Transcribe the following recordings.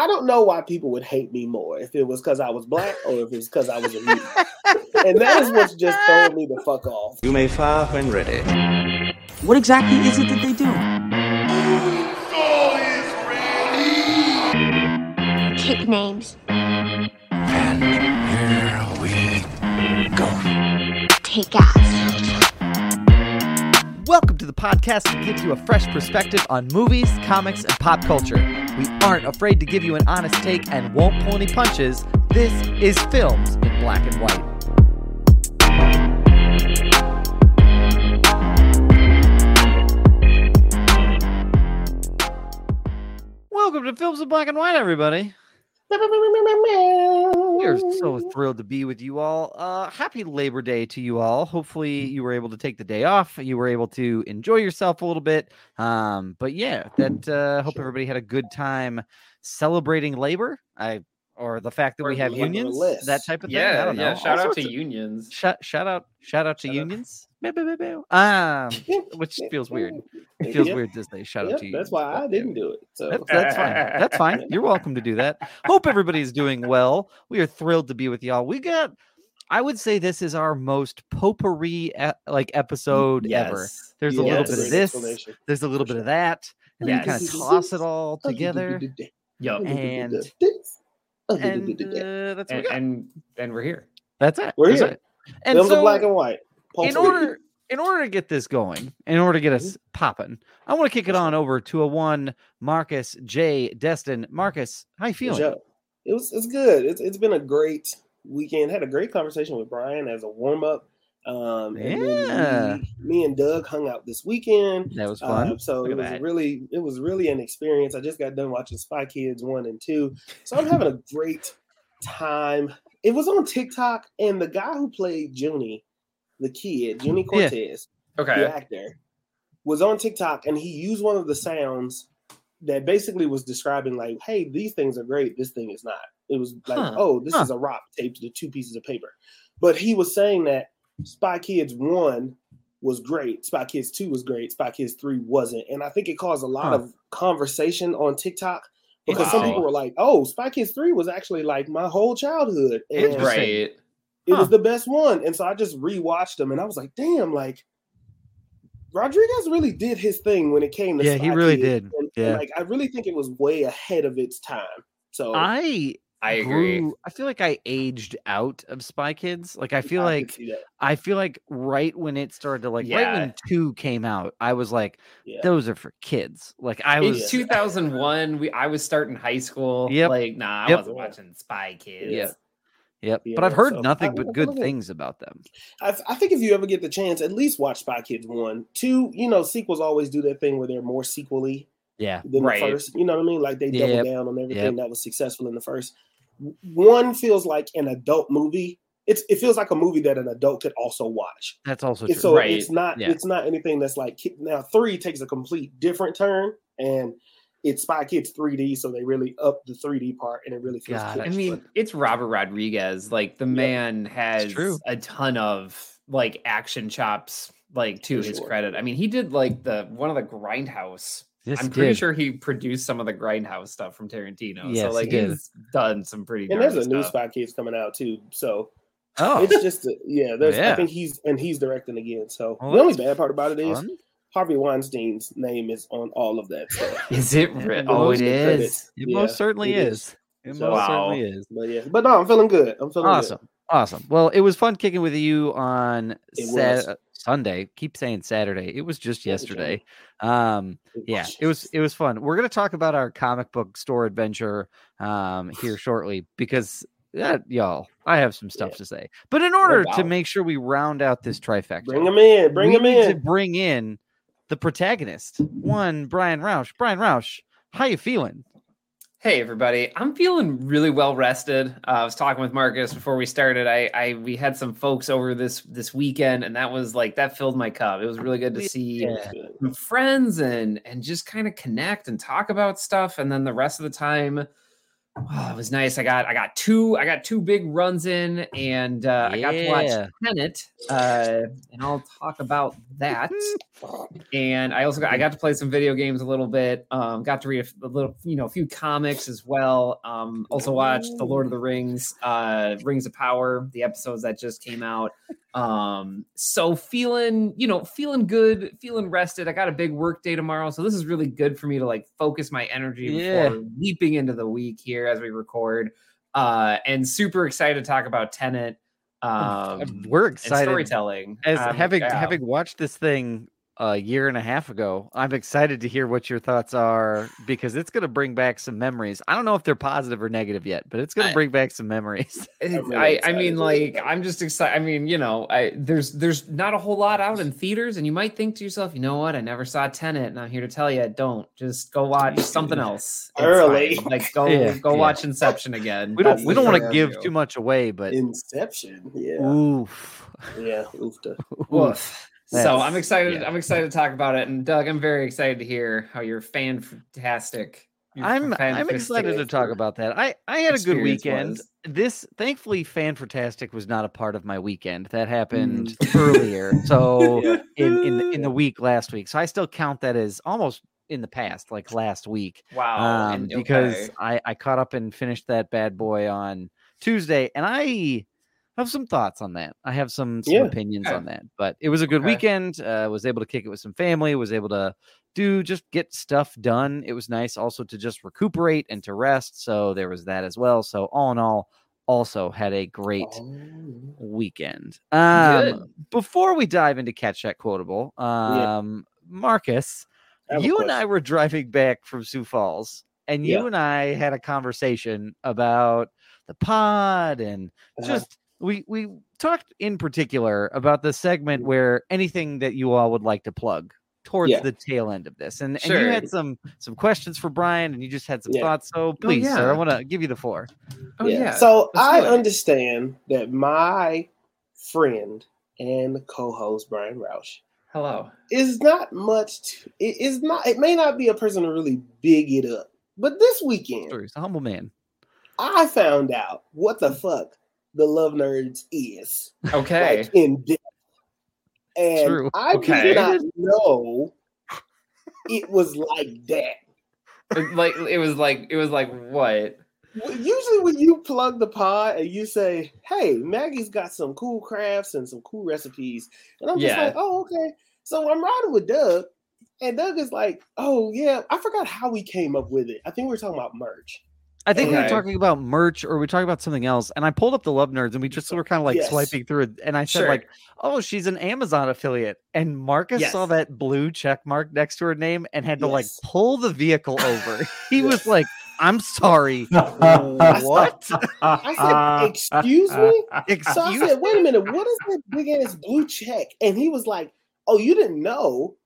I don't know why people would hate me more if it was because I was black or if it's because I was a mutant. and that is what's just throwing me the fuck off. You may fire when ready. What exactly is it that they do? Kick names. And here we go. Take ass. Welcome to the podcast that gives you a fresh perspective on movies, comics, and pop culture. We aren't afraid to give you an honest take and won't pull any punches. This is Films in Black and White. Welcome to Films in Black and White, everybody. We are so thrilled to be with you all. Uh, happy Labor Day to you all. Hopefully, you were able to take the day off. You were able to enjoy yourself a little bit. Um, but yeah, that uh, hope everybody had a good time celebrating labor. I or the fact that we have unions, that type of thing. I Yeah, don't know. yeah. All Shout out to of- unions. Shout, shout out, shout out to Shout out. unions. Bow, bow, bow, bow. Um, which feels weird. It feels Yep, weird to say shout yep, out to you. That's why I didn't do it. So That's, that's fine. That's fine. You're welcome to do that. Hope everybody's doing well. We are thrilled to be with y'all. We got, I would say, this is our most potpourri e- like episode ever. Yes. There's a little bit of this. There's a little bit of that, and then you kind of toss it all together. Yup. And- and And uh, that's what we And, got. and and we're here. That's it. We're That's here. it. And films so, in black and white. In order in order to get this going, in order to get us popping, I want to kick it on over to a one Marcus J. Destin. Marcus, how you feeling? Joe, It was it's good. It's it's been a great weekend. Had a great conversation with Brian as a warm up. Um, Yeah. me, me and Doug hung out this weekend. That was fun. Uh, so Look it was that. really it was really an experience. I just got done watching Spy Kids one and two, so I'm having a great time. It was on TikTok, and the guy who played Junie, the kid, Junie Yeah. Cortez, Okay. the actor, was on TikTok, and he used one of the sounds that basically was describing like, "Hey, these things are great. This thing is not." It was like, Huh. "Oh, this Huh. is a rock taped to two pieces of paper," but he was saying that Spy Kids one was great, Spy Kids two was great, Spy Kids three wasn't, and I think it caused a lot Huh. of conversation on TikTok because some people were like, "Oh, Spy Kids three was actually like my whole childhood," and Interesting. Right. It Huh. was the best one. And so I just rewatched them and I was like, damn, like Rodriguez really did his thing when it came to Yeah, he really Kids. did. And, and, like I really think it was way ahead of its time. So I I agree. grew- I feel like I aged out of Spy Kids. Like I feel I like. I feel like right when it started to like right when two came out, I was like, Yeah. those are for kids. Like I In was 2001, we I was starting high school. Yep. Like, nah, I Yep. wasn't watching Spy Kids. Yeah. Yep. Yeah, but I've heard so nothing I- but good things about them. I, I think if you ever get the chance, at least watch Spy Kids one. Two, you know, sequels always do that thing where they're more sequely Yeah. than Right. the first. You know what I mean? Like they double Yep. down on everything Yep. that was successful in the first. One feels like an adult movie. It's it feels like a movie that an adult could also watch. That's also And true. so Right. it's not Yeah. it's not anything that's like now three takes a complete different turn and it's Spy Kids 3D, so they really up the 3D part and it really feels Got it. I mean, but- it's Robert Rodriguez. Like the man has true. a ton of like action chops, like to For his sure. credit. I mean, he did like the one of the Grindhouse. Yes, I'm pretty did. sure he produced some of the Grindhouse stuff from Tarantino. Yes, so like did. he's done some pretty. Good. And there's gnarly a new. Spy Kids coming out too. So Oh, it's just a, yeah, there's Yeah. I think he's and he's directing again. So Well, the only bad part about it is fun. Harvey Weinstein's name is on all of that stuff. Is it? Yeah, Re- the oh, it is. It Yeah, most certainly it is. It So- most Wow. certainly is. But yeah, but no, I'm feeling good. I'm feeling Awesome. Awesome. Well, it was fun kicking with you on It Sat- Sunday. Keep saying Saturday. It was just yesterday. Um, yeah, it was it was fun. We're gonna talk about our comic book store adventure um here shortly because that y'all, I have some stuff Yeah. to say. But in order to make sure we round out this trifecta, Bring him in. Bring we him need to bring in the protagonist, one Brian Roush. Brian Roush, how you feeling? Hey everybody, I'm feeling really well rested. Uh, I was talking with Marcus before we started. I, I we had some folks over this this weekend, and that was like that filled my cup. It was really good to see Yeah. friends and and just kind of connect and talk about stuff. And then the rest of the time, Oh, it was nice. I got I got two I got two big runs in, and uh, I got to watch Tenet, uh, and I'll talk about that. and I also got I got to play some video games a little bit. Um, got to read a, a little, you know, a few comics as well. Um, also watched The Lord of the Rings, uh, Rings of Power, the episodes that just came out. Um, so feeling, you know, feeling good, feeling rested. I got a big work day tomorrow, so this is really good for me to like focus my energy Yeah. before leaping into the week here as we record. Uh, and super excited to talk about Tenet. Um, We're and excited. storytelling. As Um, having yeah. having watched this thing a year and a half ago, I'm excited to hear what your thoughts are because it's going to bring back some memories. I don't know if they're positive or negative yet, but it's going to bring back some memories. I'm really I, I mean, like, I'm just excited. I mean, you know, I there's there's not a whole lot out in theaters, and you might think to yourself, you know what? I never saw Tenet, and I'm here to tell you, don't just go watch something else It's Early. fine. Like, go Yeah, go yeah. watch Inception again. We don't That's we don't want to give too much away, but Inception. Yeah. oof. Yeah. Oofta. Woof. So That's- I'm excited. yeah. I'm excited to talk about it. And Doug, I'm very excited to hear how you're fantastic. your I'm I'm excited to talk about that. I I had a good weekend. was. This thankfully Fan Fantastic was not a part of my weekend. That happened Mm. earlier. So Yeah. in in the, in the week last week. So I still count that as almost in the past, like last week. Wow. um, and- because okay. I, I caught up and finished that bad boy on Tuesday, and I have some thoughts on that. I have some, some Yeah. opinions Okay. on that, but it was a good Okay. weekend. Uh, was able to kick it with some family. Was able to do just get stuff done. It was nice also to just recuperate and to rest. So there was that as well. So all in all, also had a great Oh, weekend. Um, before we dive into catch that quotable, um, Marcus, have a you and I were driving back from Sioux Falls, and you Yeah. and I had a conversation about the pod and Uh-huh. just we we talked in particular about the segment mm-hmm. where anything that you all would like to plug towards Yeah. the tail end of this and, and you had some some questions for brian and you just had some Yeah. thoughts so oh, please sir i want to give you the floor Oh yeah. So let's I understand that my friend and co-host Brian Roush Hello. is not much. To, it is not. It may not be a person to really big it up, but this weekend Sorry, he's a humble man I found out what the fuck the Love Nerds is. Okay. like in depth. And True. I Okay. did not know it was like that. Like it was like it was like what? Usually, when you plug the pod and you say, "Hey, Maggie's got some cool crafts and some cool recipes," and I'm just Yeah. like, "Oh, okay." So I'm riding with Doug, and Doug is like, "Oh yeah, I forgot how we came up with it. I think we were talking about merch." I think we were talking about merch or we talking about something else. And I pulled up the Love Nerds and we just were kind of like Yes. swiping through it. And I said, Sure. like, oh, she's an Amazon affiliate. And Marcus saw that blue check mark next to her name and had to like pull the vehicle over. He was like, I'm sorry. What? I said, "Excuse me." So I said, "Wait a minute, what is that big ass blue check?" And he was like, "Oh, you didn't know?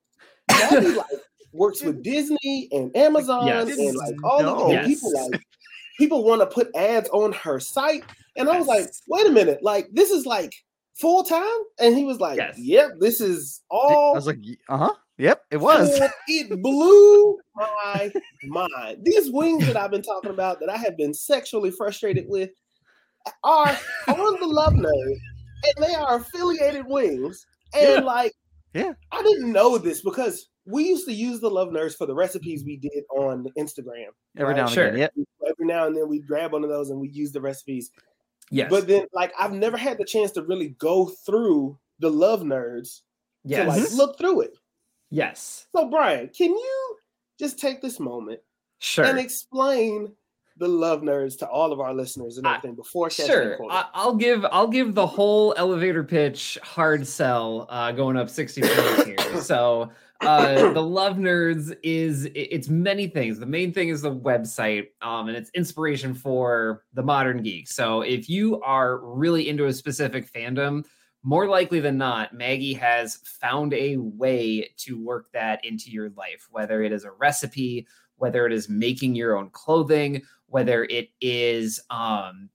Maggie like works with Disney and Amazon Yes. and like all No. the Yes. people like people want to put ads on her site." And I was like, "Wait a minute, like this is like full time?" And he was like, Yes. "Yep, this is all I was like, uh huh. Yep, it was. full- It blew my mind. These wings that I've been talking about that I have been sexually frustrated with are on the Love Nerd, and they are affiliated wings. And Yeah. like, Yeah. I didn't know this because we used to use the Love Nerds for the recipes we did on Instagram. Every Right, now and sure. again. Yep. Every now and then we grab one of those and we use the recipes. Yes. But then, like, I've never had the chance to really go through the Love Nerds yes. to like look through it. yes. So, Brian, can you just take this moment Sure. and explain the love nerds to all of our listeners and I- everything before catching Sure, Quote? I, I'll give I'll give the whole elevator pitch hard sell uh, going up sixty points here. So uh, the Love Nerds is it's many things. The main thing is the website, um, and it's inspiration for the modern geek. So if you are really into a specific fandom, more likely than not, Maggie has found a way to work that into your life, whether it is a recipe, whether it is making your own clothing, whether it is um,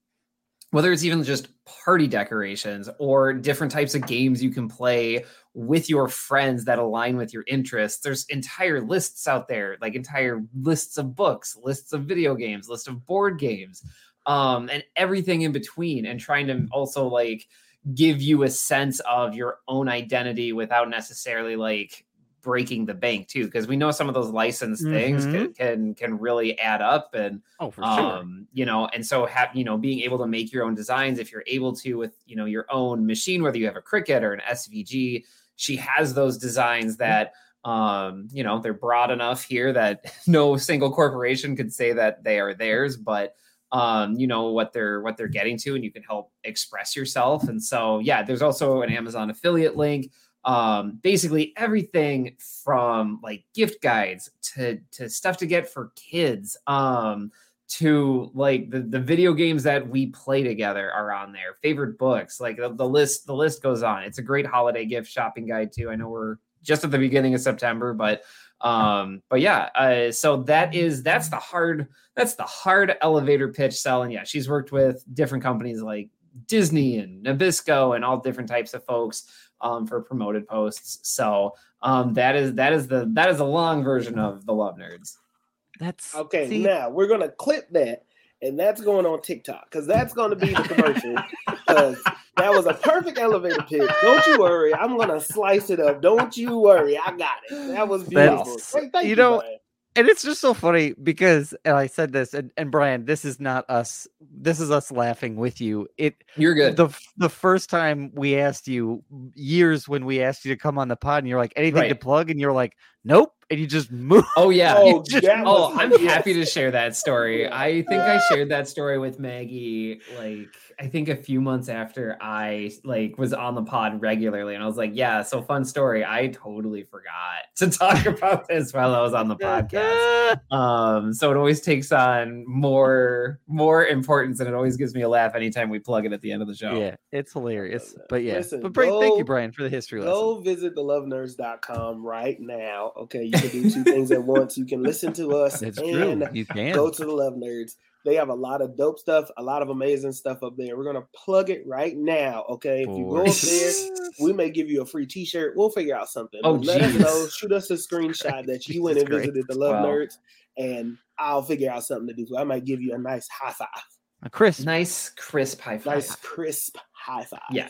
whether it's even just party decorations or different types of games you can play with your friends that align with your interests. There's entire lists out there, like entire lists of books, lists of video games, list of board games, um, and everything in between, and trying to also like give you a sense of your own identity without necessarily like breaking the bank too because we know some of those licensed things can, can can really add up and Oh, for sure. um you know and so have you know being able to make your own designs if you're able to with you know your own machine whether you have a Cricut or an svg she has those designs that um you know they're broad enough here that no single corporation could say that they are theirs but um you know what they're what they're getting to and you can help express yourself. And so yeah there's also an amazon affiliate link. Um basically everything from like gift guides to to stuff to get for kids. Um to like the, the video games that we play together are on there. Favorite books like the, the list the list goes on. It's a great holiday gift shopping guide too. I know we're just at the beginning of september but um but yeah uh so that is that's the hard that's the hard elevator pitch selling. Yeah she's worked with different companies like disney and nabisco and all different types of folks um for promoted posts. So um that is that is the that is a long version of the love nerds That's Okay, see, now we're gonna clip that, and that's going on TikTok because that's gonna be the commercial. 'Cause that was a perfect elevator pitch. Don't you worry, I'm gonna slice it up. Don't you worry, I got it. That was beautiful. That's- thank you you, know, Brian. and it's just so funny because and I said this and, and Brian, this is not us. This is us laughing with you. It you're good the the first time we asked you years when we asked you to come on the pod and you're like anything to plug and you're like nope and you just move. oh yeah Oh, just- Oh, I'm yes. happy to share that story. I think I shared that story with Maggie like I think a few months after I like was on the pod regularly and I was like, yeah, so fun story. I totally forgot to talk about this while I was on the podcast. Um so it always takes on more more importance and it always gives me a laugh anytime we plug it at the end of the show. Yeah, it's hilarious. But yeah, Listen, but Brian, thank you, Brian, for the history lesson. Go visit thelovenerds.com right now. Okay, you can do two things at once. You can listen to us It's and true. You can. go to the Love Nerds. They have a lot of dope stuff, a lot of amazing stuff up there. We're gonna plug it right now. Okay, if you go up there, we may give you a free T-shirt. We'll figure out something. Oh, But let us know. Shoot us a screenshot that you went and Jesus Christ. visited the Love Wow. Nerds, and I'll figure out something to do. So I might give you a nice high five, Uh, Chris, Nice crisp high five. nice crisp high five. Yeah.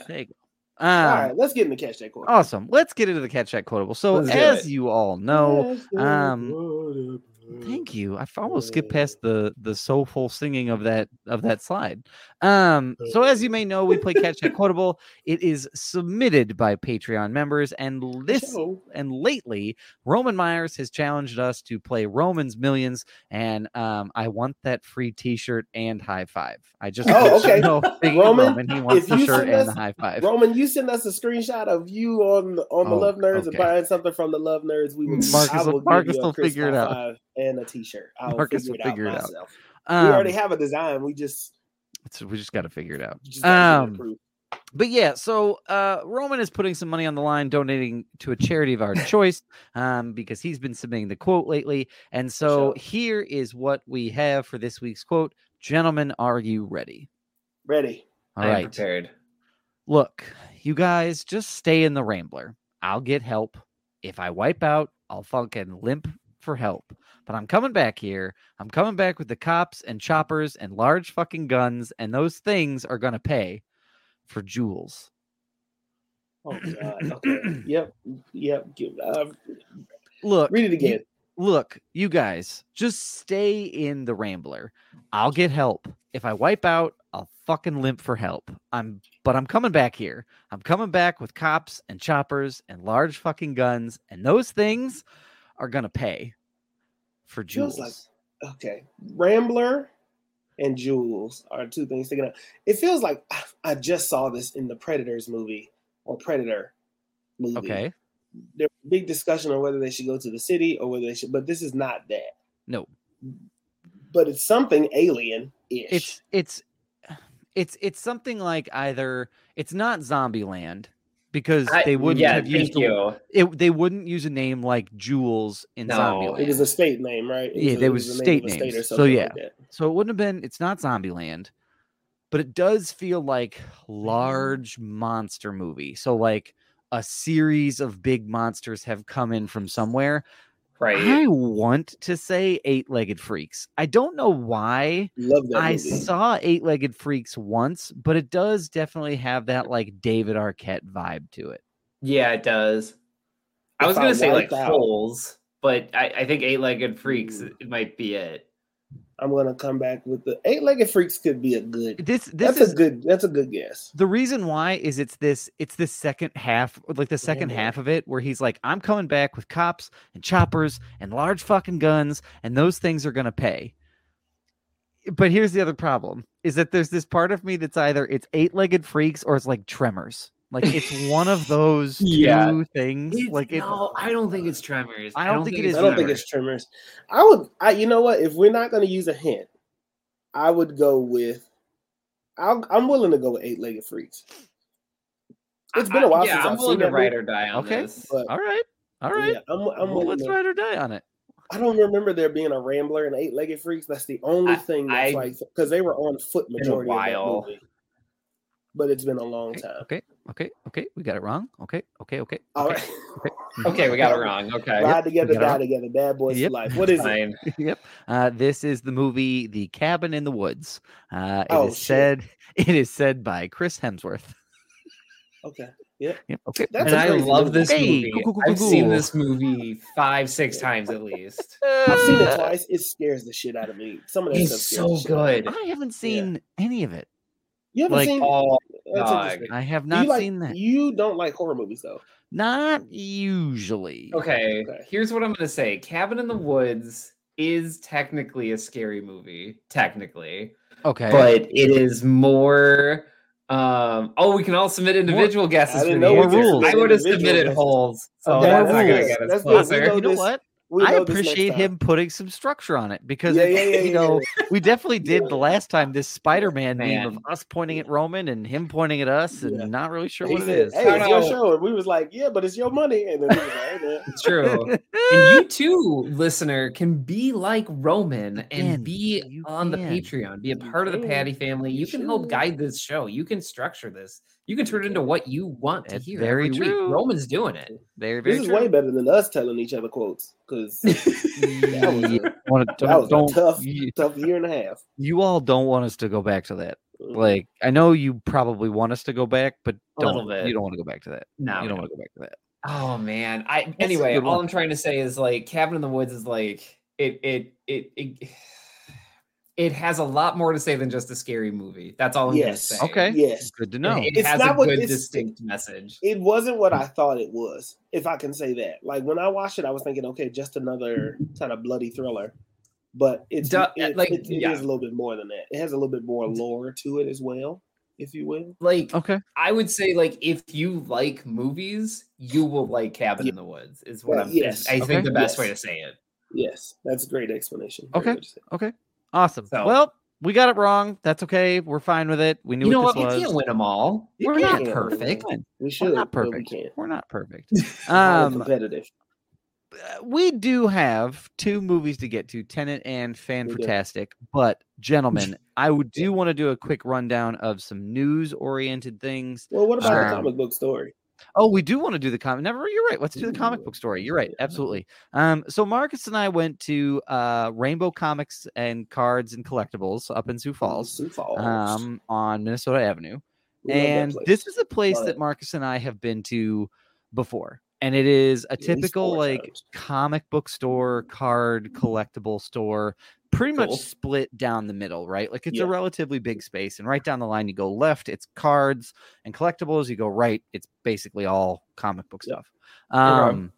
Go. All Um, right, let's get into the catch that quote. Awesome. Let's get into the catch that quotable. So, Let's as you all know, um, quotable. Thank you. I almost skipped past the the soulful singing of that of that slide. Um, so as you may know, we play Catch That Quotable. It is submitted by Patreon members, and this and lately, Roman Myers has challenged us to play Roman's Millions, and um, I want that free T-shirt and high five. I just Oh, okay. know, Roman, Roman, he wants the shirt send and the us- high five. Roman, you send us a screenshot of you on the, on the Oh, Love Nerds okay. and buying something from the Love Nerds. We will, Marcus will- Marcus will figure it out. Five And a T-shirt. I'll Marcus figure will it out figure it out. Um, we already have a design. We just, so we just got to figure it out. we just gotta get it Um, but yeah, so uh, Roman is putting some money on the line, donating to a charity of our choice, um, because he's been submitting the quote lately. And so sure. here is what we have for this week's quote. Gentlemen, are you ready? ready. All I am prepared. Look, you guys just stay in the Rambler. I'll get help. If I wipe out, I'll fucking limp for help. But I'm coming back here. I'm coming back with the cops and choppers and large fucking guns, and those things are gonna pay for jewels. Oh God. Okay. yep. Yep. Uh, Look, read it you- again. look, you guys, just stay in the Rambler. I'll get help. If I wipe out, I'll fucking limp for help. I'm but I'm coming back here. I'm coming back with cops and choppers and large fucking guns, and those things are gonna pay for jewels. like- Okay. Rambler and Jules are two things sticking out. It feels like I just saw this in the Predators movie or Predator movie. okay. There's a big discussion on whether they should go to the city or whether they should, but this is not that. No, But it's something alien ish. it's it's it's it's something like either it's not Zombieland because I- they wouldn't yeah, have used you. it, they wouldn't use a name like Jules in No, Zombieland. It was a state name, right? It Yeah, a- there it was the name state names. So, yeah. like. So it wouldn't have been. It's not Zombieland. but it does feel like large monster movie. So like a series of big monsters have come in from somewhere. Right. I want to say eight-legged freaks. I don't know why. Love that I movie. saw eight-legged freaks once, but it does definitely have that like David Arquette vibe to it. Yeah, it does. I If was gonna I say like out- holes, but I, I think eight-legged freaks Mm. it might be it. I'm gonna come back with the eight-legged freaks. Could be a good. This this That's is a good. That's a good guess. the reason why is it's this it's this second half like the second man. half of it where he's like i'm coming back with cops and choppers and large fucking guns and those things are gonna pay but here's the other problem is that there's this part of me that's either it's eight-legged freaks or it's like tremors like it's one of those two Yeah. things It's- like it, no, I don't think it's Tremors. I don't think it is I don't think it's Tremors. I would. I. You know what? If we're not gonna use a hint, I would go with. I'll, I'm willing to go with eight-legged freaks. It's been a while yeah, since I'm I've willing seen to that ride movie, or die on Okay. this. but all right all right yeah, I'm. I'm well, let's to- ride or die on it I don't remember there being a Rambler and eight-legged freaks. That's the only I- thing that's I- like because they were on foot Been a majority of while. that movie. But it's been a long okay time. okay okay okay we got it wrong okay okay okay All okay. right, okay, we got it wrong. Okay, ride together, got die together, bad boys Yep. for life. What is it? yep. Uh, this is the movie The Cabin in the Woods. Uh, it is Oh, shit. said it is said by Chris Hemsworth. Okay, Yep. Okay. That's and a I crazy love movie. this Hey, movie. cool, cool, cool, I've cool, seen this movie five, six times at least. I've seen it twice. It scares the shit out of me. Some of that It's stuff so the shit out of me. good. I haven't seen any of it. You haven't Like, seen? Oh, That's dog. interesting. I have Do not you like, seen that. You don't like horror movies though. Not usually. Okay, Okay. here's what I'm gonna say. Cabin in the Woods is technically a scary movie, technically, Okay. but it is more. Um, oh, we can all submit individual guesses. I for didn't the know we answers. could submit I would have submitted guesses. holes, so Okay, that's that's not gonna get us That's good. We closer. you know what? We I know this next appreciate him putting some structure on it because Yeah, it- yeah, yeah, you yeah, know yeah. we definitely did the last time this Spider-Man meme of us pointing at Roman and him pointing at us and Yeah. not really sure He what it is. "Hey, it's your show," and we was like, "Yeah, but it's your money." And then he was like, "Hey, man." It's true. and you too, listener, can be like Roman and can. be You on the. Patreon, be a You part of the. Patty family. You, You can help guide this show. You can structure this. You can turn it into what you want to That's hear very every true. week. Roman's doing it. Very, very This is true. way better than us telling each other quotes because that was, a, wanna- that don't, was don't- a tough, you, tough year and a half. you all don't want us to go back to that. Mhm. Like, I know you probably want us to go back, but don't. You don't want to go back to that. No, you don't want to go back to that. Oh man. I a anyway, all one. I'm trying to say is like Cabin in the Woods is like it it it it it has a lot more to say than just a scary movie. That's all I'm Yes. gonna say. Okay. yes, Good to know. It, It's has not a what- good distinct message. it wasn't what I mm. thought it was. If I can say that, like when I watched it, I was thinking, okay, just another kind of bloody thriller. But it's Duh, it, like, it- it yeah. is a little bit more than that. It has a little bit more lore to it as well, if you will. Like Okay. I would say, like if you like movies, you will like Cabin Yeah. in the Woods. Is what Uh, I'm. yes. I Okay. think the best way to say it. Yes, that's a great explanation. Very Okay. good to say. Okay. Awesome. So- well, we got it wrong. That's okay. We're fine with it. We knew You know what what? this We was. can't win them all. We're not can't win 'em all. perfect. Fine. We We're not perfect. We're not perfect. Um, competitive. We do have two movies to get to Tenet and Fan Fantastic. But, gentlemen, I would do want to do a quick rundown of some news oriented things. Well, what about um, the comic book story? Oh, we do want to do the comic. Never, you're right. Let's do the comic book story. You're right. Absolutely. Um, so Marcus and I went to uh Rainbow Comics and Cards and Collectibles up in Sioux Falls, Sioux Falls. um, on Minnesota Avenue. We and this is a place that. Marcus and I have been to before. And it is a typical like times. comic book store, card collectible store, pretty Cool. much split down the middle, right? Like it's Yeah. a relatively big space. And right down the line, you go left, it's cards and collectibles. You go right, it's basically all comic book Yeah. stuff. Um,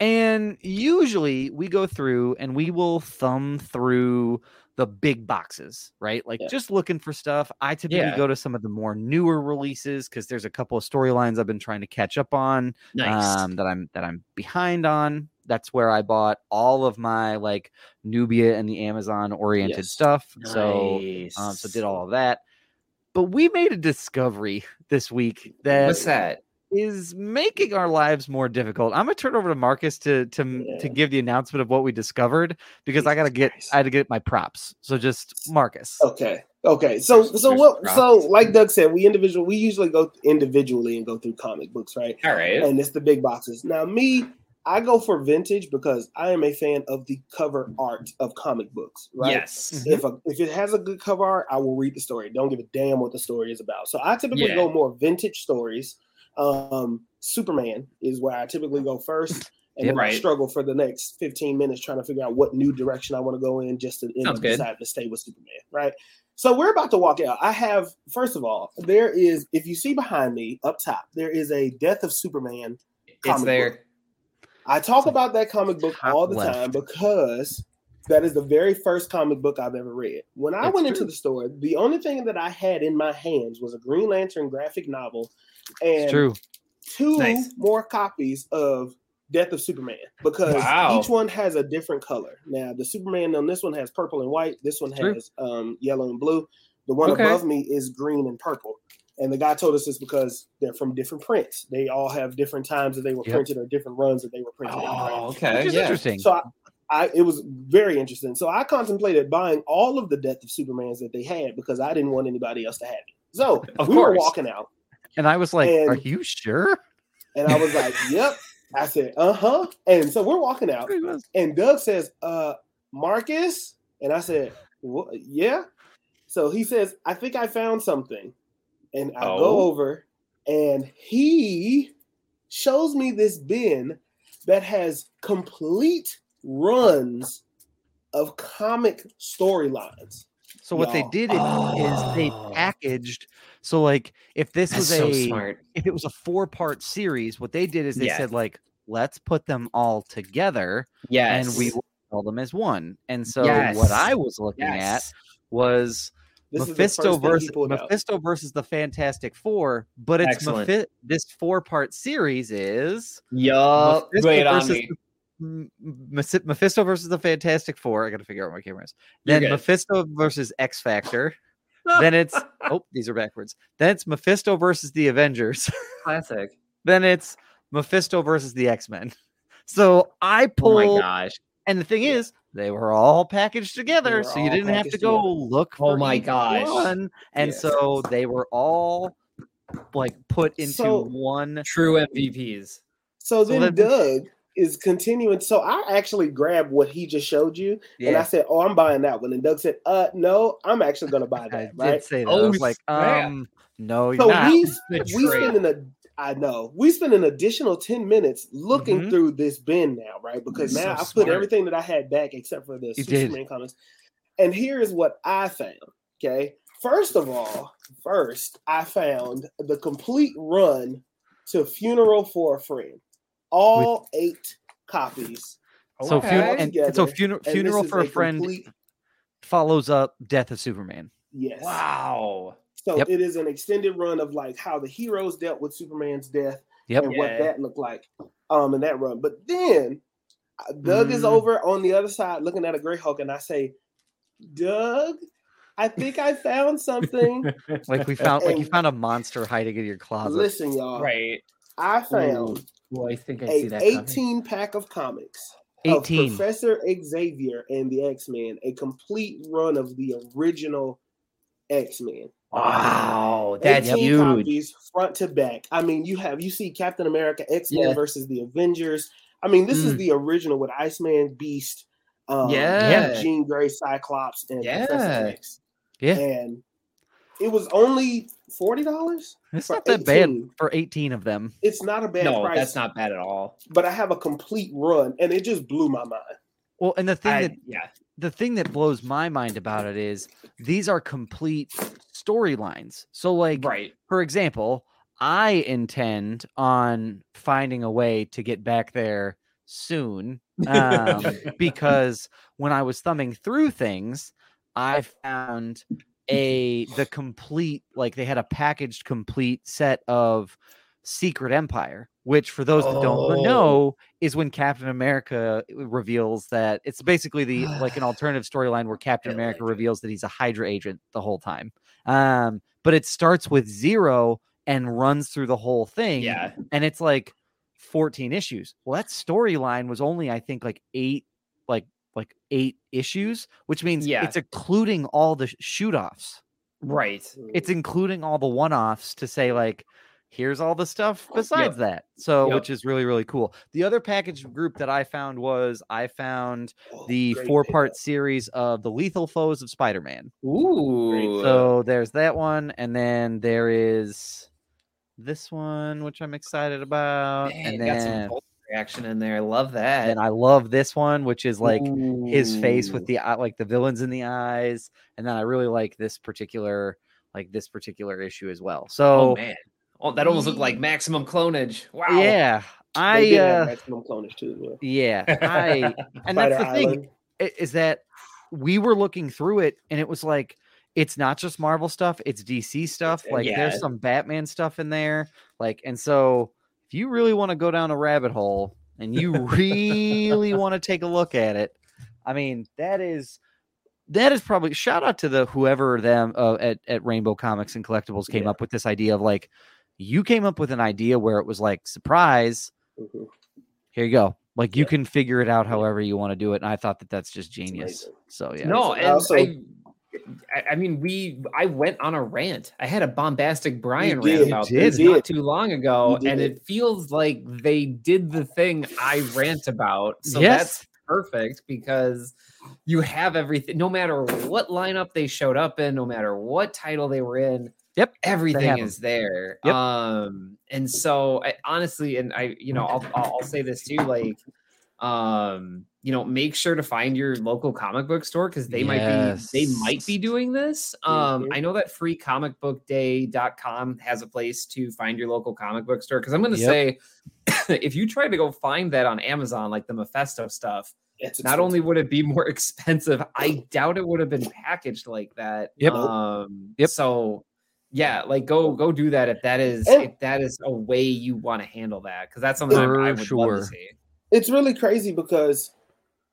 and usually we go through and we will thumb through the big boxes, right? Like Yeah. just looking for stuff. I typically Yeah. go to some of the more newer releases because there's a couple of storylines I've been trying to catch up on Nice. um, that I'm that I'm behind on. That's where I bought all of my like Nubia and the Amazon oriented Yes. stuff. So um, so did all of that. But we made a discovery this week that What's that? Is making our lives more difficult. I'm gonna turn over to Marcus to to to give the announcement of what we discovered because I gotta get Christ. I had to get my props. So just Marcus. Okay. Okay, so There's- so there's what? So like Doug said, we individual we usually go individually and go through comic books, right? All right. And it's the big boxes. Now me, I go for vintage because I am a fan of the cover art of comic books, right? Yes. Mm-hmm. If a, if it has a good cover art, I will read the story. Don't give a damn what the story is about. So I typically Yeah. go more vintage stories. Um, Superman is where I typically go first, and Yep. then I struggle for the next fifteen minutes trying to figure out what new direction I want to go in, just to end Sounds up good. to stay with Superman, right? So we're about to walk out. I have first of all, there is if you see behind me up top, there is a Death of Superman. It's there. book. I talk about that comic book all the left. time because that is the very first comic book I've ever read. When I It's went into the store, the only thing that I had in my hands was a Green Lantern graphic novel and It's true. two Nice. more copies of Death of Superman because Wow. each one has a different color. Now, the Superman on this one has purple and white. This one True. has um, yellow and blue. The one Okay. above me is green and purple. And the guy told us this because they're from different prints. They all have different times that they were Yep. printed or different runs that they were printed. Oh, okay. Yeah. interesting. So I, I, it was very interesting. So I contemplated buying all of the Death of Supermans that they had because I didn't want anybody else to have it. So Of we were walking out, and I was like, "Are you sure?" and I was like, "Yep." I said, "Uh huh." And so we're walking out, and Doug says, "Uh, Marcus," and I said, "What? Yeah." So he says, "I think I found something," and I Oh. go over, and he shows me this bin that has complete runs of comic storylines. So what they did is, is they Oh. packaged. So like, if this That's was so a smart. if it was a four part series, what they did is they Yeah. said like, let's put them all together Yes. and we will sell them as one. And so Yes. what I was looking at was This Mephisto first thing he versus. Mephisto versus the Fantastic Four, but it's Mephi- this four part series is Yup. Mephisto Wait on versus me. the- Mephisto versus the Fantastic Four. I got to figure out where my camera is. Then. Mephisto versus X Factor. then it's oh, these are backwards. Then it's Mephisto versus the Avengers. classic. then it's Mephisto versus the X Men. So I Oh my gosh. and the thing is, they were all packaged together, so you didn't have to go together. look. Oh my each gosh. one. And Yes. so they were all like put into So- one. True MVPs. So So then then- Doug is continuing. So I actually grabbed what he just showed you, and I said, "Oh, I'm buying that one." And Doug said, "Uh, no, I'm actually going to buy that." I that." did say that. Oh, I was like, snap. um, no, you're So not. we The we trade. spend an a I know we spend an additional ten minutes looking Mhm. through this bin now, right? Because So now I put smart. everything that I had back except for the You did. Superman comics. And here is what I found. Okay, first of all, first I found the complete run to Funeral for a Friend, all eight copies. so, Okay. fun- and, and so Together, funeral, and funeral for a friend complete- follows up Death of Superman. yes. Wow. So Yep. it is an extended run of like how the heroes dealt with Superman's death Yep. and what that looked like um in that run. But then uh, Doug is Mm. over on the other side looking at a Grey Hulk, and I say, Doug, I think I found something. Like we found, like you found a monster hiding in your closet. Listen, y'all, Right. I found Oh, I think I see a that. coming. 18 pack of comics. Of 18. Professor Xavier and the X Men, a complete run of the original X Men. Wow, that's 18 huge. copies front to back. I mean, you have you see Captain America, X Men Yeah. versus the Avengers. I mean, this is Mm. the original with Iceman, Beast, um, Yeah. Jean Grey, Cyclops, and Professor X. Yeah. and it was only forty dollars. It's not that bad for 18 of them. It's not a bad No, price. that's not bad at all. But I have a complete run, and it just blew my mind. Well, and the thing I- that yeah. the thing that blows my mind about it is these are complete storylines. So like Right. for example, I intend on finding a way to get back there soon um, because when I was thumbing through things, I found a the complete like they had a packaged complete set of Secret Empire, which for those that don't Oh. know is when Captain America reveals that it's basically the like an alternative storyline where Captain America like reveals that he's a Hydra agent the whole time. Um, but it starts with zero and runs through the whole thing Yeah. and it's like 14 issues. Well, that storyline was only, I think, like eight, like eight issues, which means Yeah. it's including all the sh- shoot offs. Right. it's including all the one-offs to say like here's all the stuff besides that so Yep. which is really really cool the other package group that i found was i found Oh, the great four-part series of the lethal foes of spider-man Ooh. so there's that one and then there is this one which i'm excited about Dang, and then reaction in there. I love that. and i love this one which is like his face with the eye like the villains in the eyes and then i really like this particular like this particular issue as well so Oh man. Oh, that almost looked like maximum clonage. Wow. Yeah, They I did uh, maximum clonage too. yeah, I and that's the thing Island. i- is that we were looking through it and it was like it's not just Marvel stuff, it's DC stuff. Like Yeah. there's some Batman stuff in there. Like and so if you really want to go down a rabbit hole and you really want to take a look at it, I mean, that is that is probably shout out to the whoever them uh, at at Rainbow Comics and Collectibles came Yeah. up with this idea of like you came up with an idea where it was like surprise Mhm. here you go like you Yeah. can figure it out however you want to do it and i thought that that's just genius so yeah No, So and also- I, I, I mean, we. I went on a rant. I had a bombastic Brian rant about this not too long ago, and it feels like they did the thing I rant about. So Yes. that's perfect because you have everything. No matter what lineup they showed up in, no matter what title they were in, Yep, everything is there. Yep. Um, and so I honestly, and I, you know, I'll, I'll I'll say this too, like, um, you know, make sure to find your local comic book store because they might be they might be doing this. Um, Mhm. I know that freecomicbookday.com has a place to find your local comic book store because I'm going to Yep. say if you try to go find that on Amazon, like the Mephisto stuff, It's not only would it be more expensive, I doubt it would have been packaged like that. Yep. Um, Yep. So yeah, like go go do that if that is if that is a way you want to handle that because that's something I, I For would love sure. to see. It's really crazy because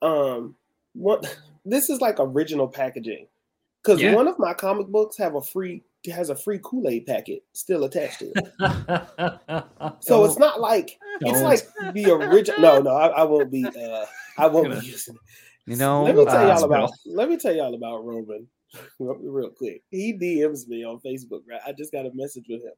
um what this is like original packaging. Because Yeah. one of my comic books have a free has a free kool-aid packet still attached to it. So it's not like it's like the original no no I, I won't be uh i won't be using it. you know let me tell uh, y'all about let me tell y'all about roman real quick. He dms me on facebook right? I just got a message with him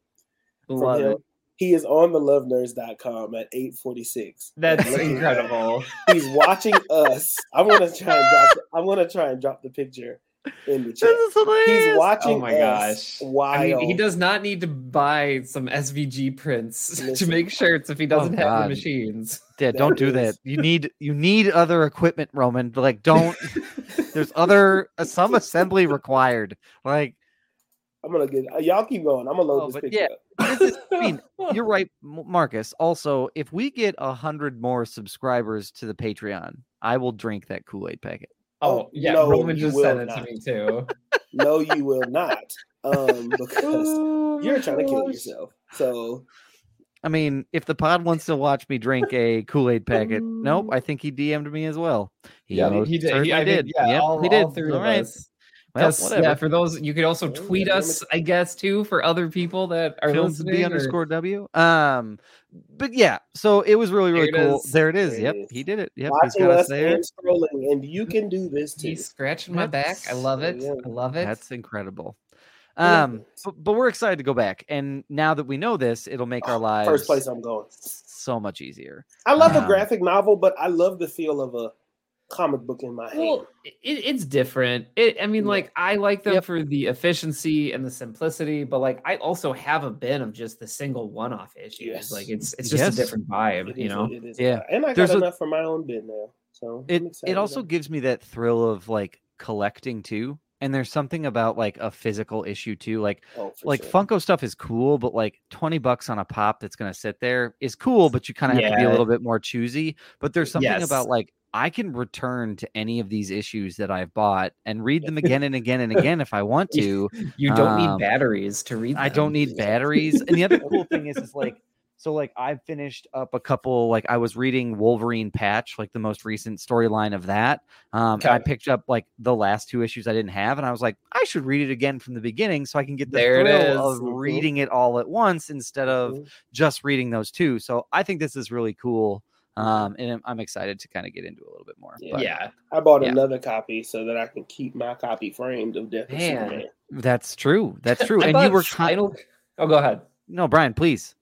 from him. it. He is on the lovenerds.com at 846 That's Looking at- incredible. he's watching us. I'm gonna try and drop. I'm gonna try and drop the picture in the chat. this is hilarious. He's watching. Oh my us gosh. While I mean, he does not need to buy some SVG prints to make shirts if he doesn't have the machines. yeah, don't do that. you need you need other equipment roman like don't there's other uh, some assembly required like I'm gonna get. uh, Y'all keep going. I'm gonna load Oh, this picture. yeah. up. This is, I mean, you're right, Marcus. Also, if we get a hundred more subscribers to the Patreon, I will drink that Kool Aid packet. Oh, yeah, no, Roman you just will sent it to me too. No, you will not. Um, because Oh you're my trying to kill yourself. So I mean, if the pod wants to watch me drink a Kool Aid packet, nope. I think he DM'd me as well. He Yeah, most he did. He, certainly I did. did. Yeah, Yep, all, he did. all three All of right. us. Well, Yes, whatever. yeah, for those you could also tweet us, I guess, too, for other people that are Phil's listening. B or- underscore W. Um, but yeah, so it was really really There cool. is. There it is. There yep, is. he did it. Yep, he's watching got us us there. and scrolling, and you can do this too. He's scratching my back. I love it. Yeah. I love it. That's incredible. Um, but, but we're excited to go back, and now that we know this, it'll make our Oh, lives First place I'm going. so much easier. I love Um, a graphic novel, but I love the feel of a comic book in my hand. Well, it, it's different. It, I mean, Yeah. like I like them Yep. for the efficiency and the simplicity, but like I also have a bin of just the single one-off issues. Yes. Like it's it's just Yes. a different vibe, It you is know. it is. Yeah. and I There's got a- enough for my own bin now. So It it also about gives me that thrill of like collecting too. And there's something about like a physical issue too. Like Oh, like sure. Funko stuff is cool, but like 20 bucks on a pop that's gonna sit there is cool, but you kind of have to be a little bit more choosy. But there's something Yes. about like I can return to any of these issues that I've bought and read them again and again and again if I want to. You don't Um, need batteries to read. I don't need batteries. And the other cool thing is, is like, so like I've finished up a couple. Like I was reading Wolverine Patch, like the most recent storyline of that. Um, and I picked up like the last two issues I didn't have, and I was like, I should read it again from the beginning so I can get the There it thrill is. of Mhm. reading it all at once instead of Mhm. just reading those two. So I think this is really cool. Um, and I'm- I'm excited to kind of get into a little bit more. Yeah. But yeah. I bought Yeah. another copy so that I can keep my copy framed of Death of Man. Superman. that's true. That's true. And you bought were kind final. Oh, go ahead. no, Brian, please.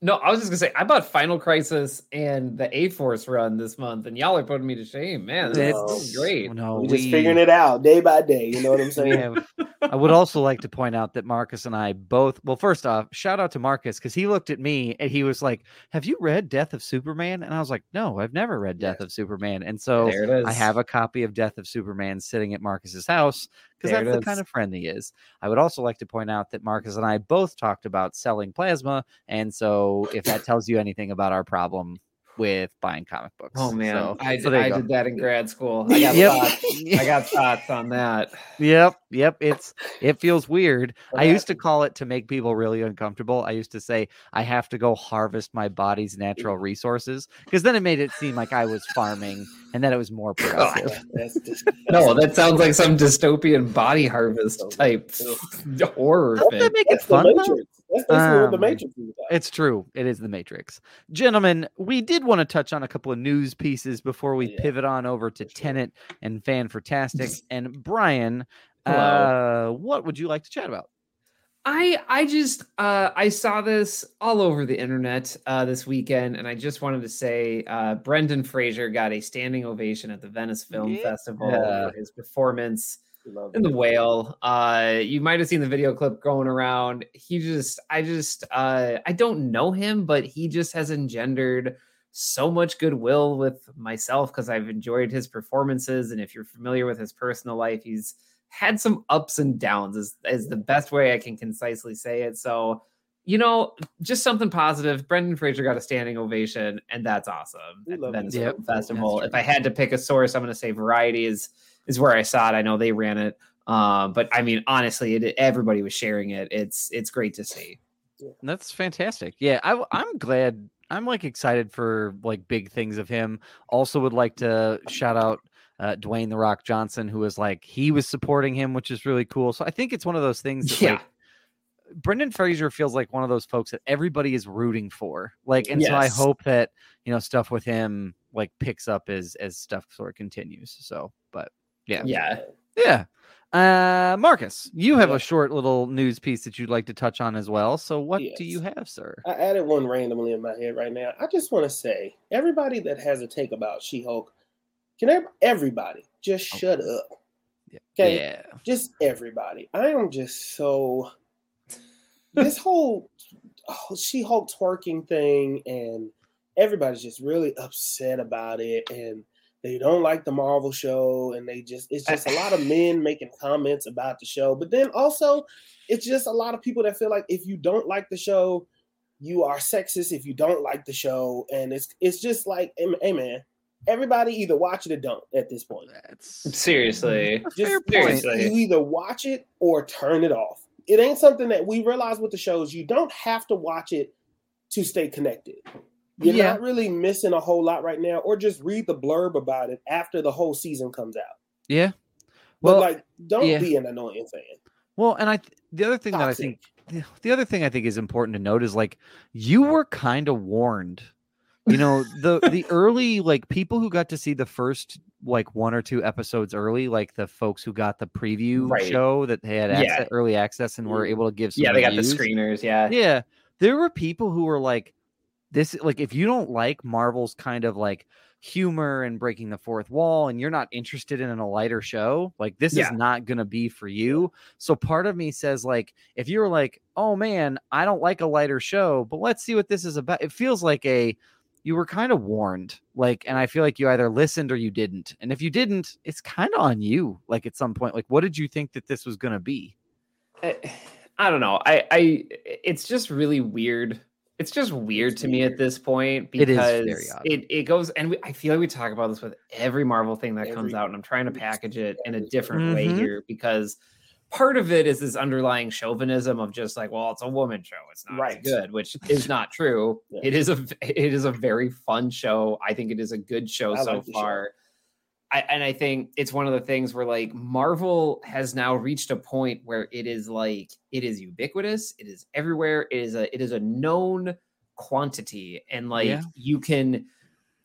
No, I was just gonna say I bought Final Crisis and the A Force run this month, and y'all are putting me to shame, man. This No. great. No, We're just figuring it out day by day. You know what I'm we saying? have I would also like to point out that Marcus and I both, well, first off, shout out to Marcus because he looked at me and he was like, Have you read Death of Superman? And I was like, No, I've never read Death of Superman. And so There it is. I have a copy of Death of Superman sitting at Marcus's house because that's the kind of friend he is. I would also like to point out that Marcus and I both talked about selling plasma. And so if that tells you anything about our problem with buying comic books. Oh man, So- I, so did, I did that in grad school. I got Yep. thoughts. I got thoughts on that. Yep, yep. It's it feels weird. I used to call it to make people really uncomfortable. I used to say I have to go harvest my body's natural resources because then it made it seem like I was farming and that it was more oh, productive. That's just, No, that sounds like some dystopian body harvest type horror Don't thing. that make it that's the fun? Though? Matrix. That's basically what the Um, Matrix is about. It's true. It is the Matrix. Gentlemen, we did want to touch on a couple of news pieces before we Yeah, pivot on over to for sure. And Fan Fantastic. and Brian, uh, what would you like to chat about? I I just uh, I saw this all over the internet uh, this weekend, and I just wanted to say uh, Brendan Fraser got a standing ovation at the Venice Film Yeah. Festival for his performance Love in the it. whale. Uh, you might have seen the video clip going around. He just I just uh, I don't know him, but he just has engendered so much goodwill with myself because I've enjoyed his performances, and if you're familiar with his personal life, he's had some ups and downs is, is the best way I can concisely say it. So, you know, just something positive. Brendan Fraser got a standing ovation, and that's awesome We at the love Venice. Film Yep, Festival. If I had to pick a source, I'm going to say Variety is is where I saw it. I know they ran it, um, but I mean, honestly, it, everybody was sharing it. It's it's great to see. That's fantastic. Yeah, I, am glad. I'm like excited for like big things of him. Also, would like to shout out uh, Dwayne the Rock Johnson, who was like he was supporting him, which is really cool. So I think it's one of those things. That, Yeah. like, Brendan Fraser feels like one of those folks that everybody is rooting for. Like, and so I hope that you know stuff with him like picks up as as stuff sort of continues. So, yeah, Yeah. yeah. Uh, Marcus, you have Yeah. a short little news piece that you'd like to touch on as well. So, what do you have, sir? I added one randomly in my head right now. I just want to say, everybody that has a take about She-Hulk, can everybody just shut up? Okay, Yeah. just everybody. I am just so this whole oh, She-Hulk twerking thing, and everybody's just really upset about it, and they don't like the Marvel show, and they just it's just a lot of men making comments about the show, but then also it's just a lot of people that feel like if you don't like the show, you are sexist if you don't like the show, and it's it's just like, hey hey, man, everybody either watch it or don't at this point. That's Seriously. Just point. Seriously. you either watch it or turn it off. It ain't something that we realize with the shows. You don't have to watch it to stay connected. You're Yeah. not really missing a whole lot right now, or just read the blurb about it after the whole season comes out. Yeah. But like, don't yeah. be an annoying fan. well, and I th- the other thing that I think the- the other thing I think is important to note is like you were kind of warned. You know, the the early like people who got to see the first like one or two episodes early, like the folks who got the preview Right. show that they had Yeah. early access and were Mm. able to give some Yeah, they got the screeners. Yeah. Yeah. There were people who were like, this, like, if you don't like Marvel's kind of like humor and breaking the fourth wall and you're not interested in a lighter show, like, this Yeah. is not going to be for you. So part of me says, like, if you're like, oh man, I don't like a lighter show, but let's see what this is about, it feels like a, you were kind of warned like and i feel like you either listened or you didn't and if you didn't it's kind of on you like at some point like what did you think that this was going to be I, I don't know. I, I, it's just really weird. It's just weird It's to me at this point It because very it, it goes, and we, I feel like we talk about this with every Marvel thing that comes out, and I'm trying to package it in a different way Mhm. here because part of it is this underlying chauvinism of just like, well, it's a woman show, it's not Right. good, which is not true. Yeah. It is a, it is a very fun show. I think it is a good show I so like the show. I, and I think it's one of the things where like Marvel has now reached a point where it is like it is ubiquitous, it is everywhere, it is a it is a known quantity, and like Yeah. you can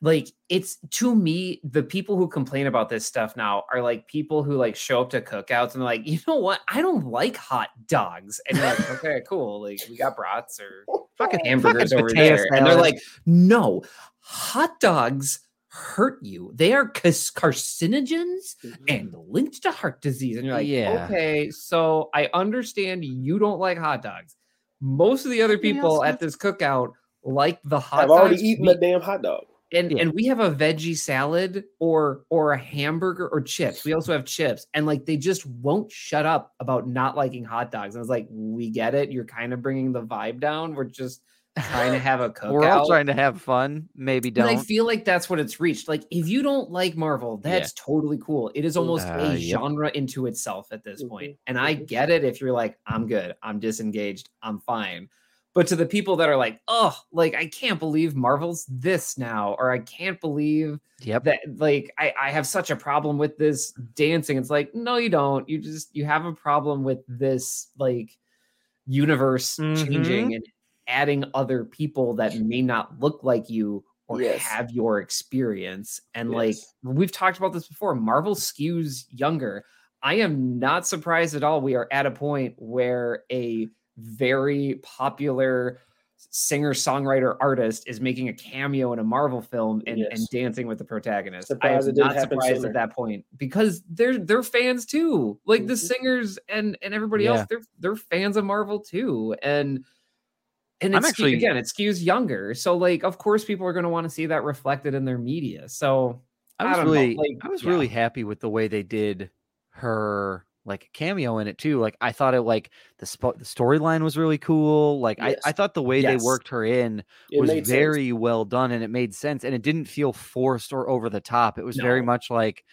like it's to me the people who complain about this stuff now are like people who like show up to cookouts and they're like you know what? I don't like hot dogs. And you're like okay cool like we got brats or Fucking hamburgers fucking over there. And they're like no hot dogs hurt you they are cas- carcinogens mm-hmm. and linked to heart disease and you're like Yeah. okay so i understand you don't like hot dogs most of the other people else at this cookout like the hot I've already eaten we- a damn hot dog. and Yeah. and we have a veggie salad or or a hamburger or chips. We also have chips, and like they just won't shut up about not liking hot dogs. And I was like we get it. You're kind of bringing the vibe down. We're just trying to have a cookout. We're all trying to have fun. Maybe and I don't. feel like that's what it's reached. Like if you don't like Marvel, Yeah. that's totally cool. It is almost Uh, a yep. genre into itself at this point. Mhm, And I get it if you're like, I'm good, I'm disengaged, I'm fine. But to the people that are like, oh, like I can't believe Marvel's this now, or I can't believe Yep. that like I, I have such a problem with this dancing. It's like, no, you don't. You just you have a problem with this like universe changing and adding other people that may not look like you or Yes. have your experience. And like we've talked about this before, Marvel skews younger. I am not surprised at all. We are at a point where a very popular singer songwriter artist is making a cameo in a Marvel film and, and dancing with the protagonist. I Surprised am didn't surprised sooner. at that point because they're they're fans too. Like the Mhm. singers and and everybody Yeah. else, they're they're fans of Marvel too. And and it's actually- again, it skews younger. So like, of course, people are going to want to see that reflected in their media. So I I was don't really, like, I was yeah. really happy with the way they did her like cameo in it too. Like I thought it like the sp- the storyline was really cool. Like Yes. I, I thought the way Yes. they worked her in It was made sense. very well done and it made sense and it didn't feel forced or over the top. It was very much like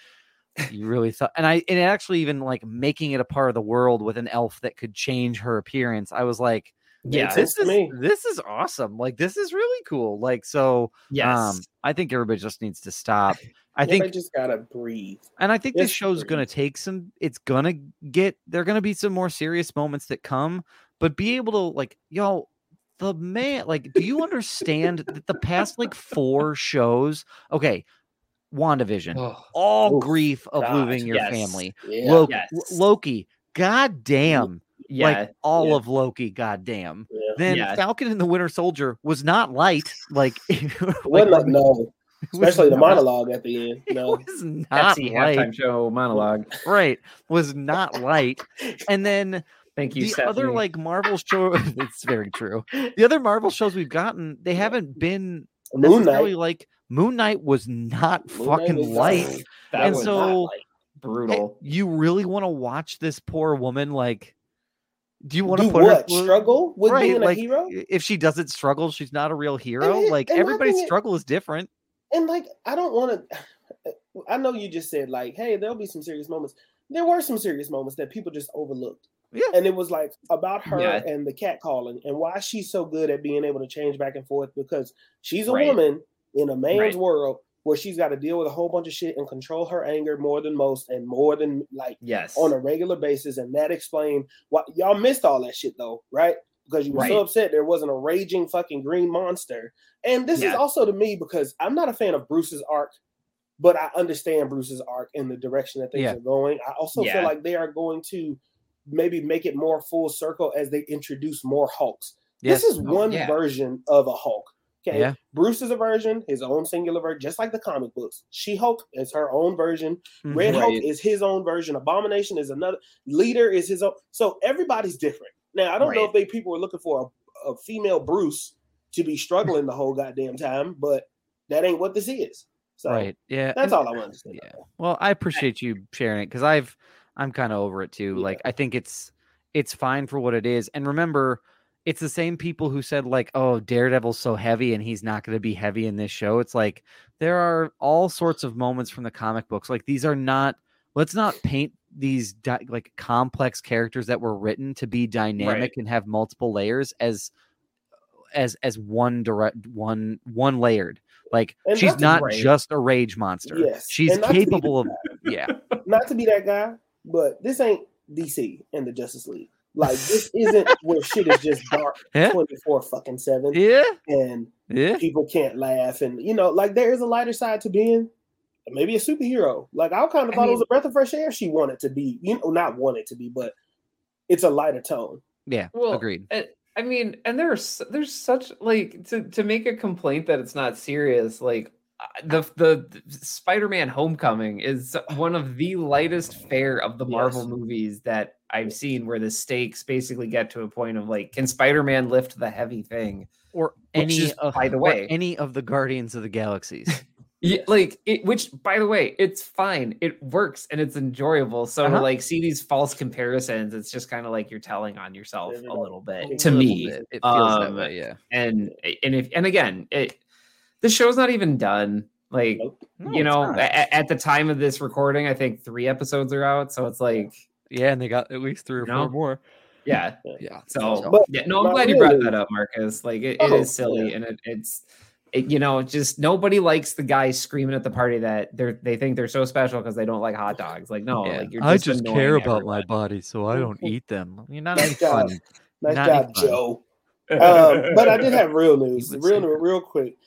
you really thought and I and it actually even like making it a part of the world with an elf that could change her appearance. I was like yeah, this is me. this is awesome. Like this is really cool. Like so yes, um I think everybody just needs to stop. I think they just gotta breathe. and I think this show's breathe. to take some, it's to get, there to be some more serious moments that come, but be able to, like, y'all the man, like, do you understand that the past, like, four shows, okay, WandaVision, Oh, all Oof, grief of God, losing your yes. family. Yeah. Loki, Yes. Loki, god damn. Yeah, Like, all yeah. of Loki, goddamn. yeah. Then Yeah. Falcon and the Winter Soldier was not light. Like, like, wasn't no, especially the not- monologue at the end. It No, was not Pepsi light. halftime show monologue. right was not light and then Thank you, the other like marvel show it's very true the other marvel shows we've gotten they haven't been Moon necessarily Knight. like moon knight was not Moon fucking was light not- that and was so- not light. Hey, brutal. you really want to watch this poor woman like do you want to do put what? her Struggle with right, being a like, hero? if she doesn't struggle she's not a real hero it- like and everybody's thing struggle is different And like, I don't want to. Eh, I know you just said like, hey, there'll be some serious moments. There were some serious moments that people just overlooked. Yeah. And it was like about her Yeah. and the cat calling and why she's so good at being able to change back and forth because she's a Right. woman in a man's Right. world where she's got to deal with a whole bunch of shit and control her anger more than most and more than like Yes. on a regular basis. And that explained why y'all missed all that shit though, right? Because you were so upset there wasn't a raging fucking green monster. And this is also to me because I'm not a fan of Bruce's arc, but I understand Bruce's arc and the direction that things Yeah. are going. I also Yeah. feel like they are going to maybe make it more full circle as they introduce more Hulks. yes This is Oh, one yeah. version of a Hulk. Okay. Yeah. Bruce is a version, his own singular version, just like the comic books. She Hulk is her own version. Mhm. Red Hulk Right. is his own version. Abomination is another. Leader is his own. So everybody's different. Now I don't know if they people were looking for a, a female Bruce to be struggling the whole goddamn time, but that ain't what this is. So right yeah that's all I want to say. yeah well i appreciate you sharing it because i've i'm kind of over it too Yeah. like i think it's it's fine for what it is and remember it's the same people who said like oh daredevil's so heavy and he's not going to be heavy in this show. It's like there are all sorts of moments from the comic books like these are not let's not paint these di- like complex characters that were written to be dynamic and have multiple layers as as as one direct one one layered. Like And she's not Right. just a rage monster. Yes, she's and not to be capable of yeah. Not to be that guy, but this ain't DC and the Justice League. Like this isn't where shit is just dark 24 fucking 7 Yeah, and yeah. people can't laugh and you know like there is a lighter side to being maybe a superhero like i kind of I thought it was a breath of fresh air she wanted to be you know not wanted to be but it's a lighter tone Yeah, Well, agreed. I- I mean, and there's there's such like to to make a complaint that it's not serious. Like the the Spider-Man Homecoming is one of the lightest fare of the Marvel Yes. movies that I've seen, where the stakes basically get to a point of like, can Spider-Man lift the heavy thing? Or any is, of, by the way- any of the Guardians of the Galaxies. Yeah, like it, which by the way, it's fine. It works and it's enjoyable. So Uh-huh. like see these false comparisons, it's just kind of like you're telling on yourself Yeah, a little bit. To me, bit. it feels that um, way. Yeah. and and if and again it the show's not even done like. No, you know at, at the time of this recording i think three episodes are out so it's like yeah, and they got at least three or No. four more. yeah Yeah. so But yeah no i'm glad you brought that up marcus like it, it Oh, is silly yeah. and it, it's it, you know just nobody likes the guy screaming at the party that they're they think they're so special because they don't like hot dogs like no Yeah. like you're I just just care about my body, so I don't eat them. You're not Nice job. fun. nice Not job joe um, but i did have real news real, real quick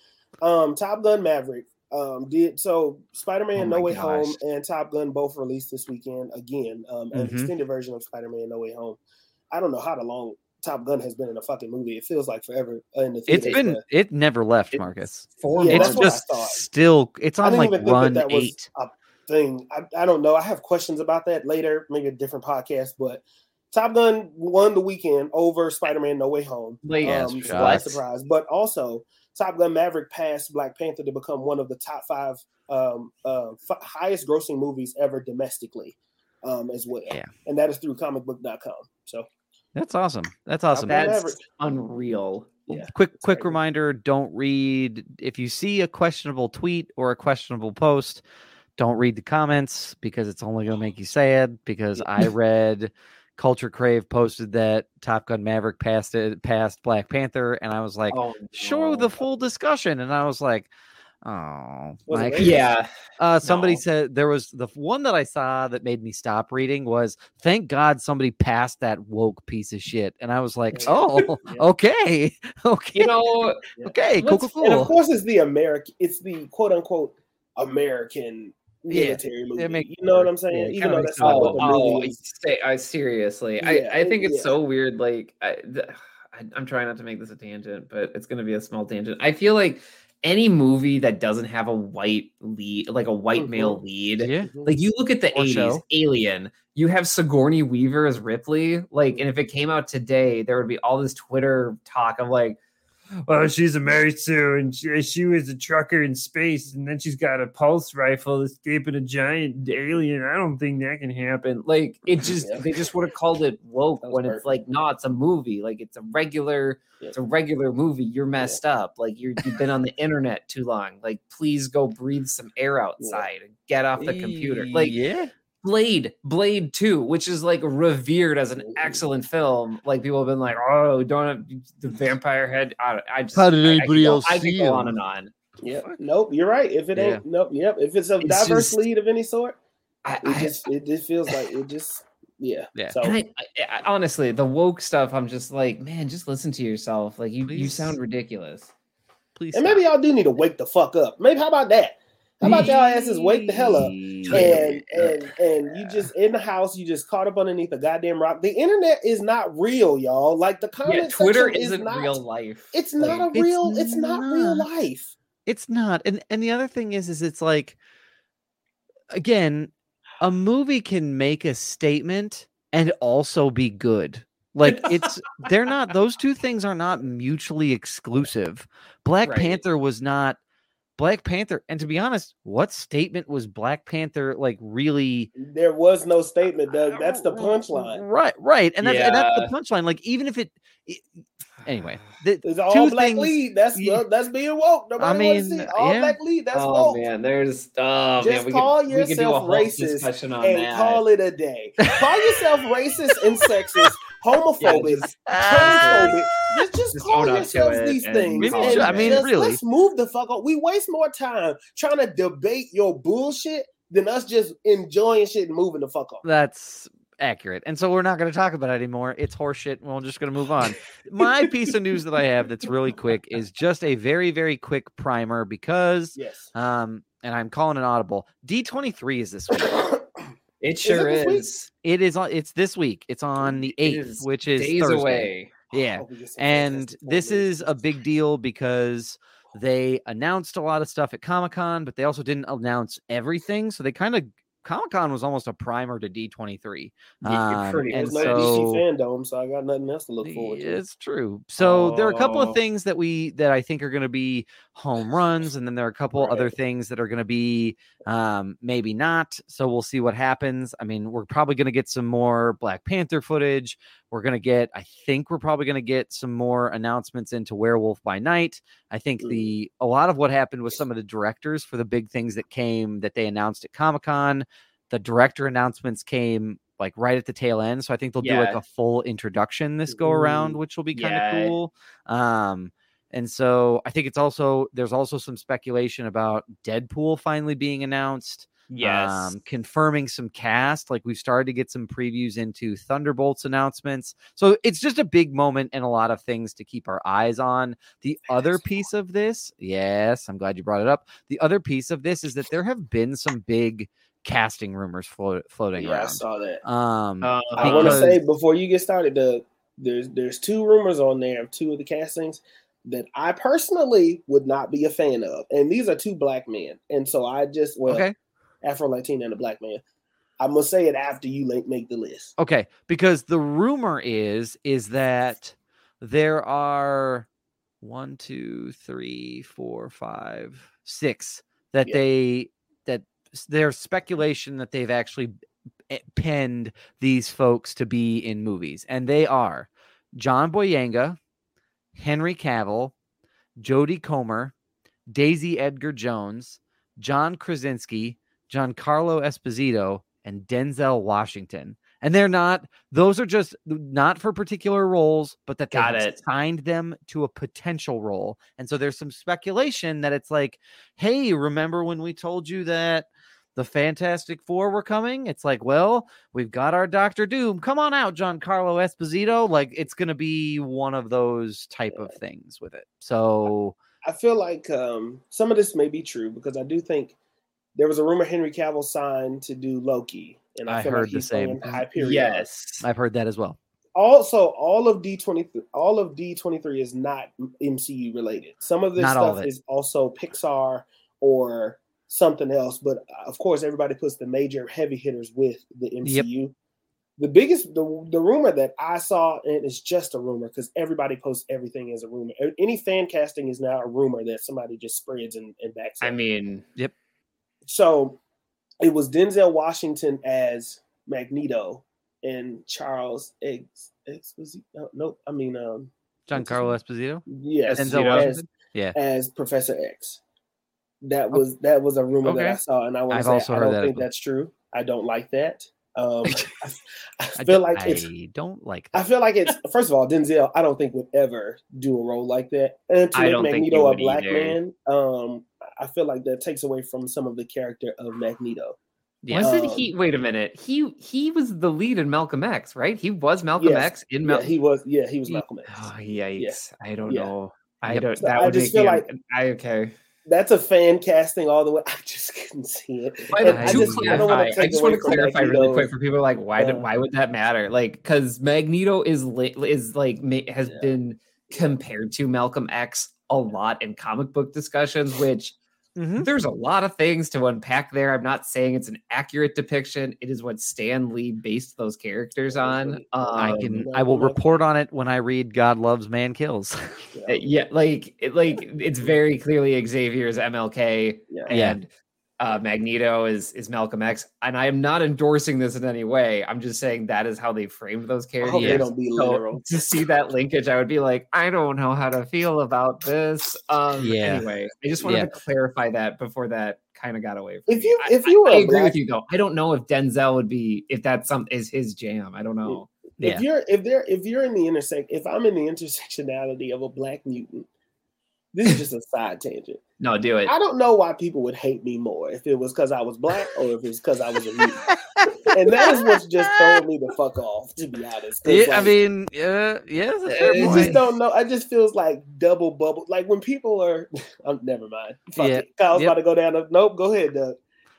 um, top gun maverick um, did so spider-man Oh no my way home and top gun both released this weekend again um, an Mhm. extended version of spider-man no way home i don't know how long top gun has been in a fucking movie it feels like forever in the It's theaters, been it never left, It's Marcus. four Yeah, it's that's what I just still it's I on didn't like even think that run that was eight. a thing. I, I don't know. I have questions about that later, maybe a different podcast. But Top Gun won the weekend over Spider Man No Way Home. Like, um, surprise, surprise. But also, Top Gun Maverick passed Black Panther to become one of the top five um, uh, f- highest grossing movies ever domestically um, as well. Yeah. And that is through comicbook.com. So, That's awesome. That's awesome. Gun that's Maverick. unreal yeah. quick quick crazy. reminder don't read if you see a questionable tweet or a questionable post don't read the comments because it's only going to make you sad because i read culture crave posted that top gun maverick passed it passed black panther and i was like oh, show no. the full discussion and i was like oh Was it Mike." racist? yeah uh somebody No. said there was the one that i saw that made me stop reading was thank god somebody passed that woke piece of shit and i was like Yeah. oh Yeah. okay okay you know okay cool what's- cool And of course, it's the American, it's the quote unquote American Yeah, military movie. you know what I'm saying? Yeah, Even though that's not what Oh, the oh movie is. say, I seriously, Yeah, I, I think it's yeah. so weird. Like, I, th- I, I'm trying not to make this a tangent, but it's going to be a small tangent. I feel like any movie that doesn't have a white lead, like a white male mm-hmm. lead, yeah mm-hmm. like you look at the Or 80s, show. Alien, you have Sigourney Weaver as Ripley. Like, mm-hmm. and if it came out today, there would be all this Twitter talk of like, oh, she's a Mary Sue, and she, she was a trucker in space, and then she's got a pulse rifle escaping a giant alien. I don't think that can happen. Like, it just Yeah. they just would have called it woke when it's like, no, it's a movie. Like, it's a regular. Yeah. It's a regular movie. You're messed up. Like you're you've been on the internet too long. Like please go breathe some air outside and get off the computer. Like yeah Blade, Blade 2, which is like revered as an excellent film. Like people have been like, oh, don't have the vampire head. I, I just How did I- I anybody go- else I could see go on and on. Yeah. Nope. You're right. If it Yeah. ain't, nope. Yep. If it's a It's diverse just- lead of any sort, I, it I, just it just feels like it just yeah. Yeah. So I, I, I- honestly, the woke stuff, I'm just like, man, just listen to yourself. Like you, you sound ridiculous. please and stop. maybe y'all do need to wake the fuck up. Maybe how about that? How about y'all asses wake the hell up? And and and you just in the house, you just caught up underneath a goddamn rock. The internet is not real, y'all. Like the comment yeah, Twitter section is isn't real life. It's not a real. It's not real life. it's not and and the other thing is is it's like again a movie can make a statement and also be good like it's they're not those two things are not mutually exclusive black Right. panther was not black panther and to be honest what statement was black panther like really There was no statement, Doug. That's the punchline. right right and that's, and that's the punchline like even if it, it anyway the, It's all two black things- lead. That's Yeah. that's being woke. Nobody I wants to mean, see all yeah. black lead. That's oh woke. man, there's oh Just man, we call could, do a yourself whole racist on and that. call it a day. Call yourself racist and sexist, homophobic, just- transphobic. Just, just, Just call own up to yourselves these things. Maybe and should- I mean, just really. let's move the fuck up. We waste more time trying to debate your bullshit than us just enjoying shit and moving the fuck up. that's accurate. And so we're not going to talk about it anymore. It's horseshit. and We're just going to move on. My piece of news that I have that's really quick is just a very, very quick primer because, Yes. um, and I'm calling an audible. D23 is this week. It sure is. It is on. It's this week. It's on the eighth, is which is days Thursday. away. Yeah, we get some and this is a big deal because they announced a lot of stuff at Comic Con, but they also didn't announce everything. So they kind of Comic Con was almost a primer to D23. Um, pretty and It's much. no DC so fandom, so I got nothing else to look forward to. it's true. So there are a couple Oh. of things that we that I think are going to be home runs, and then there are a couple other things that are going to be um, maybe not. So we'll see what happens. I mean, we're probably going to get some more Black Panther footage. We're going to get, I think, we're probably going to get some more announcements into Werewolf by Night. I think Mm. the a lot of what happened with some of the directors for the big things that came that they announced at Comic Con. The director announcements came like right at the tail end. So I think they'll do like a full introduction this go around, which will be kind of Yeah. cool. Um, and so I think it's also there's also some speculation about Deadpool finally being announced. Yes. Um, confirming some cast. Like we've started to get some previews into Thunderbolts announcements. So it's just a big moment and a lot of things to keep our eyes on. The other piece of this, yes, I'm glad you brought it up. The other piece of this is that there have been some big casting rumors float, floating Yeah, I saw that. Um, Uh, I want to say before you get started, the there's there's two rumors on there of two of the castings that I personally would not be a fan of, and these are two black men, and so I just well, okay. Afro Latina and a black man. I'm gonna say it after you make the list. Okay, because the rumor is is that there are one, two, three, four, five, six that Yeah. they that there's speculation that they've actually eh, penned these folks to be in movies, and they are John Boyega, Henry Cavill, Jodie Comer, Daisy Edgar Jones, John Krasinski, Giancarlo Esposito, and Denzel Washington. And they're not, those are just not for particular roles, but that they Got it. signed them to a potential role. And so there's some speculation that it's like, hey, remember when we told you that the Fantastic Four were coming? It's like, well, we've got our Doctor Doom. Come on out, Giancarlo Esposito. Like it's gonna be one of those type of things with it. So I feel like um, some of this may be true because I do think there was a rumor Henry Cavill signed to do Loki, and I, I heard like the he's same. Hyperion. yes. I've heard that as well. Also, all of D twenty all of D twenty three is not MCU related. Some of this Not stuff of it. is also Pixar or something else. But uh, of course, everybody puts the major heavy hitters with the MCU. The biggest, the, the rumor that I saw, and it's just a rumor because everybody posts everything as a rumor. Any fan casting is now a rumor that somebody just spreads and, and backs I up. mean, so it was Denzel Washington as Magneto and Charles X. X was he? No, nope. I mean, um, Giancarlo Esposito. yes, Denzel as, Washington? Yeah. as Professor X. That was that was a rumor that I saw, and I want I've say also I don't that think that's true. I don't like that. Um, I, I I feel d- like it's. I don't like I feel like it's first of all Denzel. I don't think would ever do a role like that, and to I make don't think he Magneto a black either. man, um, I feel like that takes away from some of the character of Magneto. Yeah. wasn't Um, he? Wait a minute. He he was the lead in Malcolm X, right? He was Malcolm Yes. X in Yeah, Malcolm. he was. Yeah, he was Malcolm X. Oh yikes! I don't Yeah. know. I don't. So That I would just make feel like- I okay. That's a fan casting all the way. I just couldn't see it. By I just- I don't clarify, wanna I, just want to from clarify really quick for people like why did why would that matter? Like because Magneto is is like has Yeah. been compared to Malcolm X a lot in comic book discussions, which Mhm. there's a lot of things to unpack there. I'm not saying it's an accurate depiction. It is what Stan Lee based those characters on. Um, I can. I will report on it when I read "God Loves, Man Kills." Uh, yeah like it, like it's very clearly xavier's mlk Yeah. Yeah. and uh magneto is is malcolm x and i am not endorsing this in any way i'm just saying that is how they framed those I characters hope they don't be So, to see that linkage i would be like i don't know how to feel about this um Yeah. anyway i just wanted Yeah. to clarify that before that kind of got away from If me. you- I- if you were I, I a agree black- with you though i don't know if denzel would be if that's some is his jam i don't know Yeah. If you're if there if you're in the intersect if I'm in the intersectionality of a black mutant this is just a side tangent. No, do it. I don't know why people would hate me more if it was because I was black or if it's because I was a mutant. and that is what's just throwing me the fuck off, to be honest. Yeah, I mean, yeah, yeah, that's a fair I just don't know. I just feels like double bubble. Like when people are, I'm never mind. Fuck Yeah. it. Kyle's Yep. about to go down. The, nope, go ahead, Doug.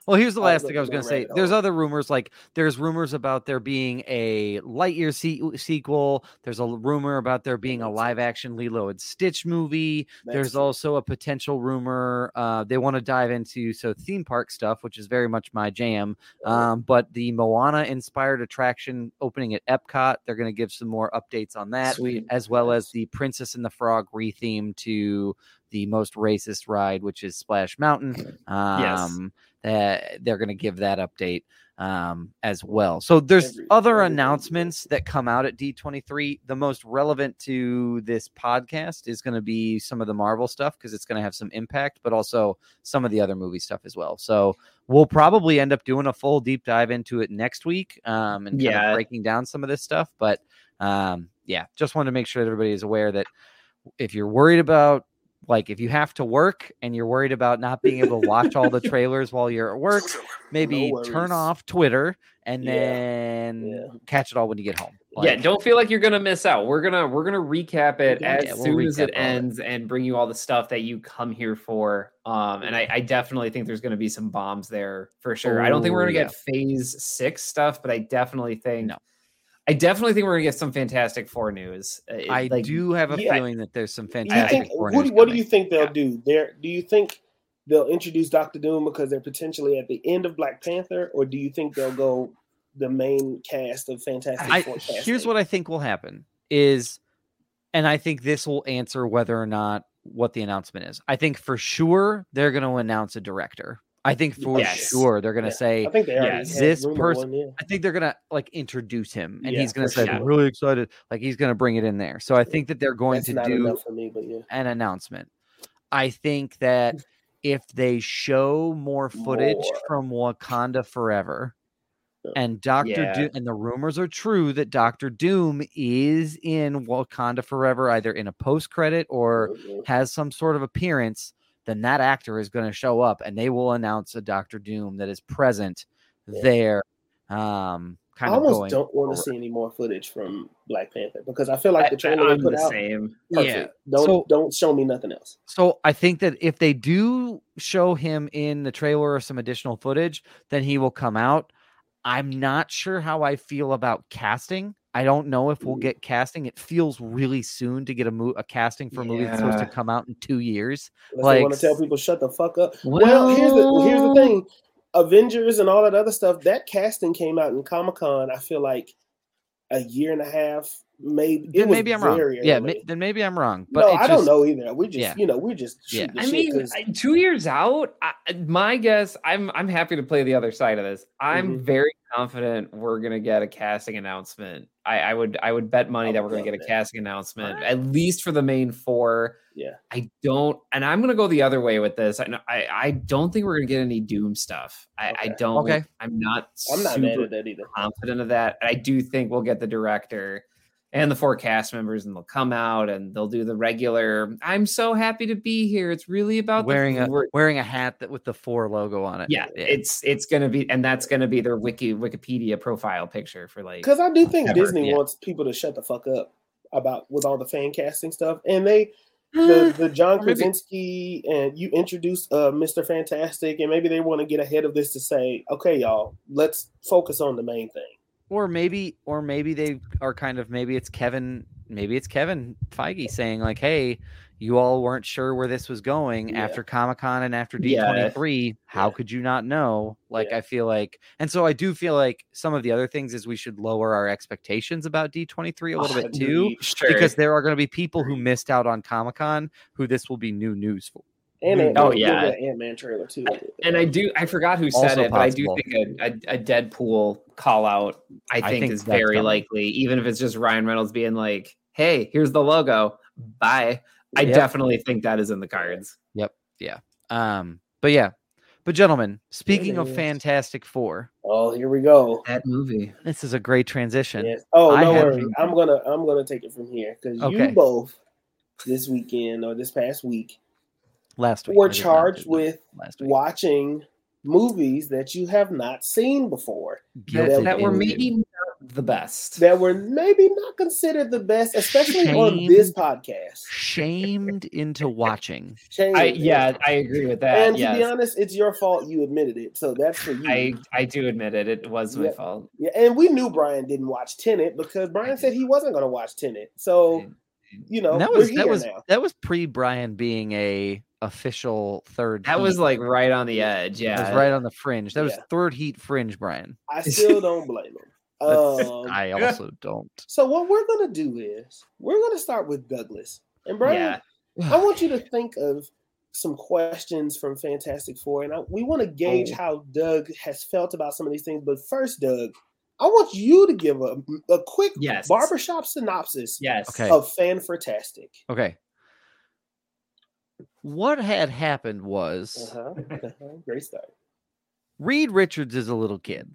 Well, here's the last thing I was going to say. There's other rumors, like there's rumors about there being a Lightyear se- sequel. There's a rumor about there being a live action Lilo and Stitch movie. There's also a potential rumor uh, they want to dive into so theme park stuff, which is very much my jam. Um, but the Moana inspired attraction opening at Epcot, they're going to give some more updates on that Sweet. as well as the Princess and the Frog retheme to the most racist ride, which is Splash Mountain. Um, they're going to give that update um, as well. So there's Every- other everything. announcements that come out at D23. The most relevant to this podcast is going to be some of the Marvel stuff because it's going to have some impact, but also some of the other movie stuff as well. So we'll probably end up doing a full deep dive into it next week um, and kind Yeah. of breaking down some of this stuff. But um, yeah, just wanted to make sure that everybody is aware that if you're worried about like if you have to work and you're worried about not being able to watch all the trailers while you're at work, maybe turn off Twitter and Yeah, then yeah. catch it all when you get home. yeah, don't feel like you're gonna miss out. We're gonna we're gonna recap it Yeah, as we'll soon as it of it. ends and bring you all the stuff that you come here for. Um, and I, I definitely think there's gonna be some bombs there for sure. I don't think we're Oh, gonna get phase six stuff, but I definitely think No. I definitely think we're gonna get some Fantastic Four news. Uh, it- I like, do have a yeah. feeling that there's some fantastic. think? Four What, news do- what do you think they'll Yeah. do? There, do you think they'll introduce Doctor Doom because they're potentially at the end of Black Panther, or do you think they'll go the main cast of Fantastic I, Four? here's what I think will happen is, and I think this will answer whether or not what the announcement is. I think for sure they're going to announce a director. I think for Yes. sure they're going to Yeah, say I think they already yes. this person. Yeah. I think they're gonna like introduce him, and Yeah, he's gonna say, sure. "I'm really excited." Like he's gonna bring it in there. So I think that they're going That's to do for me, but yeah. an announcement. I think that if they show more footage More. from Wakanda Forever, Yeah. and Doctor Yeah. Doom, and the rumors are true that Doctor Doom is in Wakanda Forever, either in a post credit or Mhm. has some sort of appearance, then that actor is going to show up and they will announce a Doctor Doom that is present Yeah. there. Um, I kind of almost going. don't want to see any more footage from Black Panther because I feel like the I, trailer am they put the out. same. Perfect. Don't so- don't show me nothing else. So I think that if they do show him in the trailer or some additional footage, then he will come out. I'm not sure how I feel about casting. I don't know if we'll get casting. It feels really soon to get a mo- a casting for a movie that's supposed to come out in two years. Unless they want to tell people shut the fuck up. Well, here's the well, here's the thing. Avengers and all that other stuff. That casting came out in Comic Con. I feel like a year and a half, maybe. Then maybe I'm wrong. very Yeah, ma- then maybe I'm wrong. But no, it I don't know either. We just, yeah. you know, we're just Yeah. I mean, mean, 'cause- two years out. I, my guess. I'm I'm happy to play the other side of this. I'm Mhm. very confident we're gonna get a casting announcement. I, I would I would bet money I that we're gonna get a that. casting announcement at least for the main four. yeah. I don't, and I'm gonna go the other way with this. I know- I, I don't think we're gonna get any Doom stuff. I, I don't. Okay. I'm not. I'm not mad at that either. confident of that. I do think we'll get the director and the four cast members, and they'll come out and they'll do the regular. I'm so happy to be here. It's really about the wearing a wearing a hat that with the four logo on it. yeah, it's it's gonna be, and that's gonna be their wiki Wikipedia profile picture for like. Because I do think Ever, Disney yeah. wants people to shut the fuck up about with all the fan casting stuff, and they the, the John Krasinski and you introduce uh, Mr. Fantastic, and maybe they want to get ahead of this to say, okay, y'all, let's focus on the main thing. Or maybe or maybe they are kind of maybe it's Kevin maybe it's Kevin Feige saying like hey you all weren't sure where this was going Yeah. after Comic-Con and after D23 how Yeah. could you not know like Yeah. I feel like and so I do feel like some of the other things is we should lower our expectations about D23 a little bit too Sure. because there are going to be people who missed out on Comic-Con who this will be new news for And Mm. Ant- Oh, yeah. Ant-Man trailer too. and I do. I forgot who said Also it, but I do think a, a, a Deadpool call out. I think, think is very coming. likely, even if it's just Ryan Reynolds being like, "Hey, here's the logo. Bye." I Yep. definitely think that is in the cards. Yep. Yeah. Um but yeah but gentlemen speaking of. Fantastic 4 Oh, here we go. That movie. this is a great transition Yes. Oh, I no have- worry. I'm gonna I'm gonna take it from here because Okay. you both this weekend or this past week last week. were I charged with last week. watching movies that you have not seen before that, Guilty that were maybe not the best. that were maybe not considered the best, especially on this podcast. shamed into watching. Shame. I yeah, I agree with that. and to be honest, it's your fault. You admitted it, so that's for you. I I do admit it. It was my fault. yeah, and we knew Brian didn't watch Tenet because Brian said he wasn't going to watch Tenet. So you know And that was that was now. that was pre Brian being a official third. That was like right on the edge. That Yeah. was right on the fringe. That was third heat fringe, Brian. I still don't blame him. Um, I also don't. so what we're going to do is we're going to start with Douglas and Brian. Yeah. I want you to think of some questions from Fantastic Four, and I, we want to gauge Oh. how Doug has felt about some of these things. But first, Doug, I want you to give a, a quick Yes. barbershop synopsis Yes. Okay. of Fan Fantastic. Okay. What had happened was Uh-huh. uh-huh. Great start. Reed Richards is a little kid.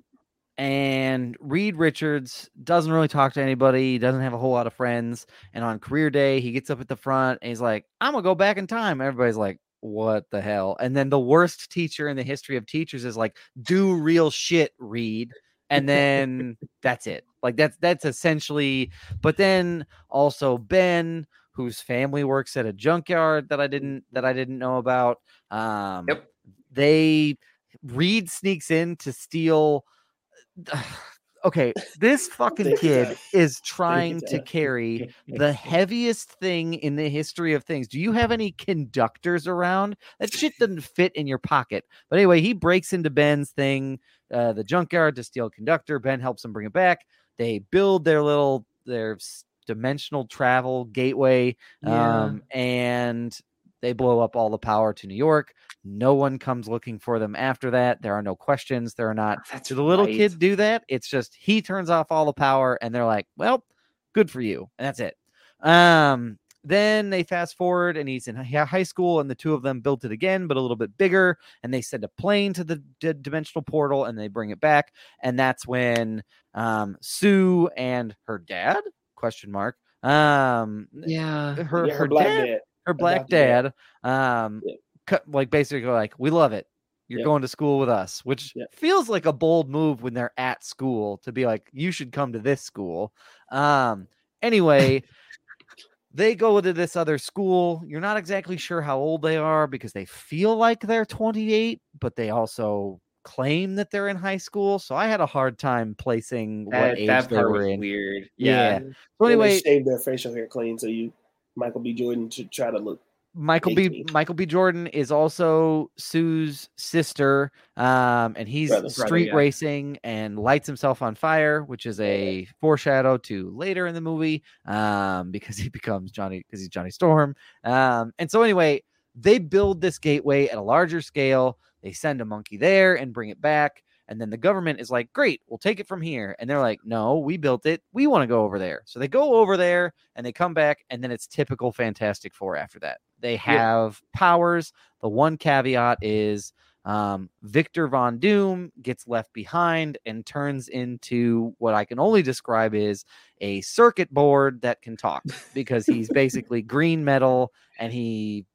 And Reed Richards doesn't really talk to anybody, doesn't have a whole lot of friends. And on career day, he gets up at the front and he's like, I'm gonna go back in time. Everybody's like, What the hell? And then the worst teacher in the history of teachers is like, do real shit, Reed. And then that's it. Like that's that's essentially, but then also Ben, whose family works at a junkyard that I didn't that I didn't know about. Um Yep. they Reed sneaks in to steal. Okay, this fucking kid is trying to carry the heaviest thing in the history of things. Do you have any conductors around? That shit doesn't fit in your pocket. But anyway, he breaks into Ben's thing, uh, the junkyard, to steal a conductor. Ben helps him bring it back. They build their little their dimensional travel gateway, Yeah. um, and they blow up all the power to New York. No one comes looking for them after that. There are no questions. There are not. That's Did the little right. kid do that? It's just he turns off all the power, and they're like, "Well, good for you," and that's it. Um, then they fast forward, and he's in high school, and the two of them built it again, but a little bit bigger. And they send a plane to the d- dimensional portal, and they bring it back, and that's when um, Sue and her dad question mark um Yeah. her yeah, her, her black dad, dad. her black dad. dad um Yeah. cut, like basically like we love it you're Yeah. going to school with us which Yeah. feels like a bold move when they're at school to be like you should come to this school um anyway they go to this other school you're not exactly sure how old they are because they feel like they're 28 but they also claim that they're in high school so i had a hard time placing what That, age that they were was in weird. Yeah. Yeah. so When they anyway shaved their facial hair clean, so you Michael B. Jordan should try to look. Michael B. 18. Michael B. Jordan is also Sue's sister, um, and he's Brother. street Brother, yeah. racing and lights himself on fire, which is a foreshadow to later in the movie, um, because he becomes Johnny because he's Johnny Storm. Um, and so anyway, they build this gateway at a larger scale. They send a monkey there and bring it back. And then the government is like, great, we'll take it from here. And they're like, no, we built it. We want to go over there. So they go over there and they come back. And then it's typical Fantastic Four after that. They have powers. The one caveat is um, Victor Von Doom gets left behind and turns into what I can only describe as a circuit board that can talk because he's basically green metal and he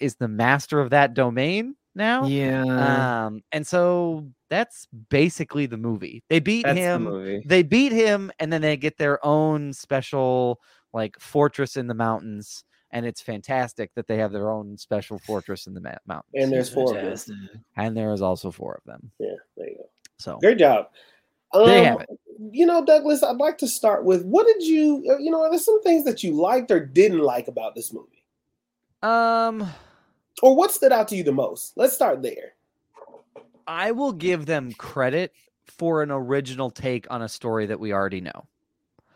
is the master of that domain now. Yeah. Um, and so that's basically the movie. They beat That's the him. movie. They beat him, and then they get their own special like fortress in the mountains. And it's fantastic that they have their own special fortress in the ma- mountains. And there's four of them. And there is also four of them. Yeah, there you go. So Great job. Um, There you have it. You know, Douglas, I'd like to start with what did you, uh, you know, are there some things that you liked or didn't like about this movie? um, Or what stood out to you the most? Let's start there. I will give them credit for an original take on a story that we already know.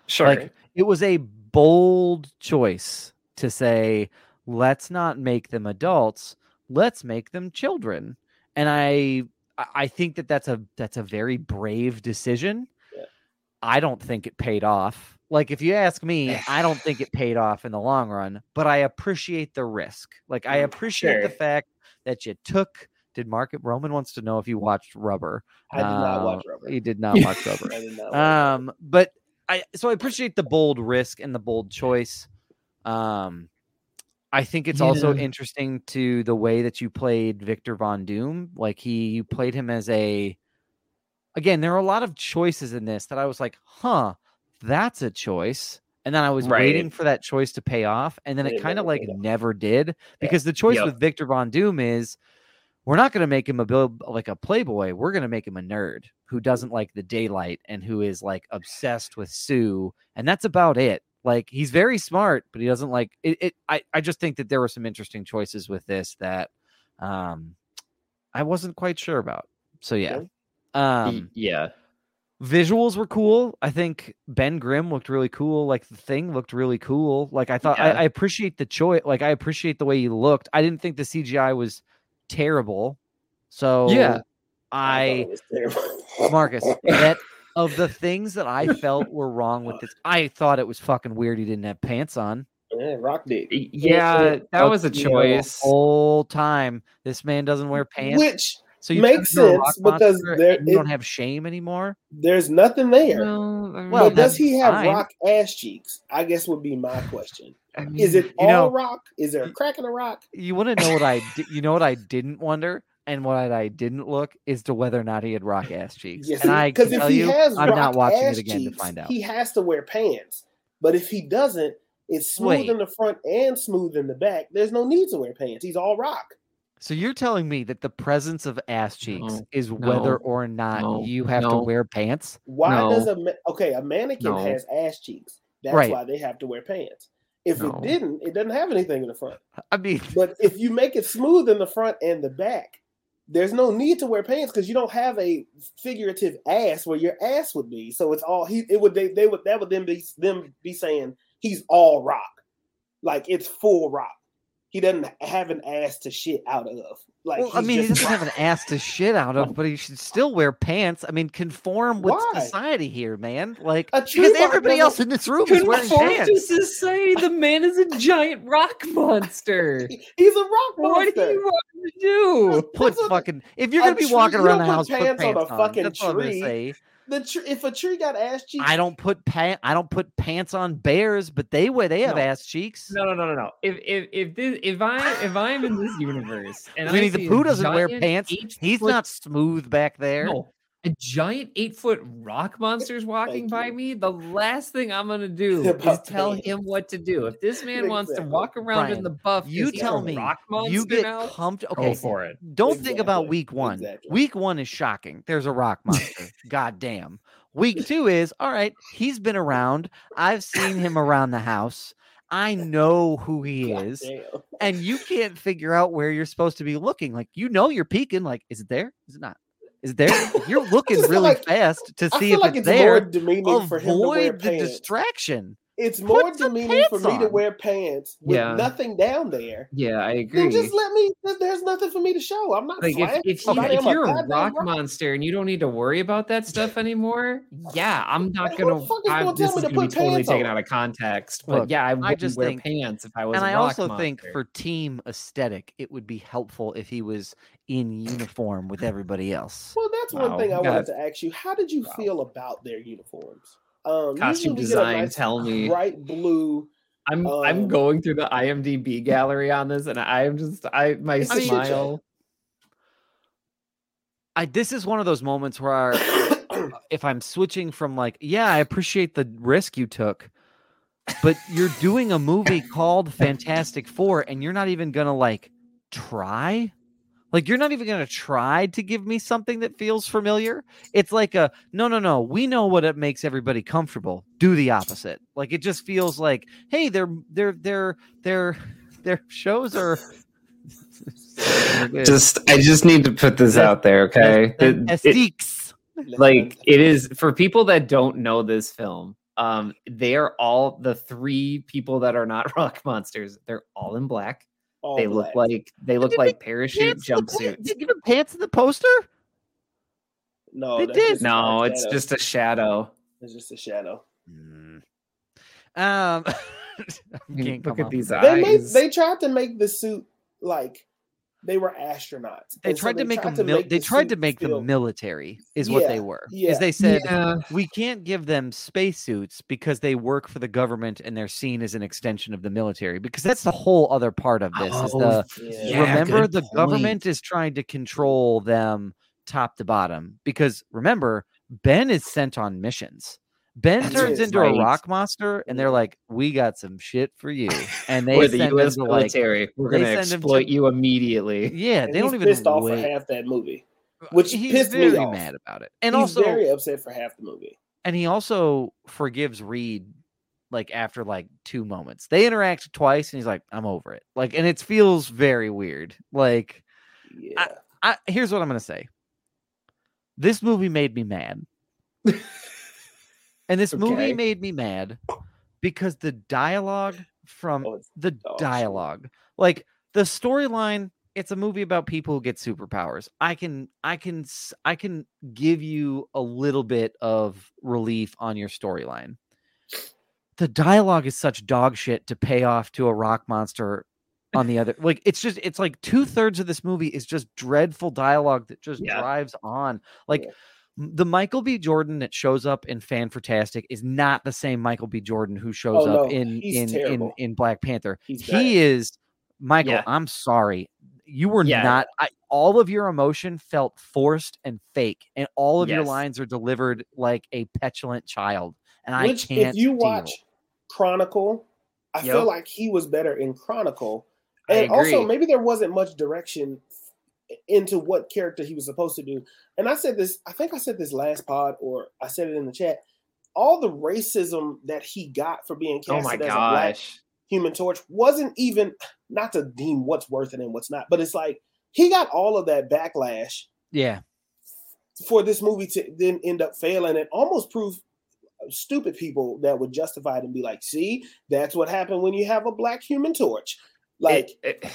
Sure. Like it was a bold choice to say, let's not make them adults, let's make them children. And I I- I think that that's a that's a very brave decision. Yeah. I don't think it paid off. Like if you ask me, I don't think it paid off in the long run, but I appreciate the risk. Like I Mm, appreciate the fact that you took did Mark Roman wants to know if you watched Rubber. I did not Uh, watch Rubber. He did not watch Rubber. I did not watch Rubber. Um, but I so I appreciate the bold risk and the bold choice. Um, I think it's also interesting to the way that you played Victor Von Doom. Like he you played him as a again, there are a lot of choices in this that I was like, huh, that's a choice. And then I was waiting for that choice to pay off. And then it it kind of like never did. Because the choice Yep. with Victor Von Doom is we're not going to make him a bill like a playboy. We're going to make him a nerd who doesn't like the daylight and who is like obsessed with Sue. And that's about it. Like he's very smart, but he doesn't like it. it I, I just think that there were some interesting choices with this that um I wasn't quite sure about. So yeah. Um yeah. Visuals were cool. I think Ben Grimm looked really cool. Like the thing looked really cool. Like I thought I, Yeah. I appreciate the choice. Like I appreciate the way he looked. I didn't think the CGI was terrible. So Yeah. I I it was terrible. Marcus, that of the things that I felt were wrong with this, I thought it was fucking weird he didn't have pants on. Yeah, rock dick. Y- Yeah, that was a You know, choice. The whole time, this man doesn't wear pants. Which so you makes turn into a sense because monster there- and you don't have shame anymore. there's nothing there. Well, Well, but does he have fine. rock ass cheeks? I guess would be my question. I mean, Is it You all know- rock? Is there a crack in the rock? You want to know what I? Di- you know what I didn't wonder, and what I didn't look is to whether or not he had rock ass cheeks. Yes, and I can because if tell he you, has I'm not watching it again cheeks, to find out. He has to wear pants. But if he doesn't, it's smooth Wait. in the front and smooth in the back. There's no need to wear pants. He's all rock. So you're telling me that the presence of ass cheeks No, is no, whether or not no, you have to wear pants? Why No. does a ma- okay a mannequin No. has ass cheeks? That's Right. why they have to wear pants. If No. it didn't, it doesn't have anything in the front. I mean, But if you make it smooth in the front and the back, there's no need to wear pants because you don't have a figurative ass where your ass would be. So it's all he. It would they, they would that would then be them be saying he's all rock, like it's full rock. He doesn't have an ass to shit out of. Like well, I he's mean, he doesn't have an ass to shit out of, but he should still wear pants. I mean, conform with Why? society here, man. Like because everybody else in this room is wearing Conform to pants. society. The man is a giant rock monster. He's a rock monster. what monster. do you want to do? Put That's fucking if you're gonna be tree- walking around the house, put pants pants on a on. fucking That's what I'm gonna tree. Say. The tr- if a tree got ass cheeks, I don't put pant. I don't put pants on bears, but they wear they have No. ass cheeks. No, no, no, no, no. If if if this if I if I'm in this universe and Winnie I the see a Pooh doesn't wear pants. He's foot- not smooth back there. No, a giant eight foot rock monster's walking by you. me. The last thing I'm gonna do is tell pants. him what to do. If this man wants to walk around Brian, in the buff, you tell me. rock monster You get now, comfortable. go Okay, for it. don't think about week one. exactly. Week one is shocking. There's a rock monster. God damn. Week two is all right. He's been around. I've seen him around the house. I know who he God is. damn. And you can't figure out where you're supposed to be looking. Like you know you're peeking. Like, is it there? Is it not? Is there? You're looking really like- fast to I see feel if like it's it's there. more demeaning for him to wear Avoid the pants. distraction. It's more some demeaning for me to wear pants with Yeah. nothing down there. Yeah, I agree. Then just let me. There's nothing for me to show. I'm not like if, if, you, if you're a rock monster and you don't need to worry about that stuff anymore, yeah, I'm not Like, gonna. the fuck is I, this tell is me to gonna be put totally taken out of context, but Look, yeah, I wouldn't just wear think- pants if I was. and I also think for team aesthetic, it would be helpful if he was in uniform with everybody else. Well, that's one Wow, thing I God. wanted to ask you. How did you Wow. feel about their uniforms? Um, Costume usually we get a design, nice tell me. bright blue. I'm um, I'm going through the IMDb gallery on this, and I am just I my It's a shit show. smile. I this is one of those moments where if I'm switching from like, yeah, I appreciate the risk you took, but you're doing a movie called Fantastic Four and you're not even gonna like try. Like you're not even gonna try to give me something that feels familiar. It's like a no, no, no. We know what it makes everybody comfortable. Do the opposite. Like it just feels like, hey, their their their their their shows are Just I just need to put this out there, okay? It- it- like it is for people that don't know this film um they are all the three people that are not rock monsters they're all in black All they black. look like they look did like they parachute Pants in the pa- jumpsuits They give him pants in the poster. no, they did. no it's shadow. just a shadow it's just a shadow. Um, I I mean, can't look at up these They made they tried to make the suit like they were astronauts. They And so tried to make tried them. Mil- they the tried to suit make them military, is what they were. yeah, Is they said Yeah. we can't give them spacesuits because they work for the government and they're seen as an extension of the military. Because that's the whole other part of this. is Oh, the Yeah. Yeah, remember the point. government is trying to control them top to bottom. Because remember, Ben is sent on missions. Ben That's turns into right. a rock monster, and they're like, "We got some shit for you," and they We're the send him U.S. to like, military. We're gonna send him to- exploit you immediately. yeah, And they he's don't even pissed off wait. for half that movie, uh, which He's pissed very me off. mad about it, and He's also very upset for half the movie. and he also forgives Reed like after like two moments. They interact twice, and he's like, "I'm over it." Like, and it feels very weird. Like, Yeah, I here's what I'm gonna say. This movie made me mad, and this movie made me mad because the dialogue from Oh, the dialogue, like the storyline. It's a movie about people who get superpowers. I can, I can, I can give you a little bit of relief on your storyline. The dialogue is such dog shit to pay off to a rock monster on the other. Like it's just, it's like two thirds of this movie is just dreadful dialogue that just Yeah. drives on. Like Yeah. M- the Michael B. Jordan that shows up in Fan Fantastic is not the same Michael B. Jordan who shows Oh, up no, in in, in in Black Panther. He's he bad. is Michael. Yeah. I'm sorry, you were Yeah. not. I, all of your emotion felt forced and fake, and all of your lines are delivered like a petulant child. And I can't. if you deal. watch Chronicle, I Yep. feel like he was better in Chronicle. And also, maybe there wasn't much direction into what character he was supposed to do. And I said this, I think I said this last pod, or I said it in the chat. All the racism that he got for being Oh casted my as a black. Human Torch wasn't even not to deem what's worth it and what's not, but it's like he got all of that backlash yeah, for this movie to then end up failing and almost prove stupid people that would justify it and be like, see, that's what happened when you have a black human torch. Like It- it-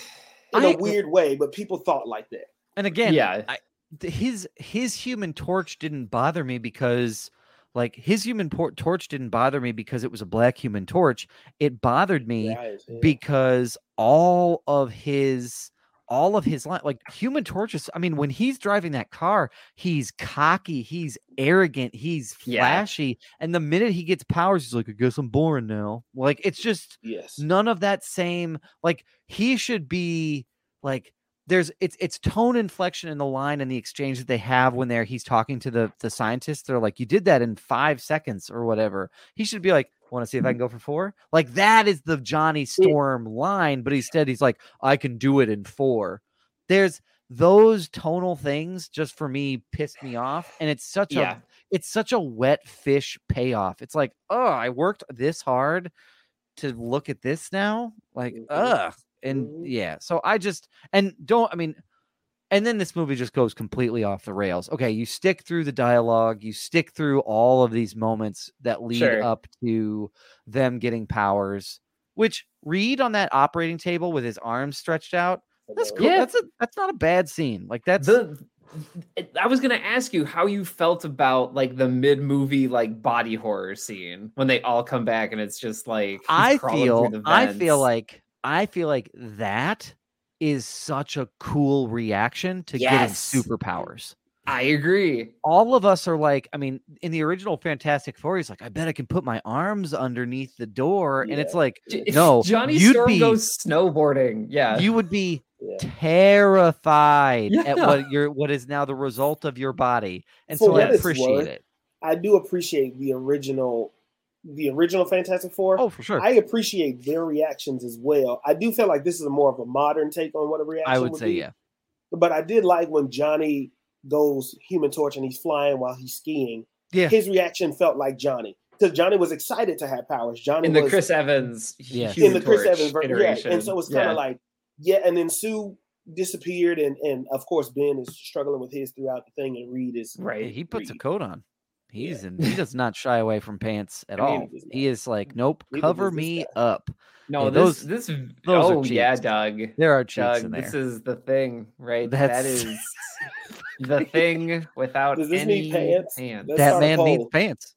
in I- a weird way, but people thought like that. and again, Yeah. I, his his Human Torch didn't bother me because. Like his human por- torch didn't bother me because it was a black human torch. It bothered me Yeah, yeah. because all of his all of his line like human torches i mean when he's driving that car he's cocky he's arrogant he's Yeah. flashy and the minute he gets powers he's like i guess i'm boring now like it's just yes. none of that same like he should be like there's it's it's tone inflection in the line and the exchange that they have when they're he's talking to the the scientists they're like you did that in five seconds or whatever he should be like want to see if i can go for four like that is the johnny storm line but instead he's like i can do it in four there's those tonal things just for me pissed me off and it's such Yeah. a it's such a wet fish payoff it's like oh i worked this hard to look at this now like Mhm. ugh and Mhm. yeah so i just and don't i mean and then this movie just goes completely off the rails okay you stick through the dialogue you stick through all of these moments that lead Sure. up to them getting powers which reed on that operating table with his arms stretched out that's cool Yeah. that's a that's not a bad scene like that's the I was gonna ask you how you felt about like the mid movie like body horror scene when they all come back and it's just like I feel I feel like I feel like that is such a cool reaction to Yes. getting superpowers. I agree. All of us are like, I mean, in the original Fantastic Four, he's like, I bet I can put my arms underneath the door. And it's like, if no, Johnny you'd Storm be- goes snowboarding. Yeah, you would be Yeah. terrified at Yeah. what your what is now the result of your body. And For so I appreciate worth, it. I do appreciate the original, the original Fantastic Four. Oh, for sure. I appreciate their reactions as well. I do feel like this is a more of a modern take on what a reaction I would say, be. yeah. But I did like when Johnny goes Human Torch and he's flying while he's skiing. Yeah. His reaction felt like Johnny because Johnny was excited to have powers. Johnny in the was Chris Evans, Yes. in the Chris Torch Evans version, yeah. And so it's kind Yeah. of like, yeah. And then Sue disappeared, and and of course Ben is struggling with his throughout the thing, and Reed is Yeah, right. he puts a coat on. He's Yeah. in, he does not shy away from pants at I mean, all. he does He not. is like, nope, Neither cover me guy. up. No, Yeah, this those- this those are oh yeah. Doug. There are cheeks Doug, in there. this is the thing, right? that That's- the thing without Does this any need pants? pants. That start a man needs pants.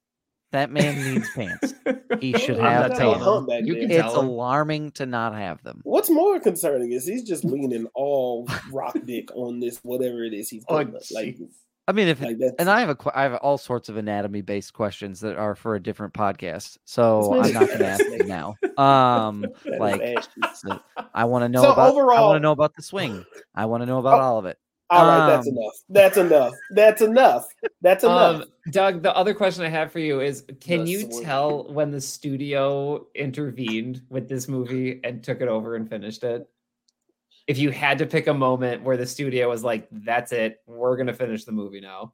That man needs pants. He should have a telling pants. You can It's tell him. alarming to not have them. What's more concerning is he's just leaning all rock dick on this whatever it is he's Oh, like jeez. I mean, if like that's and I have a que- I have all sorts of anatomy based questions that are for a different podcast, so I'm not going to ask them now. Um, like ass cheeks. so I want to know So about I want to know about the swing. I want to know about Oh, all of it. All right, that's Um, enough. That's enough. That's enough. That's enough. Um, Doug, the other question I have for you is can The you swing. tell when the studio intervened with this movie and took it over and finished it? If you had to pick a moment where the studio was like, that's it, we're going to finish the movie now.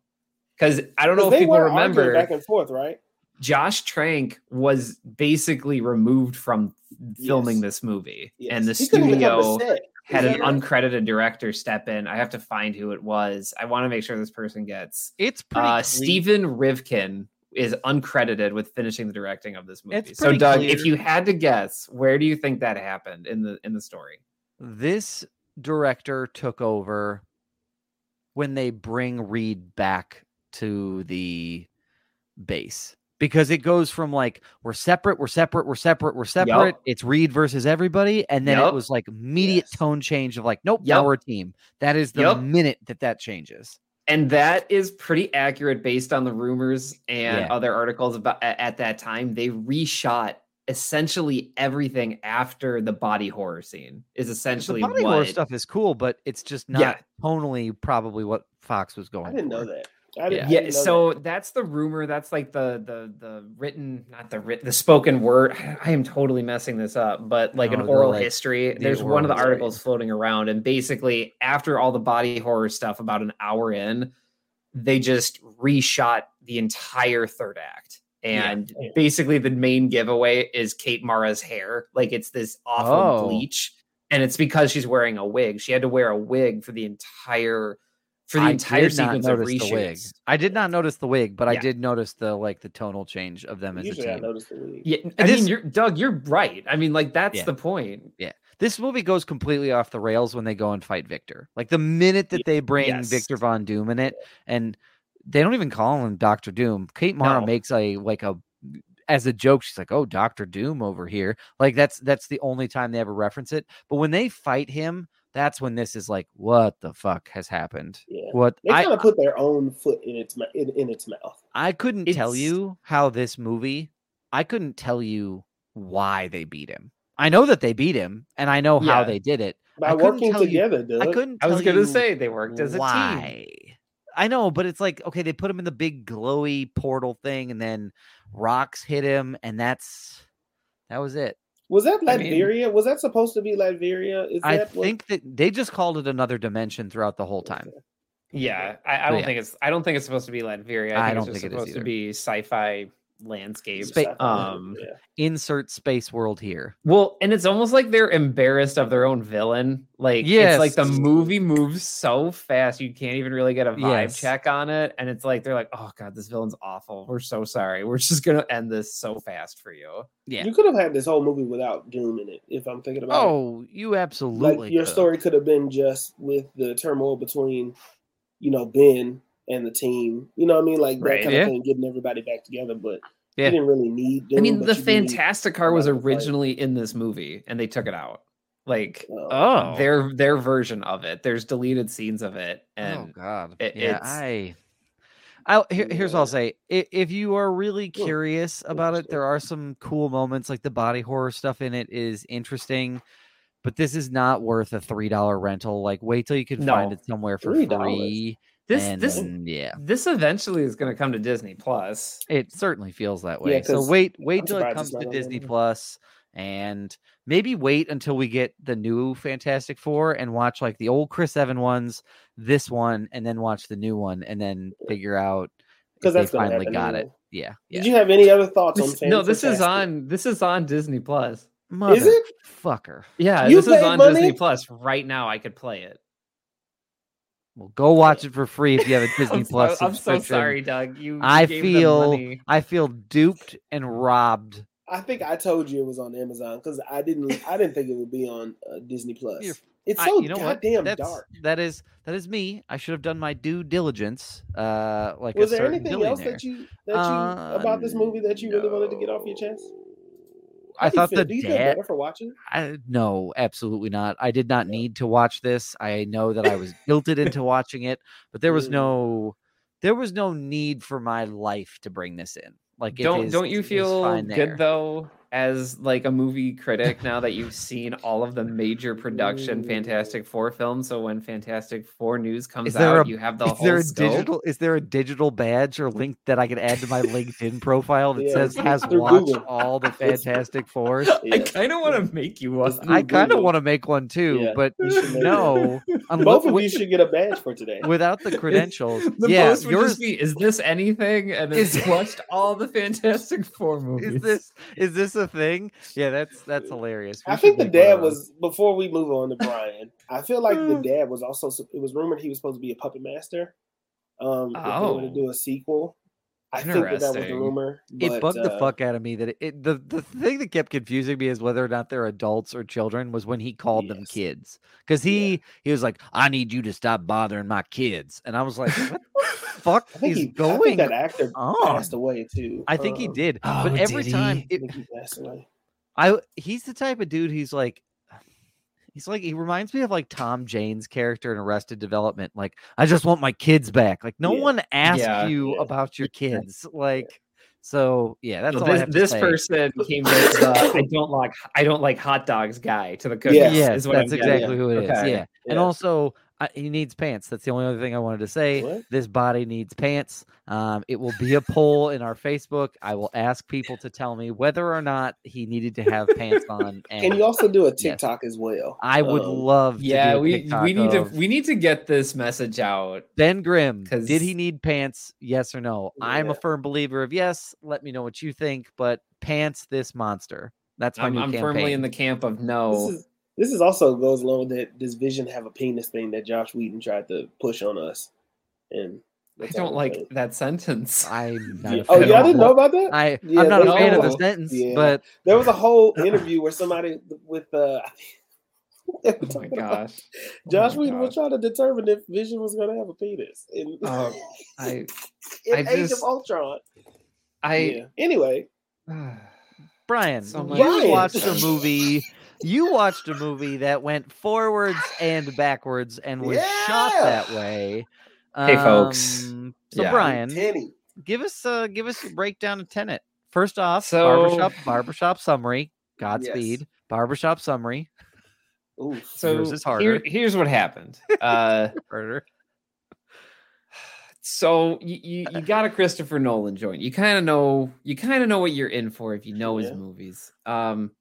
Because I don't know if they people remember, back and forth, right? Josh Trank was basically removed from filming Yes. this movie. Yes. And the He couldn't even come to studio had an uncredited director step in. I have to find who it was. I want to make sure this person gets. It's pretty. Uh, clean. Steven Rivkin is uncredited with finishing the directing of this movie. So, pretty Doug, if you had to guess, where do you think that happened in the in the story? This director took over when they bring Reed back to the base because it goes from like we're separate, we're separate, we're separate, we're separate. It's Reed versus everybody, and then Yup. it was like immediate Yes. tone change of like, nope, Yup. now we're a team. That is the Yup. minute that that changes. And that is pretty accurate based on the rumors and Yeah. other articles about at, at that time. They reshot essentially everything after the body horror scene. Is essentially The essentially body what horror stuff is cool, but it's just not Yeah. tonally probably what Fox was going. I didn't for. know that. I didn't, I yeah didn't know so that's the rumor that's like the the the written not the written the spoken word i am totally messing this up but like No, an oral like, history the there's one of the history. articles floating around and basically after all the body horror stuff about an hour in they just reshot the entire third act Yeah. and basically the main giveaway is kate mara's hair like it's this awful Oh. bleach and it's because she's wearing a wig she had to wear a wig for the entire for the I entire sequence of notice the wig. reshoots I did not notice the wig, but I did notice the like the tonal change of them that. as a Usually I team. notice the wig. Yeah, I this- mean, you're Doug. You're right. I mean, like that's Yeah. the point. Yeah, this movie goes completely off the rails when they go and fight Victor. Like the minute that they bring Yes. Victor Von Doom in it, and they don't even call him Doctor Doom. Kate Mara No. makes a like a as a joke. She's like, "Oh, Doctor Doom over here." Like that's that's the only time they ever reference it. But when they fight him, that's when this is like, "What the fuck has happened?" Yeah. What They I kind of put their own foot in its in, in its mouth. I couldn't tell you how this movie, I couldn't tell you why they beat him. I know that they beat him and I know how they did it. By I working tell you- together, I couldn't I was gonna say they worked as a team. Why. I know, but it's like, okay, they put him in the big glowy portal thing and then rocks hit him and that's that was it. Was that I mean- was that supposed to be Latveria? Is I that what- think that they just called it another dimension throughout the whole time. Yeah, I, I don't yeah. think it's. I don't think it's supposed to be Latveria. I I, don't it's just think it is supposed to be sci-fi landscape. Spa- um, yeah. Insert space world here. Well, and it's almost like they're embarrassed of their own villain. Like it's like the movie moves so fast you can't even really get a vibe Yes. check on it, and it's like they're like, "Oh god, this villain's awful. We're so sorry. We're just gonna end this so fast for you." Yeah. You could have had this whole movie without Doom in it. If I'm thinking about it. Oh, you absolutely like your could. story could have been just with the turmoil between, you know, Ben and the team. You know what I mean? Like that Right, kind yeah. of thing, getting everybody back together. But Yeah. you didn't really need. Doom, I mean, the you did need- Fantastic Car was somebody to fight. originally in this movie, and they took it out. Like Oh. Oh, their their version of it. There's deleted scenes of it, oh, and oh god. it- yeah, it's- I. I here, here's what I'll say. If you are really curious about it, there are some cool moments. Like the body horror stuff in it is interesting, but this is not worth a three dollar rental. Like, wait till you can find it somewhere for $3? free. This and this then, yeah, this eventually is going to come to Disney Plus. it certainly feels that Yeah, way. so 'cause wait, wait I'm till it comes to Disney Plus, and maybe wait until we get the new Fantastic Four and watch like the old Chris Evan ones, this one, and then watch the new one, and then figure out if 'Cause they that's finally happen got it. Yeah, yeah. Did you have any other thoughts This- on? no, this is on this is on Disney Plus. Is it? Fucker. Yeah, You this is on money? Disney Plus right now. I could play it. Well, go watch it for free if you have a Disney I'm, so, Plus I'm so sorry, Doug. You you I gave them feel money. I feel duped and robbed. I think I told you it was on Amazon because I didn't. I didn't think it would be on uh, Disney Plus. You're It's I- so you know goddamn That's, dark. That is that is me. I should have done my due diligence. Uh, like Was a there anything else that you that you Uh, about this movie that you really wanted to get off your chest? I thought the Do dad. for watching? I, no, absolutely not. I did not need to watch this. I know that I was guilted into watching it, but there was no, there was no need for my life to bring this in. Like, don't is- don't you feel fine there. good though as like a movie critic now that you've seen all of the major production Fantastic Four films? So when Fantastic Four news comes out, a- you have the Is whole there a scope. digital? Is there a digital badge or link that I can add to my LinkedIn profile that Yeah, says has watched Google. all the It's- Fantastic Fours? I kind of want to make you one. I kind of want to make one too, Yeah, but you should make no, unless, Both of wi- you should get a badge for today. without the credentials. The yeah, post would yours just be, "Is this anything?" And Is- it's watched all the Fantastic Four movies. is this is this a thing? Yeah, that's that's hilarious. We I think the make one of dad those. was before we move on to Brian. I feel like the dad was also it was rumored he was supposed to be a puppet master. Um, if they were Oh. to do a sequel. I think that, that was the Interesting. rumor. it but, bugged the uh, fuck out of me that it, it the the thing that kept confusing me is whether or not they're adults or children was when he called them kids because he he was like I need you to stop bothering my kids and I was like what the fuck I think, is he, I going think that actor on? passed away too. I think he Um, did Oh, but every did time he? I it, think he passed away. I he's the type of dude he's like he's like he reminds me of like Tom Jane's character in Arrested Development like I just want my kids back like no Yeah. one asked Yeah. you Yeah. about your kids like so yeah that's So all I this this person came with the I don't like I don't like hot dogs guy to the cookies. Yes, Yes, that's I'm getting. exactly who it is. Okay. Yeah. And also, I, he needs pants. That's the only other thing I wanted to say. What? This body needs pants. Um, it will be a poll in our Facebook. I will ask people to tell me whether or not he needed to have pants on. And Can you also do a Yes. TikTok as well? I would Um, love to Yeah, do a we TikTok we need to we need to get this message out. Ben Grimm. Did he need pants? Yes or no? I'm a firm believer of yes. Let me know what you think. But pants this monster. That's my I'm, new I'm firmly in the camp of no. This is this is also goes along with that this Vision have a penis thing that Joss Whedon tried to push on us. And I don't like I'm that sentence. I'm not a Oh, fan y'all of didn't know about that? I Yeah, I'm not a there's fan of the sentence, yeah. but There was a whole interview where somebody with uh oh my gosh. Joss Oh my Whedon was trying to determine if Vision was gonna have a penis in, Oh, I in I Age just- of Ultron. I yeah. Anyway, Brian, So you watched a movie. You watched a movie that went forwards and backwards and was shot that way. Hey, folks. Um, So Yeah. Brian, Tenny. give us uh give us a breakdown of Tenet. First off, So- barbershop barbershop summary. Godspeed. Yes. Barbershop summary. Oof. so Yours is here- here's what happened. Uh Murder. so you, you, you got a Christopher Nolan joint. You kind of know you kind of know what you're in for if you know his Yeah. movies. Um,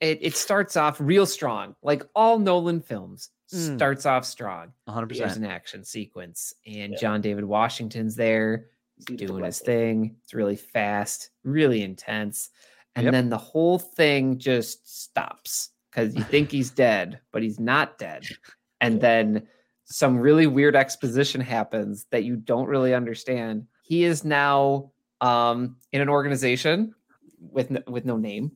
it, it starts off real strong, like all Nolan films. Mm. Starts off strong. 100%. There's an action sequence, and Yeah. John David Washington's there the doing his thing. It's really fast, really intense, and Yep. then the whole thing just stops because you think he's dead, but he's not dead, and then some really weird exposition happens that you don't really understand. He is now um, in an organization with no, with no name.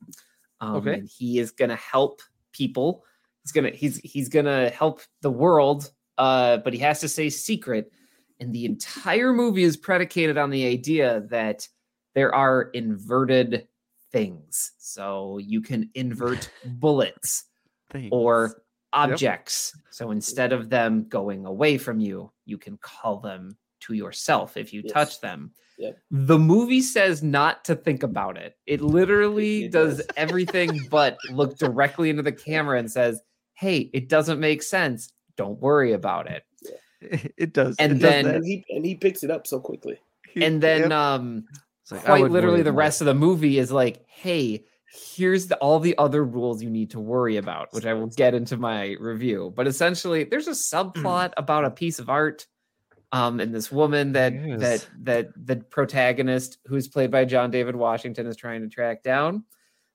Um, Okay. and he is gonna help people. He's gonna he's he's gonna help the world, uh, but he has to stay secret. And the entire movie is predicated on the idea that there are inverted things. So you can invert bullets Thanks. or objects. So instead of them going away from you, you can call them to yourself if you Yes. touch them. Yep. The movie says not to think about it. It literally It does does. everything but look directly into the camera and says, "Hey, it doesn't make sense. Don't worry about it." it does. And it then- that. and he and he picks it up so quickly. And then Yep. um like, quite literally the about rest of the movie is like, "Hey, here's the, all the other rules you need to worry about," which I will get into my review. But essentially, there's a subplot about a piece of art um and this woman that Yes. that that the protagonist who's played by John David Washington is trying to track down.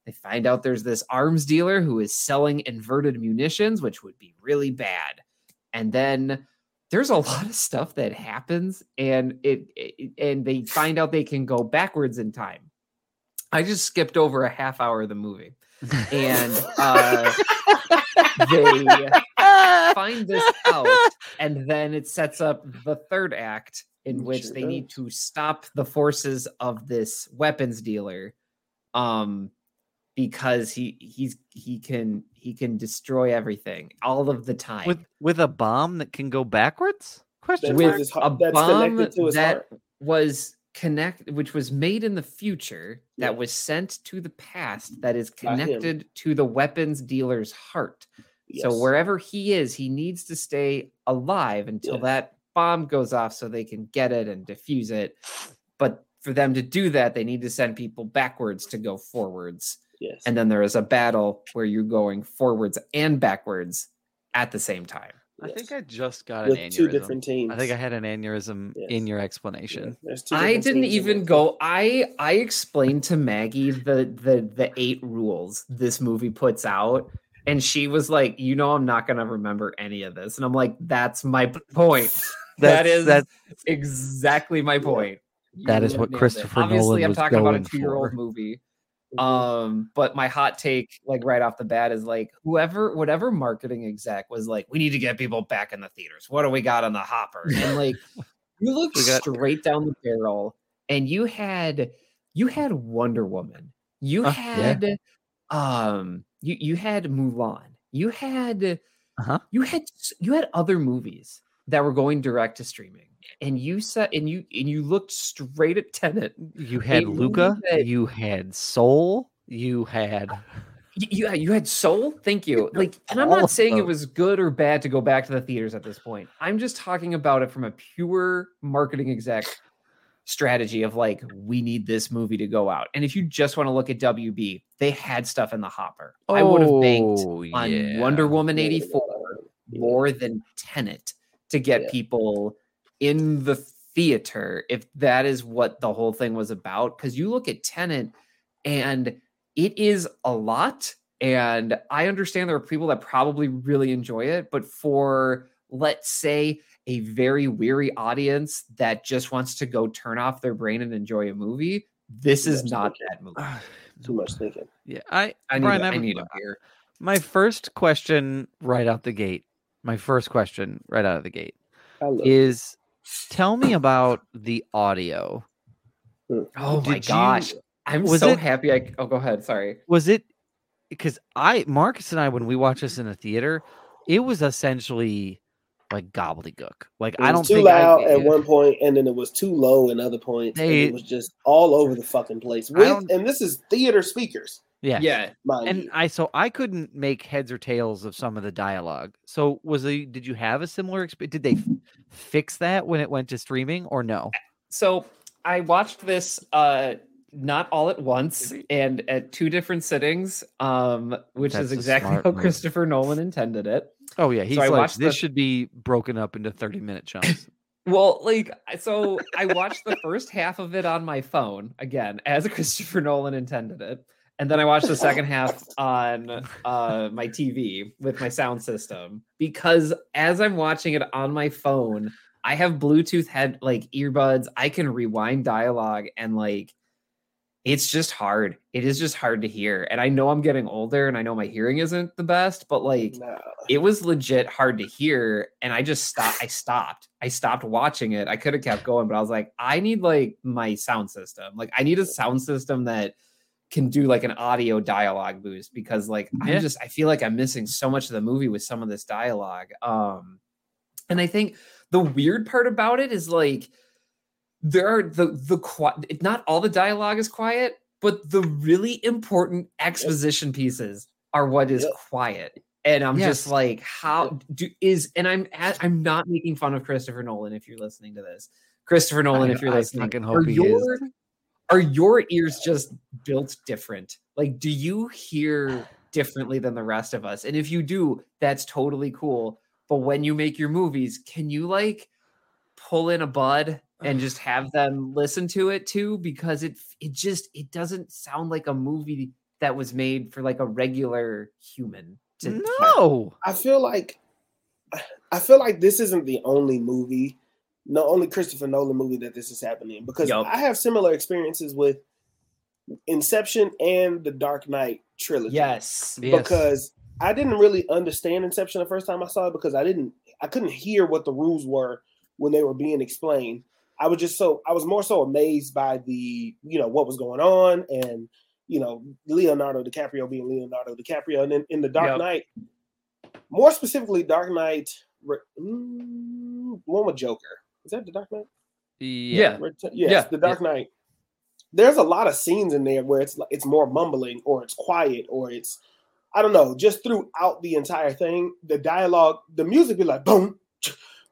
They find out there's this arms dealer who is selling inverted munitions, which would be really bad. And then there's a lot of stuff that happens, and it, it and they find out they can go backwards in time. I just skipped over a half hour of the movie, and uh, they find this out, and then it sets up the third act in which sure they need to stop the forces of this weapons dealer, um, because he he's he can he can destroy everything all of the time with with a bomb that can go backwards? Question That's with his a that's bomb connected to his that heart. was connect which was made in the future that Yeah. was sent to the past that is connected to the weapons dealer's heart. So wherever he is, he needs to stay alive until Yes. that bomb goes off so they can get it and defuse it. But for them to do that, they need to send people backwards to go forwards. yes. And then there is a battle where you're going forwards and backwards at the same time. I think. I just got an with two aneurysm. different teams. I think I had an aneurysm Yes. in your explanation. there's two I didn't even go. I I explained to Maggie the the the eight rules this movie puts out, and she was like, "You know, I'm not gonna remember any of this," and I'm like, "That's my point. that That's- that's- exactly my point. That You is what. Christopher Obviously, Nolan I'm was talking about a two year old movie. Mhm. Um, but my hot take, like right off the bat, is like whoever, whatever marketing exec was like, we need to get people back in the theaters. What do we got on the hopper? And like, you look got- straight down the barrel, and you had, you had Wonder Woman, you Uh, yeah. had, um, you you had Mulan, you had, Uh-huh. you had, you had other movies that were going direct to streaming, and you said, and you and you looked straight at Tenet You had Luca. that- You had Soul. You had. Y- You had, you had Soul. Thank you. Like, and I'm not saying it was good or bad to go back to the theaters at this point. I'm just talking about it from a pure marketing exec strategy of like, we need this movie to go out. And if you just want to look at WB, they had stuff in the hopper. I would have banked Oh, on. Wonder Woman 84 yeah. more than Tenet to get Yeah. people in the theater if that is what the whole thing was about. Because you look at Tenet and it is a lot. And I understand there are people that probably really enjoy it, but for let's say a very weary audience that just wants to go turn off their brain and enjoy a movie, this is not okay. that movie. Ah, Too much thinking. Yeah, I. I need, Brian, a, I I have- need a beer. My first question right out the gate. My first question right out of the gate is love tell me about the audio. Oh my Did you- gosh. I'm was so it- happy. I oh, go ahead. Sorry. Was it because I Marcus and I when we watched this in the theater, it was essentially like gobbledygook. Like It I was don't too think loud I, at one point, and then it was too low in other points. and They- it was just all over the fucking place. With, and this is theater speakers, yeah. Yeah. And you. I so I couldn't make heads or tails of some of the dialogue. So was the did you have a similar experience? Did they f- fix that when it went to streaming or no? So I watched this uh not all at once and at two different sittings, um, which That's is exactly how. Christopher Nolan intended it. Oh yeah, he's I like this the- should be broken up into 30 minute chunks. Well, like so I watched the first half of it on my phone again, as Christopher Nolan intended it. And then I watched the second half on uh, my TV with my sound system because as I'm watching it on my phone, I have Bluetooth head like earbuds. I can rewind dialogue and like it's just hard. It is just hard to hear. And I know I'm getting older and I know my hearing isn't the best, but like Nah. it was legit hard to hear and i just stopped i stopped i stopped watching it i could have kept going but i was like i need like my sound system like i need a sound system that can do like an audio dialogue boost because like Yeah. i'm just i feel like i'm missing so much of the movie with some of this dialogue um and i think the weird part about it is like there are the the quiet not all the dialogue is quiet but the really important exposition pieces are what is Yep. quiet. And i'm just like how do is and i'm at, i'm not making fun of christopher nolan if you're listening to this. Christopher nolan I- if you're I listening fucking are hope he is. are your ears just built different? Like do you hear differently than the rest of us? And if you do that's totally cool. But when you make your movies can you like pull in a bud and just have them listen to it too because it it just it doesn't sound like a movie that was made for like a regular human to hear. no. I feel like I feel like this isn't the only movie, the only Christopher Nolan movie that this is happening because Yup. I have similar experiences with Inception and the Dark Knight trilogy. yes Yes. because I didn't really understand Inception the first time I saw it because I didn't I couldn't hear what the rules were when they were being explained. I was just so I was more so amazed by the you know what was going on and you know Leonardo DiCaprio being Leonardo DiCaprio and then in the Dark Yep. Knight, more specifically Dark Knight, mm, one with Joker. Is that the Dark Knight? Yeah. Ret- Yes, Yeah, the Dark Knight. There's a lot of scenes in there where it's it's more mumbling or it's quiet or it's I don't know, just throughout the entire thing, the dialogue, the music be like boom, ch-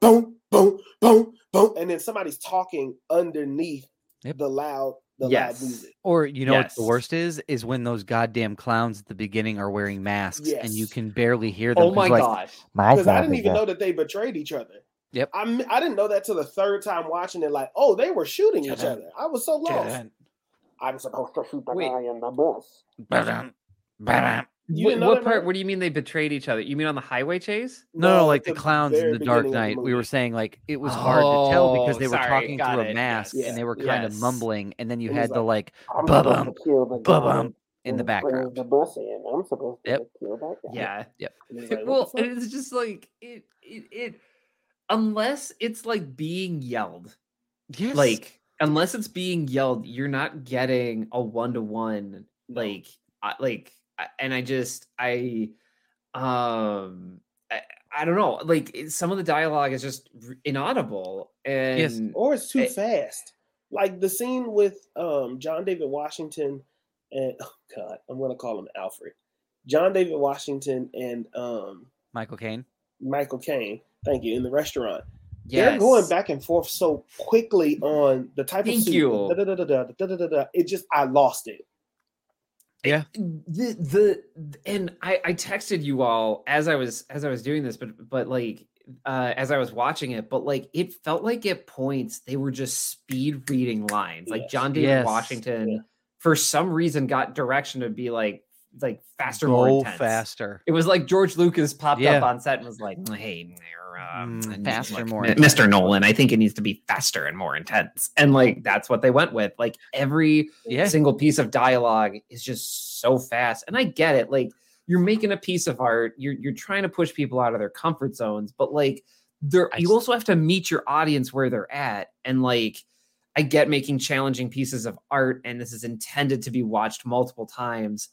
boom, boom, boom, boom, and then somebody's talking underneath Yep. the loud, the Yes. loud music. Or you know what the worst is? Is when those goddamn clowns at the beginning are wearing masks and you can barely hear them. Oh my like, gosh. Because I didn't even that- know that they betrayed each other. Yep. I didn't know that till the third time watching it. Like, oh, they were shooting each other. I was so lost. I'm supposed to shoot the Wait. guy in the bus. Ba-dum, ba-dum. You What, what part? What do you mean they betrayed each other? You mean on the highway chase? No, no, like the at clowns in the Dark beginning of the Knight. We were saying like it was hard to tell because Oh, they were sorry, talking through it, a mask yes. and they were kind of mumbling, and then you It had the like I'm Ba-bum, supposed to kill the guy ba-bum in the who brings background. The bus in. I'm supposed to Yep. kill that guy. Yeah. And it's like, well, and it's just like it, it, it, unless it's like being yelled, yes, like unless it's being yelled, you're not getting a one to one. Like, like, I- and I just, I, um, I, I don't know. Like, some of the dialogue is just inaudible, and or it's too Eh. fast. Like the scene with um John David Washington and oh god, I'm gonna call him Alfred. John David Washington and um Michael Caine. Michael Caine. Thank you in the restaurant. They're going back and forth so quickly on the type Thank of suit. you. da- da- da- da- da- da- da- da- da. It just I lost it. Yeah. the the and I I texted you all as I was as I was doing this, but but like uh as I was watching it, but like it felt like at points they were just speed reading lines. Like John David Yes. Washington Yeah. for some reason got direction to be like like faster, more Go intense. faster. It was like George Lucas popped Yeah. up on set and was like, "Hey, uh, Mm, faster, more Mr. Nolan, I think it needs to be faster and more intense." And like that's what they went with. Like every Yeah. single piece of dialogue is just so fast. And I get it. Like you're making a piece of art, you're you're trying to push people out of their comfort zones, but like there you also have to meet your audience where they're at. And like I get making challenging pieces of art and this is intended to be watched multiple times.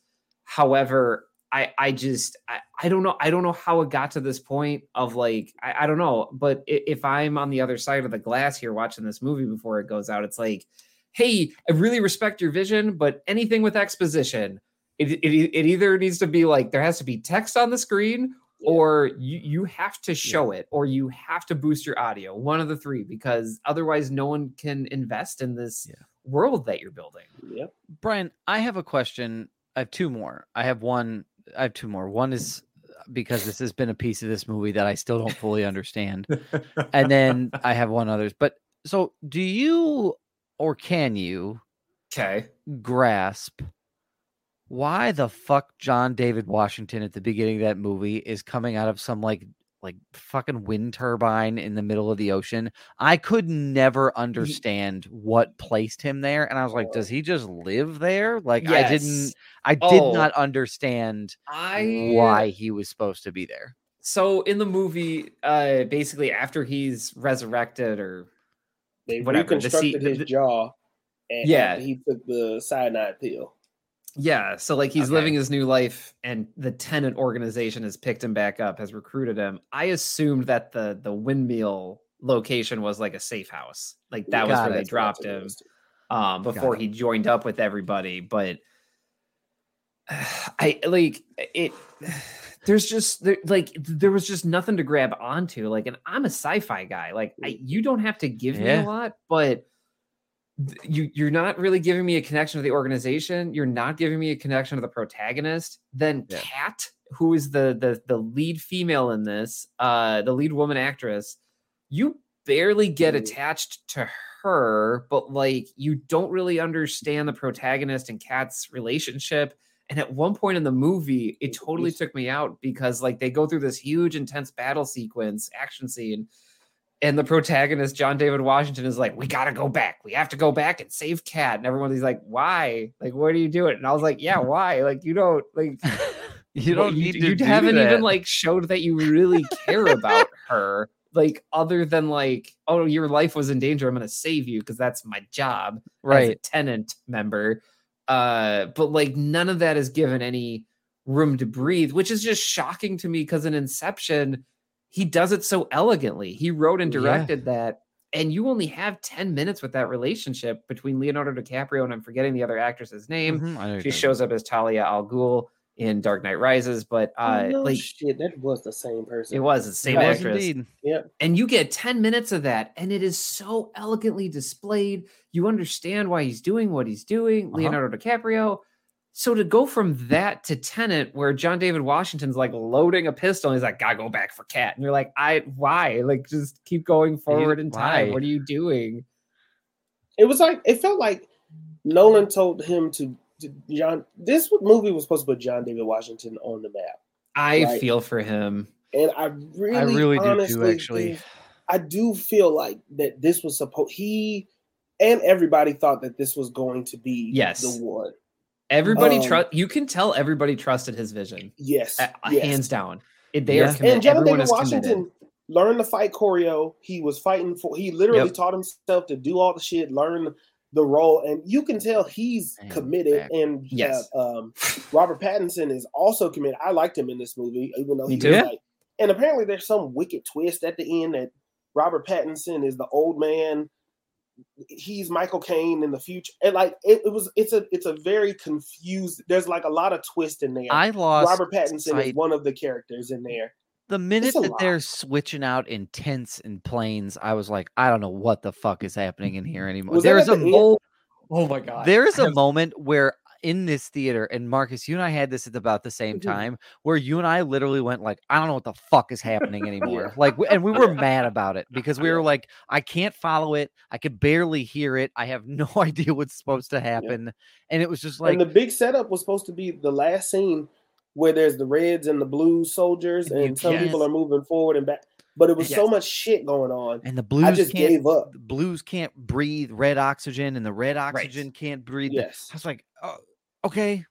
However, I I just I, I don't know I don't know how it got to this point of like I, I don't know but i- if I'm on the other side of the glass here watching this movie before it goes out it's like hey I really respect your vision but anything with exposition it, it, it either needs to be like there has to be text on the screen Yeah. or you you have to show it or you have to boost your audio one of the three because otherwise no one can invest in this Yeah. world that you're building Yep. Brian, I have a question. I have two more. I have one. I have two more. One is because this has been a piece of this movie that I still don't fully understand, and then I have one others. But so, do you or can you okay grasp why the fuck John David Washington at the beginning of that movie is coming out of some like like fucking wind turbine in the middle of the ocean. I could never understand what placed him there and I was like does he just live there? Like I didn't Yes. I did Oh. not understand I why he was supposed to be there. So in the movie, uh, basically after he's resurrected, or They Whatever, the reconstructed se- his the- jaw. And Yeah. he took the cyanide pill. Yeah, so like he's Okay. living his new life, and the Tenet organization has picked him back up, has recruited him. I assumed that the the windmill location was like a safe house, like that was where it. they dropped him um, before he joined up with everybody. But I like it. There's just there, like there was just nothing to grab onto. Like, and I'm a sci-fi guy. Like, I, you don't have to give me a lot, but you you're not really giving me a connection to the organization. You're not giving me a connection to the protagonist. Then Yeah. Kat, who is the the the lead female in this, uh, the lead woman actress, you barely get Mm. attached to her, but like you don't really understand the protagonist and Kat's relationship. And at one point in the movie, it totally took me out because like they go through this huge intense battle sequence, action scene, and the protagonist, John David Washington, is like, We gotta go back. We have to go back and save Kat." And everyone's like, Why? Like, what are you doing? And I was like, Yeah, why? Like, you don't like You don't you, need to you do haven't even like showed that you really care about her like other than like oh your life was in danger i'm gonna save you because that's my job as a right. Tenet member uh but like none of that is given any room to breathe which is just shocking to me because in inception he does it so elegantly he wrote and Yeah. directed that and you only have 10 minutes with that relationship between leonardo dicaprio and i'm forgetting the other actress's name Mhm, I know what you're she shows up as talia al ghul in dark knight rises but uh no like shit, that was the same person. it was the same about. It was actress indeed. and you get 10 minutes of that and it is so elegantly displayed you understand why he's doing what he's doing Uh-huh. leonardo dicaprio so to go from that to Tenet where john david washington's like loading a pistol and he's like gotta go back for Kat and you're like i why like just keep going forward in time why? what are you doing It was like it felt like Nolan told him to, to John. This movie was supposed to put John David Washington on the map, i Right. feel for him and I really, I really do honestly too, actually. I do feel like that this was supposed he and everybody thought that this was going to be Yes. the one. Everybody Um, trust you can tell everybody trusted his vision Yes, uh, yes. hands down It- they Yeah. are committed. And John everyone David is committed. Washington learned the fight choreo. He was fighting for. He literally Yep. taught himself to do all the shit, learn the role, and you can tell he's Man, committed. back. And Yes. uh, um, Robert Pattinson is also committed. I liked him in this movie, even though he too. was Yeah. like. And apparently, there's some wicked twist at the end that Robert Pattinson is the old man. He's Michael Caine in the future, and like it, it was. It's a. It's a very confused. There's like a lot of twist in there. I lost Robert Pattinson is one of the characters in there. the minute that lot. they're switching out in tents and planes. I was like, I don't know what the fuck is happening in here anymore. Was There's a the end? mo- oh my god there is I a have- moment where in this theater, and Marcus, you and I had this at about the same Mhm. time, where you and I literally went like, I don't know what the fuck is happening anymore. Like, and we were mad about it because we were like, I can't follow it. I could barely hear it. I have no idea what's supposed to happen, and it was just like, and the big setup was supposed to be the last scene where there's the reds and the blue soldiers, And and some people are moving forward and back. But it was so much shit going on. and the blues I just can't. gave up. The blues can't breathe red oxygen, and the red oxygen can't breathe. the- Yes. I was like, oh, okay,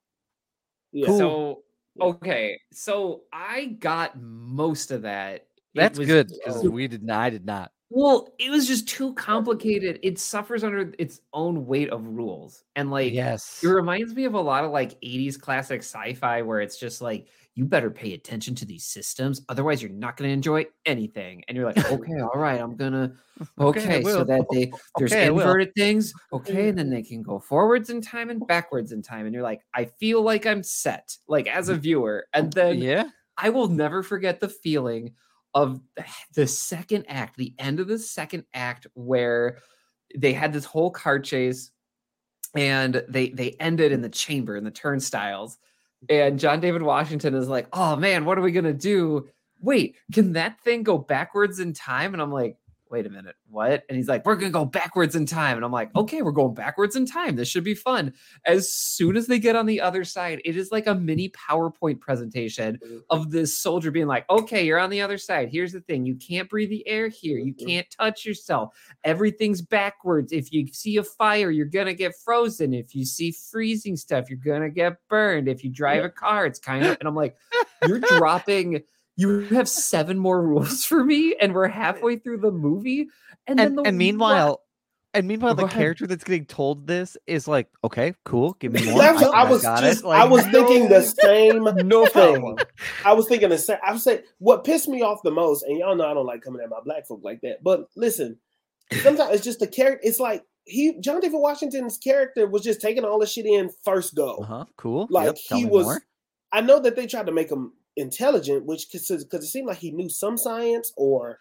Yeah. Cool. So okay, so I got most of that. That's was- good because oh. we did not. I did not. Well, it was just too complicated. It suffers under its own weight of rules, and like yes, it reminds me of a lot of like 80s classic sci-fi where it's just like you better pay attention to these systems otherwise you're not going to enjoy anything. And you're like okay all right i'm gonna Okay, okay, so that they there's Okay, inverted things okay and then they can go forwards in time and backwards in time. And you're like i feel like i'm set like as a mm. viewer. And then yeah. I will never forget the feeling of the second act, the end of the second act, where they had this whole car chase and they they ended in the chamber in the turnstiles. And John David Washington is like, oh man, what are we gonna do? Wait, can that thing go backwards in time? And I'm like, wait a minute, what? And he's like, we're gonna go backwards in time. And I'm like, okay, we're going backwards in time. This should be fun. As soon as they get on the other side, it is like a mini PowerPoint presentation of this soldier being like, okay, you're on the other side. Here's the thing you can't breathe the air here. You Mhm. can't touch yourself. Everything's backwards. If you see a fire, you're going to get frozen. If you see freezing stuff, you're going to get burned. If you drive a car, it's kind of, and I'm like, you're dropping. You have seven more rules for me, and we're halfway through the movie. And, then and, the and la- meanwhile, and meanwhile, the character that's getting told this is like, okay, cool, give me more. I I was got just. it. I Like, was thinking the same no thing. I was thinking the same. I was saying what pissed me off the most, and y'all know I don't like coming at my black folk like that. But listen, sometimes it's just the character. It's like he, John David Washington's character, was just taking all the shit in first go. Uh-huh, cool. Like yep, he was. more. I know that they tried to make him intelligent, which because it seemed like he knew some science, or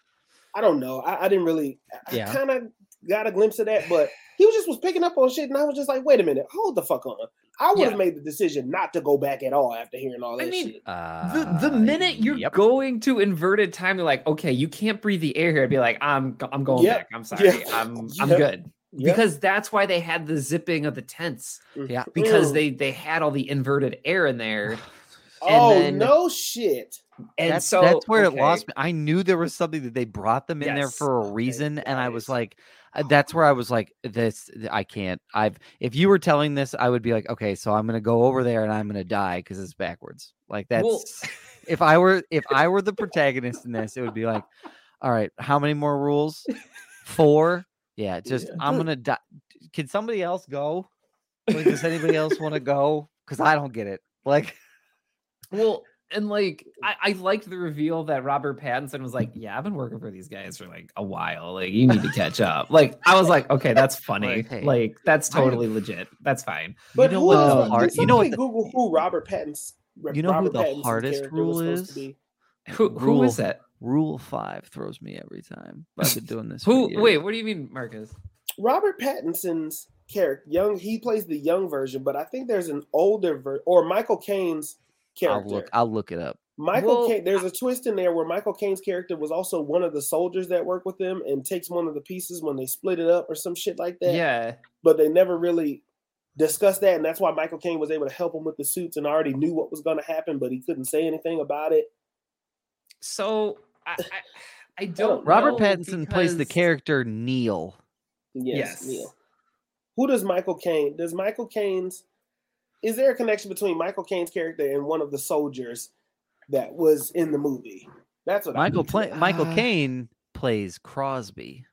I don't know. I, I didn't really. I Yeah. kind of got a glimpse of that, but he was just was picking up on shit, and I was just like, wait a minute, hold the fuck on. I would Yeah. have made the decision not to go back at all after hearing all that I that mean, shit. the the Uh, minute you're yep. going to inverted time, they're like, okay, you can't breathe the air here. I'd be like, I'm I'm going Yep. back. I'm sorry. Yep. I'm I'm good. Yeah. Because that's why they had the zipping of the tents Yeah. because Mm. they they had all the inverted air in there. Oh then- no shit! And that's, so that's where okay. it lost me. I knew there was something that they brought them in there for a Okay, reason, and I was like, uh, that's where I was like, this I can't. I've if you were telling this, I would be like, okay, so I'm gonna go over there and I'm gonna die because it's backwards. Like that's Well- if I were if I were the protagonist in this, it would be like, all right, how many more rules? Four. Yeah, just Yeah. I'm gonna die. Can somebody else go? Like, does anybody else want to go? Because I don't get it. Like, Well, and like I, I liked the reveal that Robert Pattinson was like, "Yeah, I've been working for these guys for like a while. Like, you need to catch up." Like, I was like, "Okay, that's funny. Like, hey, like, that's I have- totally legit. That's fine." But know who what is- the hard- you know what the- Google who Robert Pattinson. You know who Robert the Pattinson's hardest rule was supposed is? to be? Who who is Rule- that? Rule five throws me every time. I've been doing this. Who? Wait, what do you mean, Marcus? Robert Pattinson's character, young, he plays the young version, but I think there's an older version, or Michael Caine's I'll look. I'll look it up. Michael Well, Caine, there's a twist in there where Michael Caine's character was also one of the soldiers that work with them and takes one of the pieces when they split it up or some shit like that. Yeah. But they never really discussed that, and that's why Michael Caine was able to help him with the suits and already knew what was going to happen, but he couldn't say anything about it. So I I, I don't. Robert know Pattinson plays the character Neil. Yes, Yes. Neil. Who does Michael Caine? Does Michael Caine's? Is there a connection between Michael Caine's character and one of the soldiers that was in the movie? That's what Michael I play, Michael Uh, Caine plays Crosby.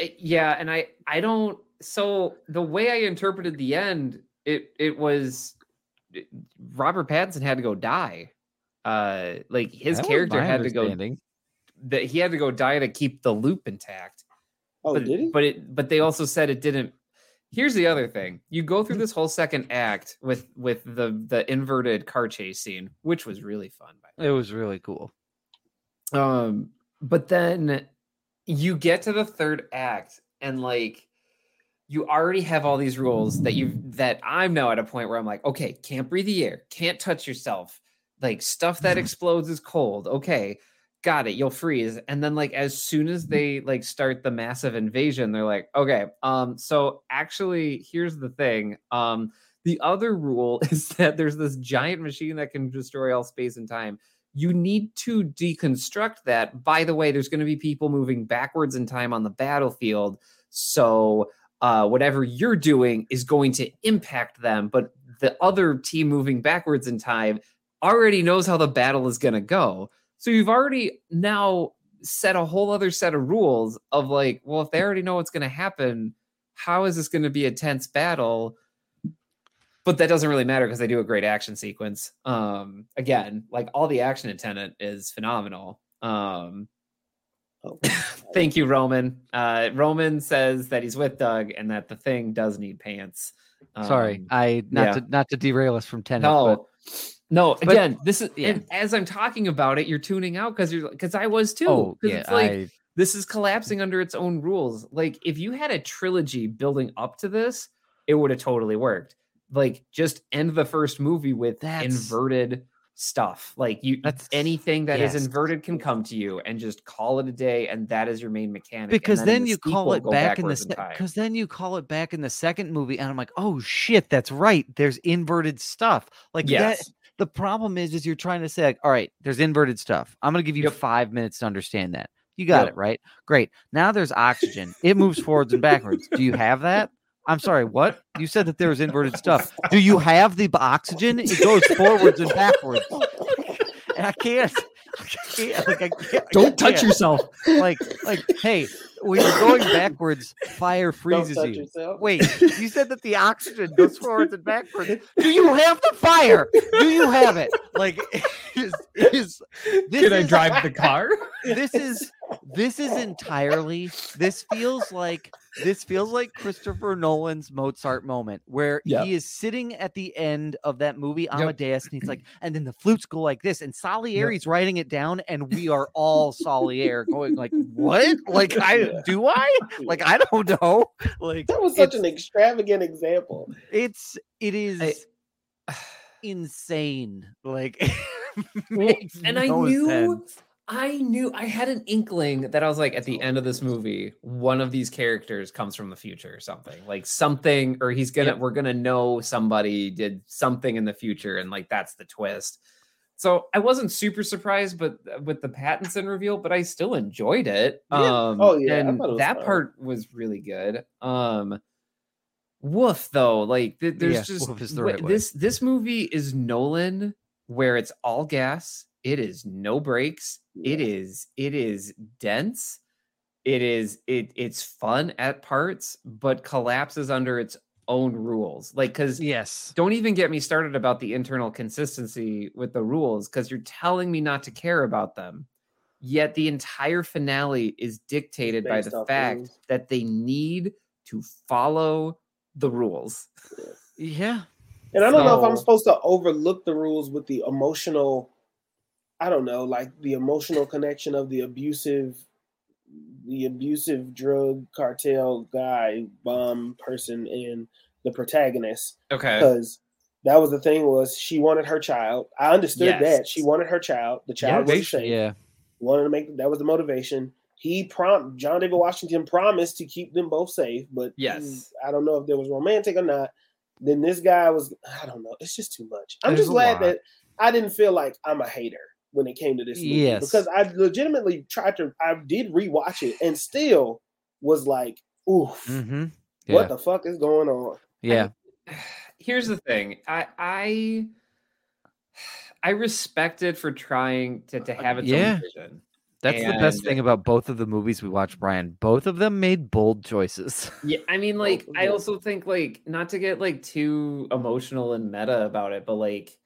Uh, yeah and i i don't so the way i interpreted the end it it was robert pattinson had to go die uh like his That character had to go understanding. that he had to go die to keep the loop intact Oh, but, did he? but it but they also said it didn't here's the other thing you go through this whole second act with with the the inverted car chase scene which was really fun by the way. It was really cool. Um, but then you get to the third act and like you already have all these rules that you that I'm now at a point where I'm like, okay, can't breathe the air, can't touch yourself, like stuff that explodes is cold. Okay, got it, you'll freeze. And then like as soon as they like start the massive invasion, they're like, okay, um, so actually here's the thing. Um, the other rule is that there's this giant machine that can destroy all space and time you need to deconstruct that. By the way, there's going to be people moving backwards in time on the battlefield. So, uh, whatever you're doing is going to impact them. But the other team moving backwards in time already knows how the battle is going to go. So, you've already now set a whole other set of rules of like, well, if they already know what's going to happen, how is this going to be a tense battle? but that doesn't really matter because they do a great action sequence. Um, again, like all the action in Tenet is phenomenal. Um, Oh, thank you, Roman. Uh, Roman says that he's with Doug and that the thing does need pants. Sorry, Um, I not yeah. to not to derail us from Tenet. no, no. but- Again, this is yeah. and as I'm talking about it, you're tuning out because you're because I was too. oh yeah, it's like I, this is collapsing under its own rules. Like if you had a trilogy building up to this, it would have totally worked. Like just end the first movie with That's- inverted stuff. Like you That's- anything that is yes. inverted can come to you and just call it a day and that is your main mechanic. because in then the you call it back in the because then you call it back in the second movie, and I'm like, oh shit, that's right. There's inverted stuff. Like that. The problem is, is you're trying to say, like, all right, there's inverted stuff. I'm gonna give you Yep. five minutes to understand that. You got Yep. it right. Great. Now there's oxygen. It moves forwards and backwards. Do you have that? I'm sorry. What you said that there was inverted stuff. Do you have the oxygen? It goes forwards and backwards. And I can't. I can't, like, I can't, Don't touch can't. yourself. Like, like, hey, when you're going backwards, fire Don't freezes touch you. yourself. Wait, you said that the oxygen goes forwards and backwards. Do you have the fire? Do you have it? Like, is, is this Can I is- drive the car? This is this is entirely. This feels like this feels like Christopher Nolan's Mozart moment, where Yep. he is sitting at the end of that movie Yep. Amadeus, and he's like, and then the flutes go like this, and Salieri's writing it down, and we are all Salieri going like, what? Like, I do I? Like, I don't know. Like, That was such an extravagant example. it's it is I- insane. Like, Well, makes and I knew sense. I knew I had an inkling that I was like at the end of this movie, one of these characters comes from the future or something. Like something, or he's gonna Yep. we're gonna know somebody did something in the future, and like that's the twist. So I wasn't super surprised, but uh, with the Pattinson reveal, but I still enjoyed it. Yeah. Um, Oh, yeah, and thought it was that fine. part was really good. Um, woof though, like th- there's Yeah, just the right way. this this movie is Nolan where it's all gas. It is no breaks. It is it is dense. It is it it's fun at parts, but collapses under its own rules. Like because Yes. don't even get me started about the internal consistency with the rules because you're telling me not to care about them. Yet the entire finale is dictated by the fact rules. that they need to follow the rules. Yeah. And I don't know if I'm supposed to overlook the rules with the emotional, I don't know, like the emotional connection of the abusive, the abusive drug cartel guy, bomb person, and the protagonist. Okay. Because that was the thing was she wanted her child. I understood that she wanted her child. The child was safe. Yeah. Wanted to make that was the motivation. He prom John David Washington promised to keep them both safe, but he- Yes. I don't know if there was romantic or not. Then this guy was I don't know. It's just too much. I'm There's just glad lot. that I didn't feel like I'm a hater when it came to this movie Yes. because I legitimately tried to. I did rewatch it and still was like, oof, Mm-hmm. Yeah. what the fuck is going on? yeah. Here's the thing. I I I respect it for trying to, to have its Yeah. own vision. That's the best thing about both of the movies we watched, Brian. Both of them made bold choices. Yeah, I mean, like, I also think, like, not to get like too emotional and meta about it, but like,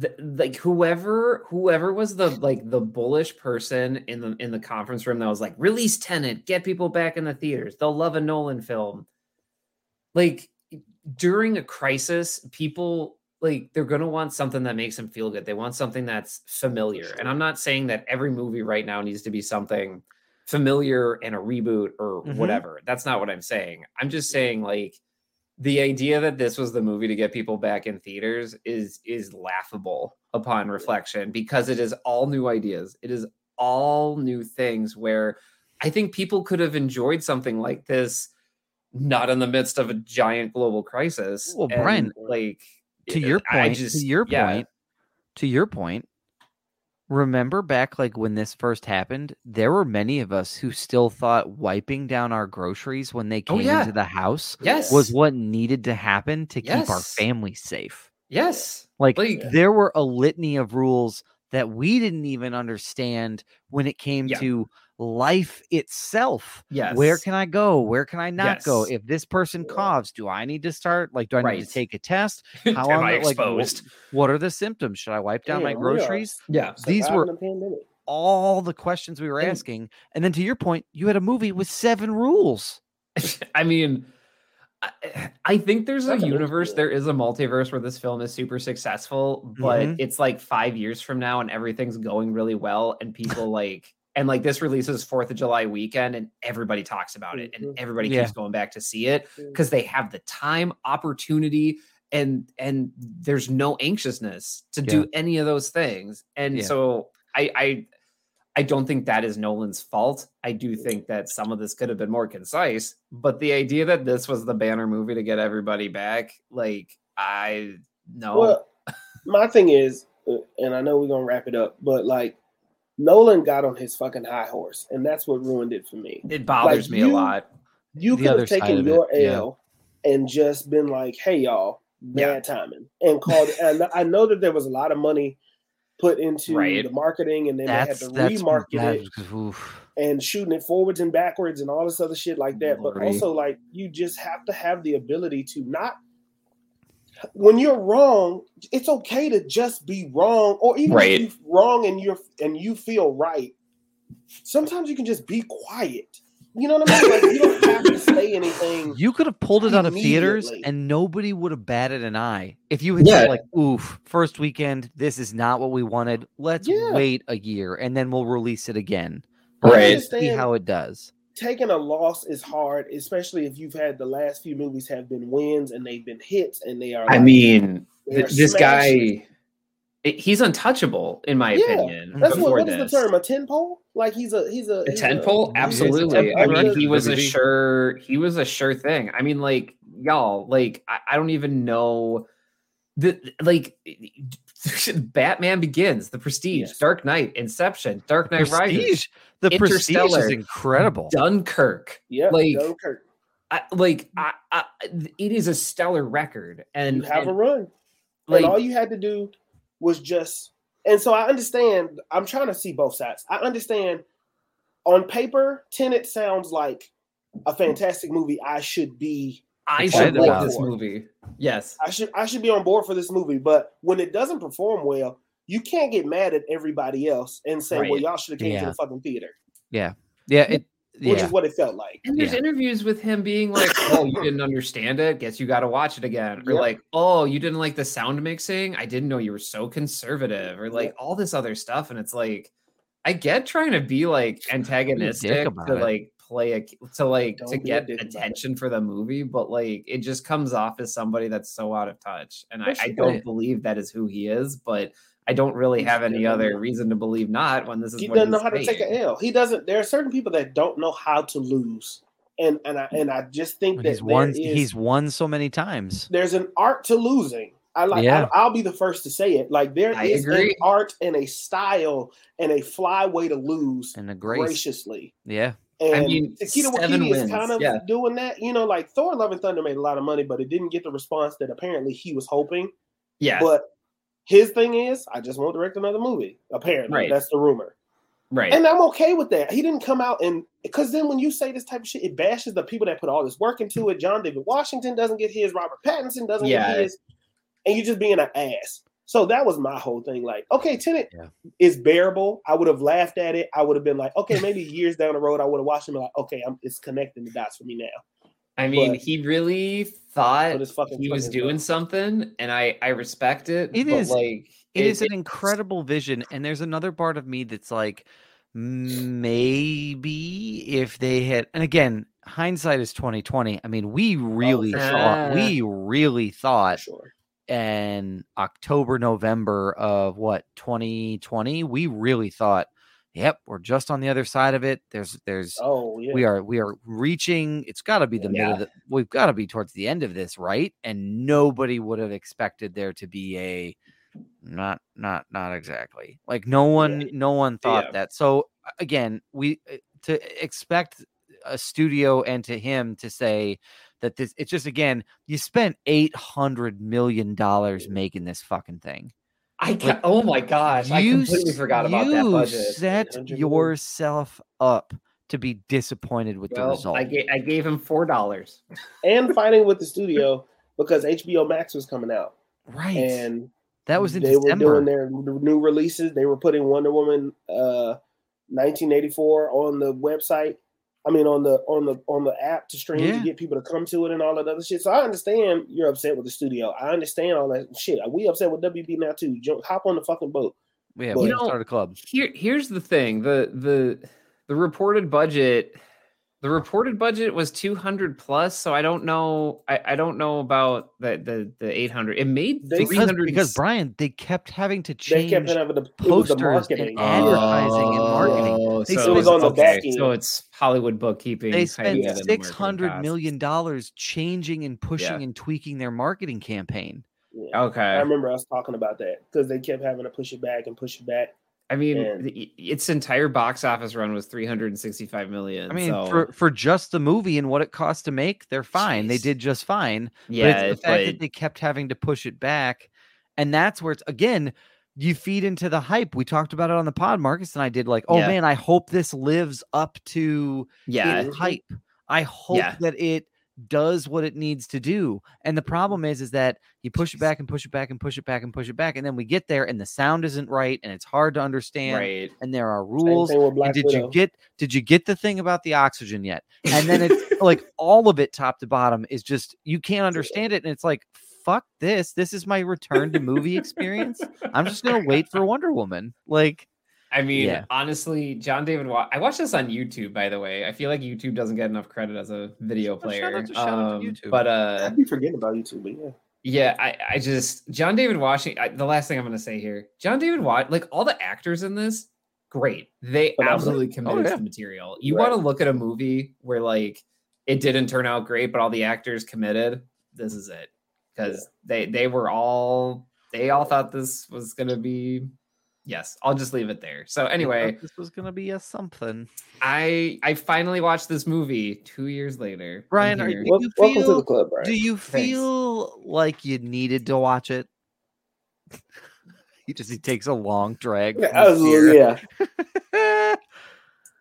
th- like whoever whoever was the like the bullish person in the in the conference room that was like, release Tenet, get people back in the theaters, they'll love a Nolan film. Like during a crisis, people like they're gonna want something that makes them feel good. They want something that's familiar, and I'm not saying that every movie right now needs to be something familiar and a reboot or Mhm. whatever. That's not what I'm saying. I'm just saying like the idea that this was the movie to get people back in theaters is is laughable upon reflection because it is all new ideas. It is all new things where I think people could have enjoyed something like this not in the midst of a giant global crisis. Well, and, Brian, like to eh, your point, just- to your yeah. point, to your point, remember back like when this first happened, there were many of us who still thought wiping down our groceries when they Oh, came yeah. into the house Yes. was what needed to happen to keep our family safe. Yes. Like, Like- uh there were a litany of rules that we didn't even understand when it came Yeah. to life itself. Yes. Where can I go? Where can I not go? If this person coughs, do I need to start? Like, do I need to take a test? How am I like, exposed? what are the symptoms? Should I wipe down my Damn, we are groceries? yeah. These were- pandemic. All the questions we were And- asking. And then to your point, you had a movie with seven rules. I mean, I, I think there's a That's a universe, deal. there is a multiverse where this film is super successful, but Mhm. it's like five years from now and everything's going really well, and people like, and like this releases Fourth of July weekend, and everybody talks about it, and Mhm. everybody Yeah. keeps going back to see it because they have the time, opportunity, and and there's no anxiousness to do any of those things, and Yeah. so I I. I don't think that is Nolan's fault. I do think that some of this could have been more concise, but the idea that this was the banner movie to get everybody back, like I no. Well, my thing is, uh, and I know we're gonna wrap it up, but like Nolan got on his fucking high horse, and that's what ruined it for me. it bothers me a lot. You could have taken of it, your yeah. L and just been like, "Hey, y'all, Yeah. bad timing," and called. and I know that there was a lot of money put into Right. the marketing, and then That's they had to remarket it oof. and shooting it forwards and backwards and all this other shit like that. But also, like, you just have to have the ability to not. When you're wrong, it's okay to just be wrong, or even Right. if you're wrong and you're and you feel right. Sometimes you can just be quiet. You know what I mean? Like you don't have to say anything. You could have pulled it out of theaters and nobody would have batted an eye. If you had Yeah. said, like, oof, first weekend, this is not what we wanted. Let's Yeah. wait a year and then we'll release it again. Right. See how it does. Taking a loss is hard, especially if you've had the last few movies have been wins and they've been hits and they are. I like- mean, th- this smashes. guy it- he's untouchable in my Yeah, opinion. That's what, what is the term? A tin pole? Like he's a he's a A he's tent pole? A Absolutely. tent I mean, he was a sure he was a sure thing. I mean, like y'all, like I, I don't even know the like Batman Begins, The Prestige, Yes. Dark Knight, Inception, Dark Knight Rises, Prestige. The Prestige is incredible. Dunkirk. Yeah, like- Dunkirk. I, like I, I, it is a stellar record, and, You have a run. like and all you had to do was just and so i understand i'm trying to see both sides i understand on paper tenet sounds like a fantastic movie i should be I should like about this movie. Yes, i should i should be on board for this movie but when it doesn't perform well you can't get mad at everybody else and say well y'all should have came to the fucking theater Yeah, yeah, it. which Yeah, is what it felt like And there's Yeah. interviews with him being like, "Oh, you didn't understand it. Guess you got to watch it again." Or Yep. like, "Oh, you didn't like the sound mixing. I didn't know you were so conservative." Or like Yep. all this other stuff, and it's like, I get trying to be like antagonistic about to it. like play a to like Don't to get dick it. attention for the movie, but like it just comes off as somebody that's so out of touch, and I, I don't believe that is who he is, but. I don't really He's have any other yeah. reason to believe not when this is he what doesn't know he's how to take saying. an L. He doesn't. There are certain people that don't know how to lose, and and I and I just think that he's won. is- He's won so many times. there's an art to losing. I like. Yeah. I, will be the first to say it. Like there I is agree. an art and a style and a fly way to lose And a grace. graciously. Yeah, And mean, Taika Waititi is kind of yeah. doing that. You know, like Thor: Love and Thunder made a lot of money, but it didn't get the response that apparently he was hoping. Yeah, But his thing is, I just won't direct another movie. Apparently, Right. that's the rumor. right. And I'm okay with that. He didn't come out and because then when you say this type of shit, it bashes the people that put all this work into it. John David Washington doesn't get his, Robert Pattinson doesn't Yeah. get his, and you're just being an ass. So that was my whole thing. Like, okay, Tenet Yeah. is bearable. I would have laughed at it. I would have been like, okay, maybe years down the road, I would have watched him like, okay, I'm it's connecting the dots for me now. I mean, But- he really thought But it's fucking he was doing dumb. something, and I I respect it. It but is- like it is an incredible vision, and there's another part of me that's like, maybe if they had, and again, hindsight is twenty twenty. I mean, we oh, really for thought, sure. we really thought Sure. In October, November of what 2020, we really thought, yep, we're just on the other side of it. There's, there's, Oh yeah. we are, we are reaching. It's got to be the middle. Yeah. Of the, we've got to be towards the end of this, right? And nobody would have expected there to be a, not, not, not exactly. Like no one, no one thought Yeah. that. So again, we uh, to expect a studio and to him to say that this it's just again you spent 800 million dollars making this fucking thing I ca- oh my gosh, I completely forgot about that you budget. set yourself up to be disappointed with the result I gave I gave him four dollars. and fighting with the studio because HBO Max was coming out. right And that was in they december were doing their new releases. They were putting Wonder Woman uh 1984 on the website. I mean on the on the on the app to stream Yeah. to get people to come to it and all that other shit. So I understand you're upset with the studio. I understand all that shit. Are we upset with WB now too. Jump, hop on the fucking boat. yeah You we know, start a club Here here's the thing the the the reported budget. The reported budget was 200 plus, so I don't know. I, I don't know about the the the 800. It made They- 300 because brian they kept having to They change kept having the, it the posters and marketing. ad- advertising and oh, marketing. Oh, They so spent- It was on the okay, back. So it's Hollywood bookkeeping. they spent of getting the six marketing hundred costs. million dollars changing and pushing Yeah. and tweaking their marketing campaign Yeah. I Okay. remember us talking about that because they kept having to push it back and push it back. I mean, And- its entire box office run was 365 million. I mean, so, for for just the movie and what it cost to make, they're fine. They did just fine. yeah, but it's it's the fact like, that they kept having to push it back, and that's where it's again. You feed into the hype. We talked about it on the pod. Marcus and I did like, oh Yeah. man, I hope this lives up to yeah, mm-hmm. hype. I hope Yeah. that it does what it needs to do. And the problem is, is that you push it back and push it back and push it back and push it back, and then we get there and the sound isn't right and it's hard to understand. right. And there are rules. Did Widow. you get did you get the thing about the oxygen yet? And then it's like all of it top to bottom is just you can't understand it. And it's like, fuck this. This is my return to movie experience. I'm just gonna wait for Wonder Woman. Like I mean, Yeah. honestly, John David. Wa- I watched this on YouTube, by the way. I feel like YouTube doesn't get enough credit as a video Shout out player. to- shout out to Um, YouTube. But uh, I'd be forgetting about YouTube, but yeah. Yeah, I, I just John David Washington. I, the last thing I'm going to say here, John David Watt, like all the actors in this, great. They Phenomenal. absolutely committed yeah. to the material. You Right. want to look at a movie where like it didn't turn out great, but all the actors committed. This is it because they they were all they all thought this was going to be. Yes, I'll just leave it there. So anyway, this was gonna be a something. I I finally watched this movie two years later. Brian, are you- Wel- you welcome to the club, Brian. Do you Thanks. feel like you needed to watch it? he just he takes a long drag. Yeah, from the absolutely, beer. yeah.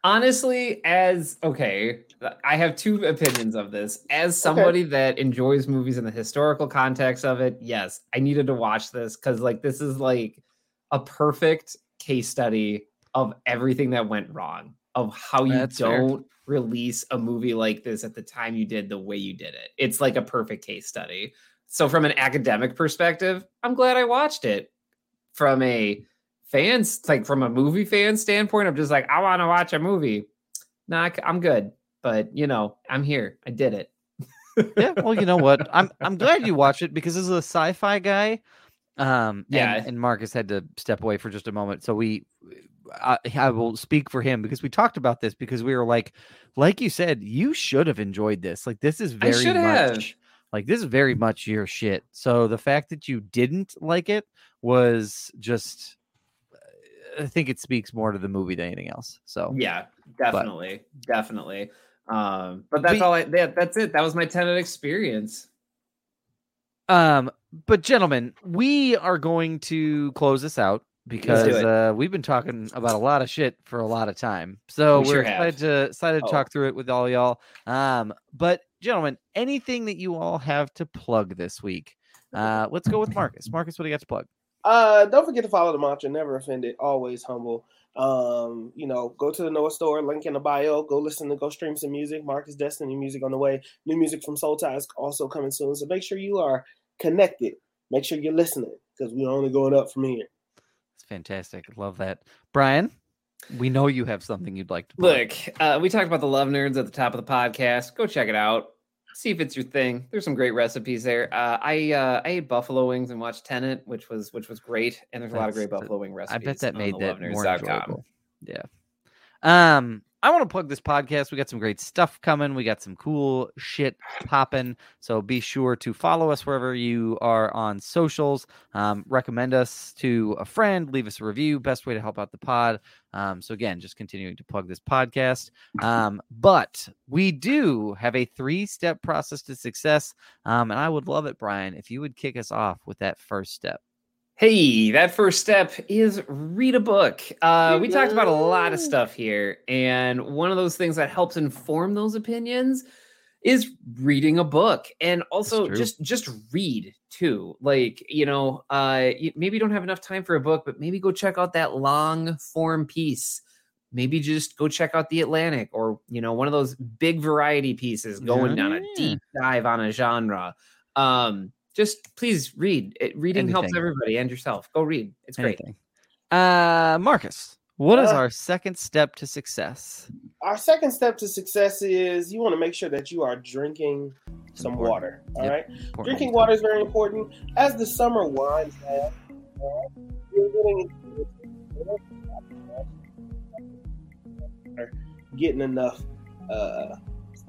honestly as okay i have two opinions of this as somebody that enjoys movies in the historical context of it yes i needed to watch this because like this is like a perfect case study of everything that went wrong of how you That's don't release a movie like this at the time you did the way you did it. It's like a perfect case study. So from an academic perspective i'm glad i watched it. From a fans like from a movie fan standpoint i'm just like i want to watch a movie. Nah i'm good. But you know i'm here. I did it. Yeah, well, you know what? I'm I'm glad you watched it because as a sci-fi guy, um, Yeah. and, and Marcus had to step away for just a moment, so we, I, I will speak for him because we talked about this because we were like, like you said, you should have enjoyed this. Like this is very much, have. like this is very much your shit. So the fact that you didn't like it was just, I think it speaks more to the movie than anything else. So yeah definitely definitely um but that's We- all i that, that's it that was my Tenet experience Um, but gentlemen, we are going to close this out because uh, we've been talking about a lot of shit for a lot of time. So We we are sure have. excited to excited to Oh. talk through it with all y'all. Um, but gentlemen, anything that you all have to plug this week? Uh, let's go with Marcus. Marcus, what do you got to plug? Uh, don't forget to follow the mantra. Never offended, always humble. Um, you know, go to the Noah store, link in the bio. Go listen to, go stream some music. Marcus Destiny music on the way. New music from Soul Ties also coming soon. So make sure you are connected. Make sure you're listening because we're only going up from here. It's fantastic. Love that, Brian. We know you have something you'd like to plug. look uh we talked about the love nerds at the top of the podcast go check it out see if it's your thing there's some great recipes there uh i uh i ate buffalo wings and watched Tenet which was which was great and there's a lot of great buffalo wing I recipes bet that on made that more thelovenerds.com. enjoyable. Yeah. Um, I want to plug this podcast. We got some great stuff coming. We got some cool shit popping. So be sure to follow us wherever you are on socials. Um, recommend us to a friend. Leave us a review. Best way to help out the pod. Um, so again, just continuing to plug this podcast. Um, but we do have a three-step process to success. Um, and I would love it, Brian, if you would kick us off with that first step. Hey, that first step is read a book. Uh, we talked about a lot of stuff here, and one of those things that helps inform those opinions is reading a book, and also just just read too. Like you know, uh, you, maybe you don't have enough time for a book, but maybe go check out that long form piece. Maybe just go check out the Atlantic, or you know, one of those big variety pieces going down a deep dive on a genre. Um, just please read. It, reading helps everybody and yourself. Go read. It's great. Anything. Uh, Marcus, what is Uh, our second step to success? Our second step to success is you want to make sure that you are drinking some important. water. All Yep. right. Important Drinking water is very important. As the summer winds down, you're getting getting enough uh,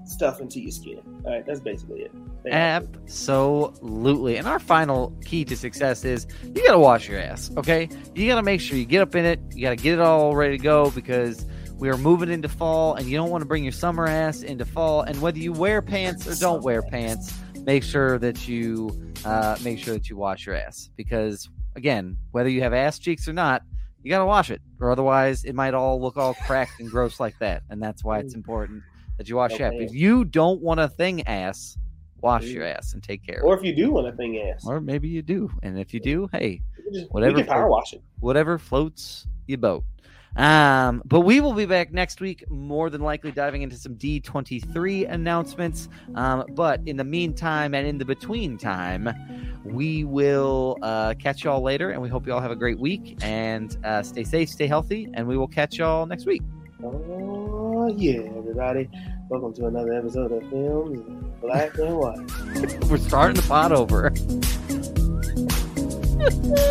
stuff into your skin. All right, that's basically it. Thank. Absolutely. And our final key to success is you got to wash your ass, okay? You got to make sure you get up in it. You got to get it all ready to go because we are moving into fall and you don't want to bring your summer ass into fall. And whether you wear pants or don't wear pants, make sure that you uh, make sure that you wash your ass because again, whether you have ass cheeks or not, you got to wash it or otherwise it might all look all cracked and gross like that. And that's why it's important that you wash your ass. If you don't want a thing ass, wash your ass and take care of Or if you do want a thing ass, Or maybe you do. And if you do, hey, just, whatever power wash it. whatever floats your boat. Um, but we will be back next week, more than likely diving into some D23 announcements. Um, but in the meantime and in the between time, we will uh, catch y'all later, and we hope y'all have a great week and uh, stay safe, stay healthy, and we will catch y'all next week. Yeah, everybody. Welcome to another episode of Films Black and White. We're starting the pot over.